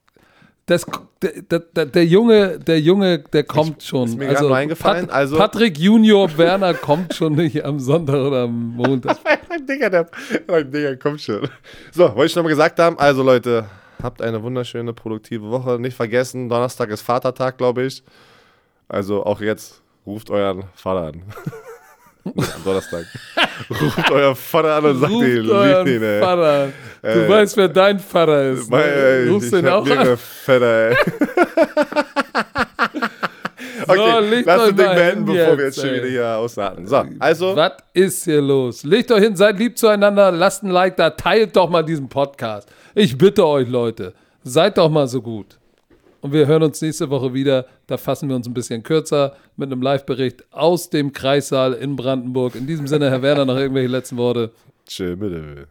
das, der, der, der, der Junge, der Junge, der kommt schon. ist mir nur eingefallen, also- Patrick Junior Werner kommt schon nicht am Sonntag oder am Montag. Ein Digga, der, ein Digga, komm schon. So, wollte ich noch mal gesagt haben. Also, Leute, habt eine wunderschöne, produktive Woche. Nicht vergessen, Donnerstag ist Vatertag, glaube ich. Also, auch jetzt ruft euren Vater an. Am Donnerstag. ruft euren Vater an und sagt Ruft ihm, euren lieb ihn, ey. Vater. Du Äh, weißt, wer dein Vater ist. Mein, ey, Ne? Rufst ich den hab auch an. Fette, ey. okay, lass das Ding beenden, bevor wir jetzt, jetzt schon ey. wieder hier ausarten. So, also, Was ist hier los? Legt euch hin, seid lieb zueinander, lasst ein Like da, teilt doch mal diesen Podcast. Ich bitte euch, Leute, seid doch mal so gut. Und wir hören uns nächste Woche wieder. Da fassen wir uns ein bisschen kürzer mit einem Live-Bericht aus dem Kreissaal in Brandenburg. In diesem Sinne, Herr Werner, noch irgendwelche letzten Worte. chill bitte.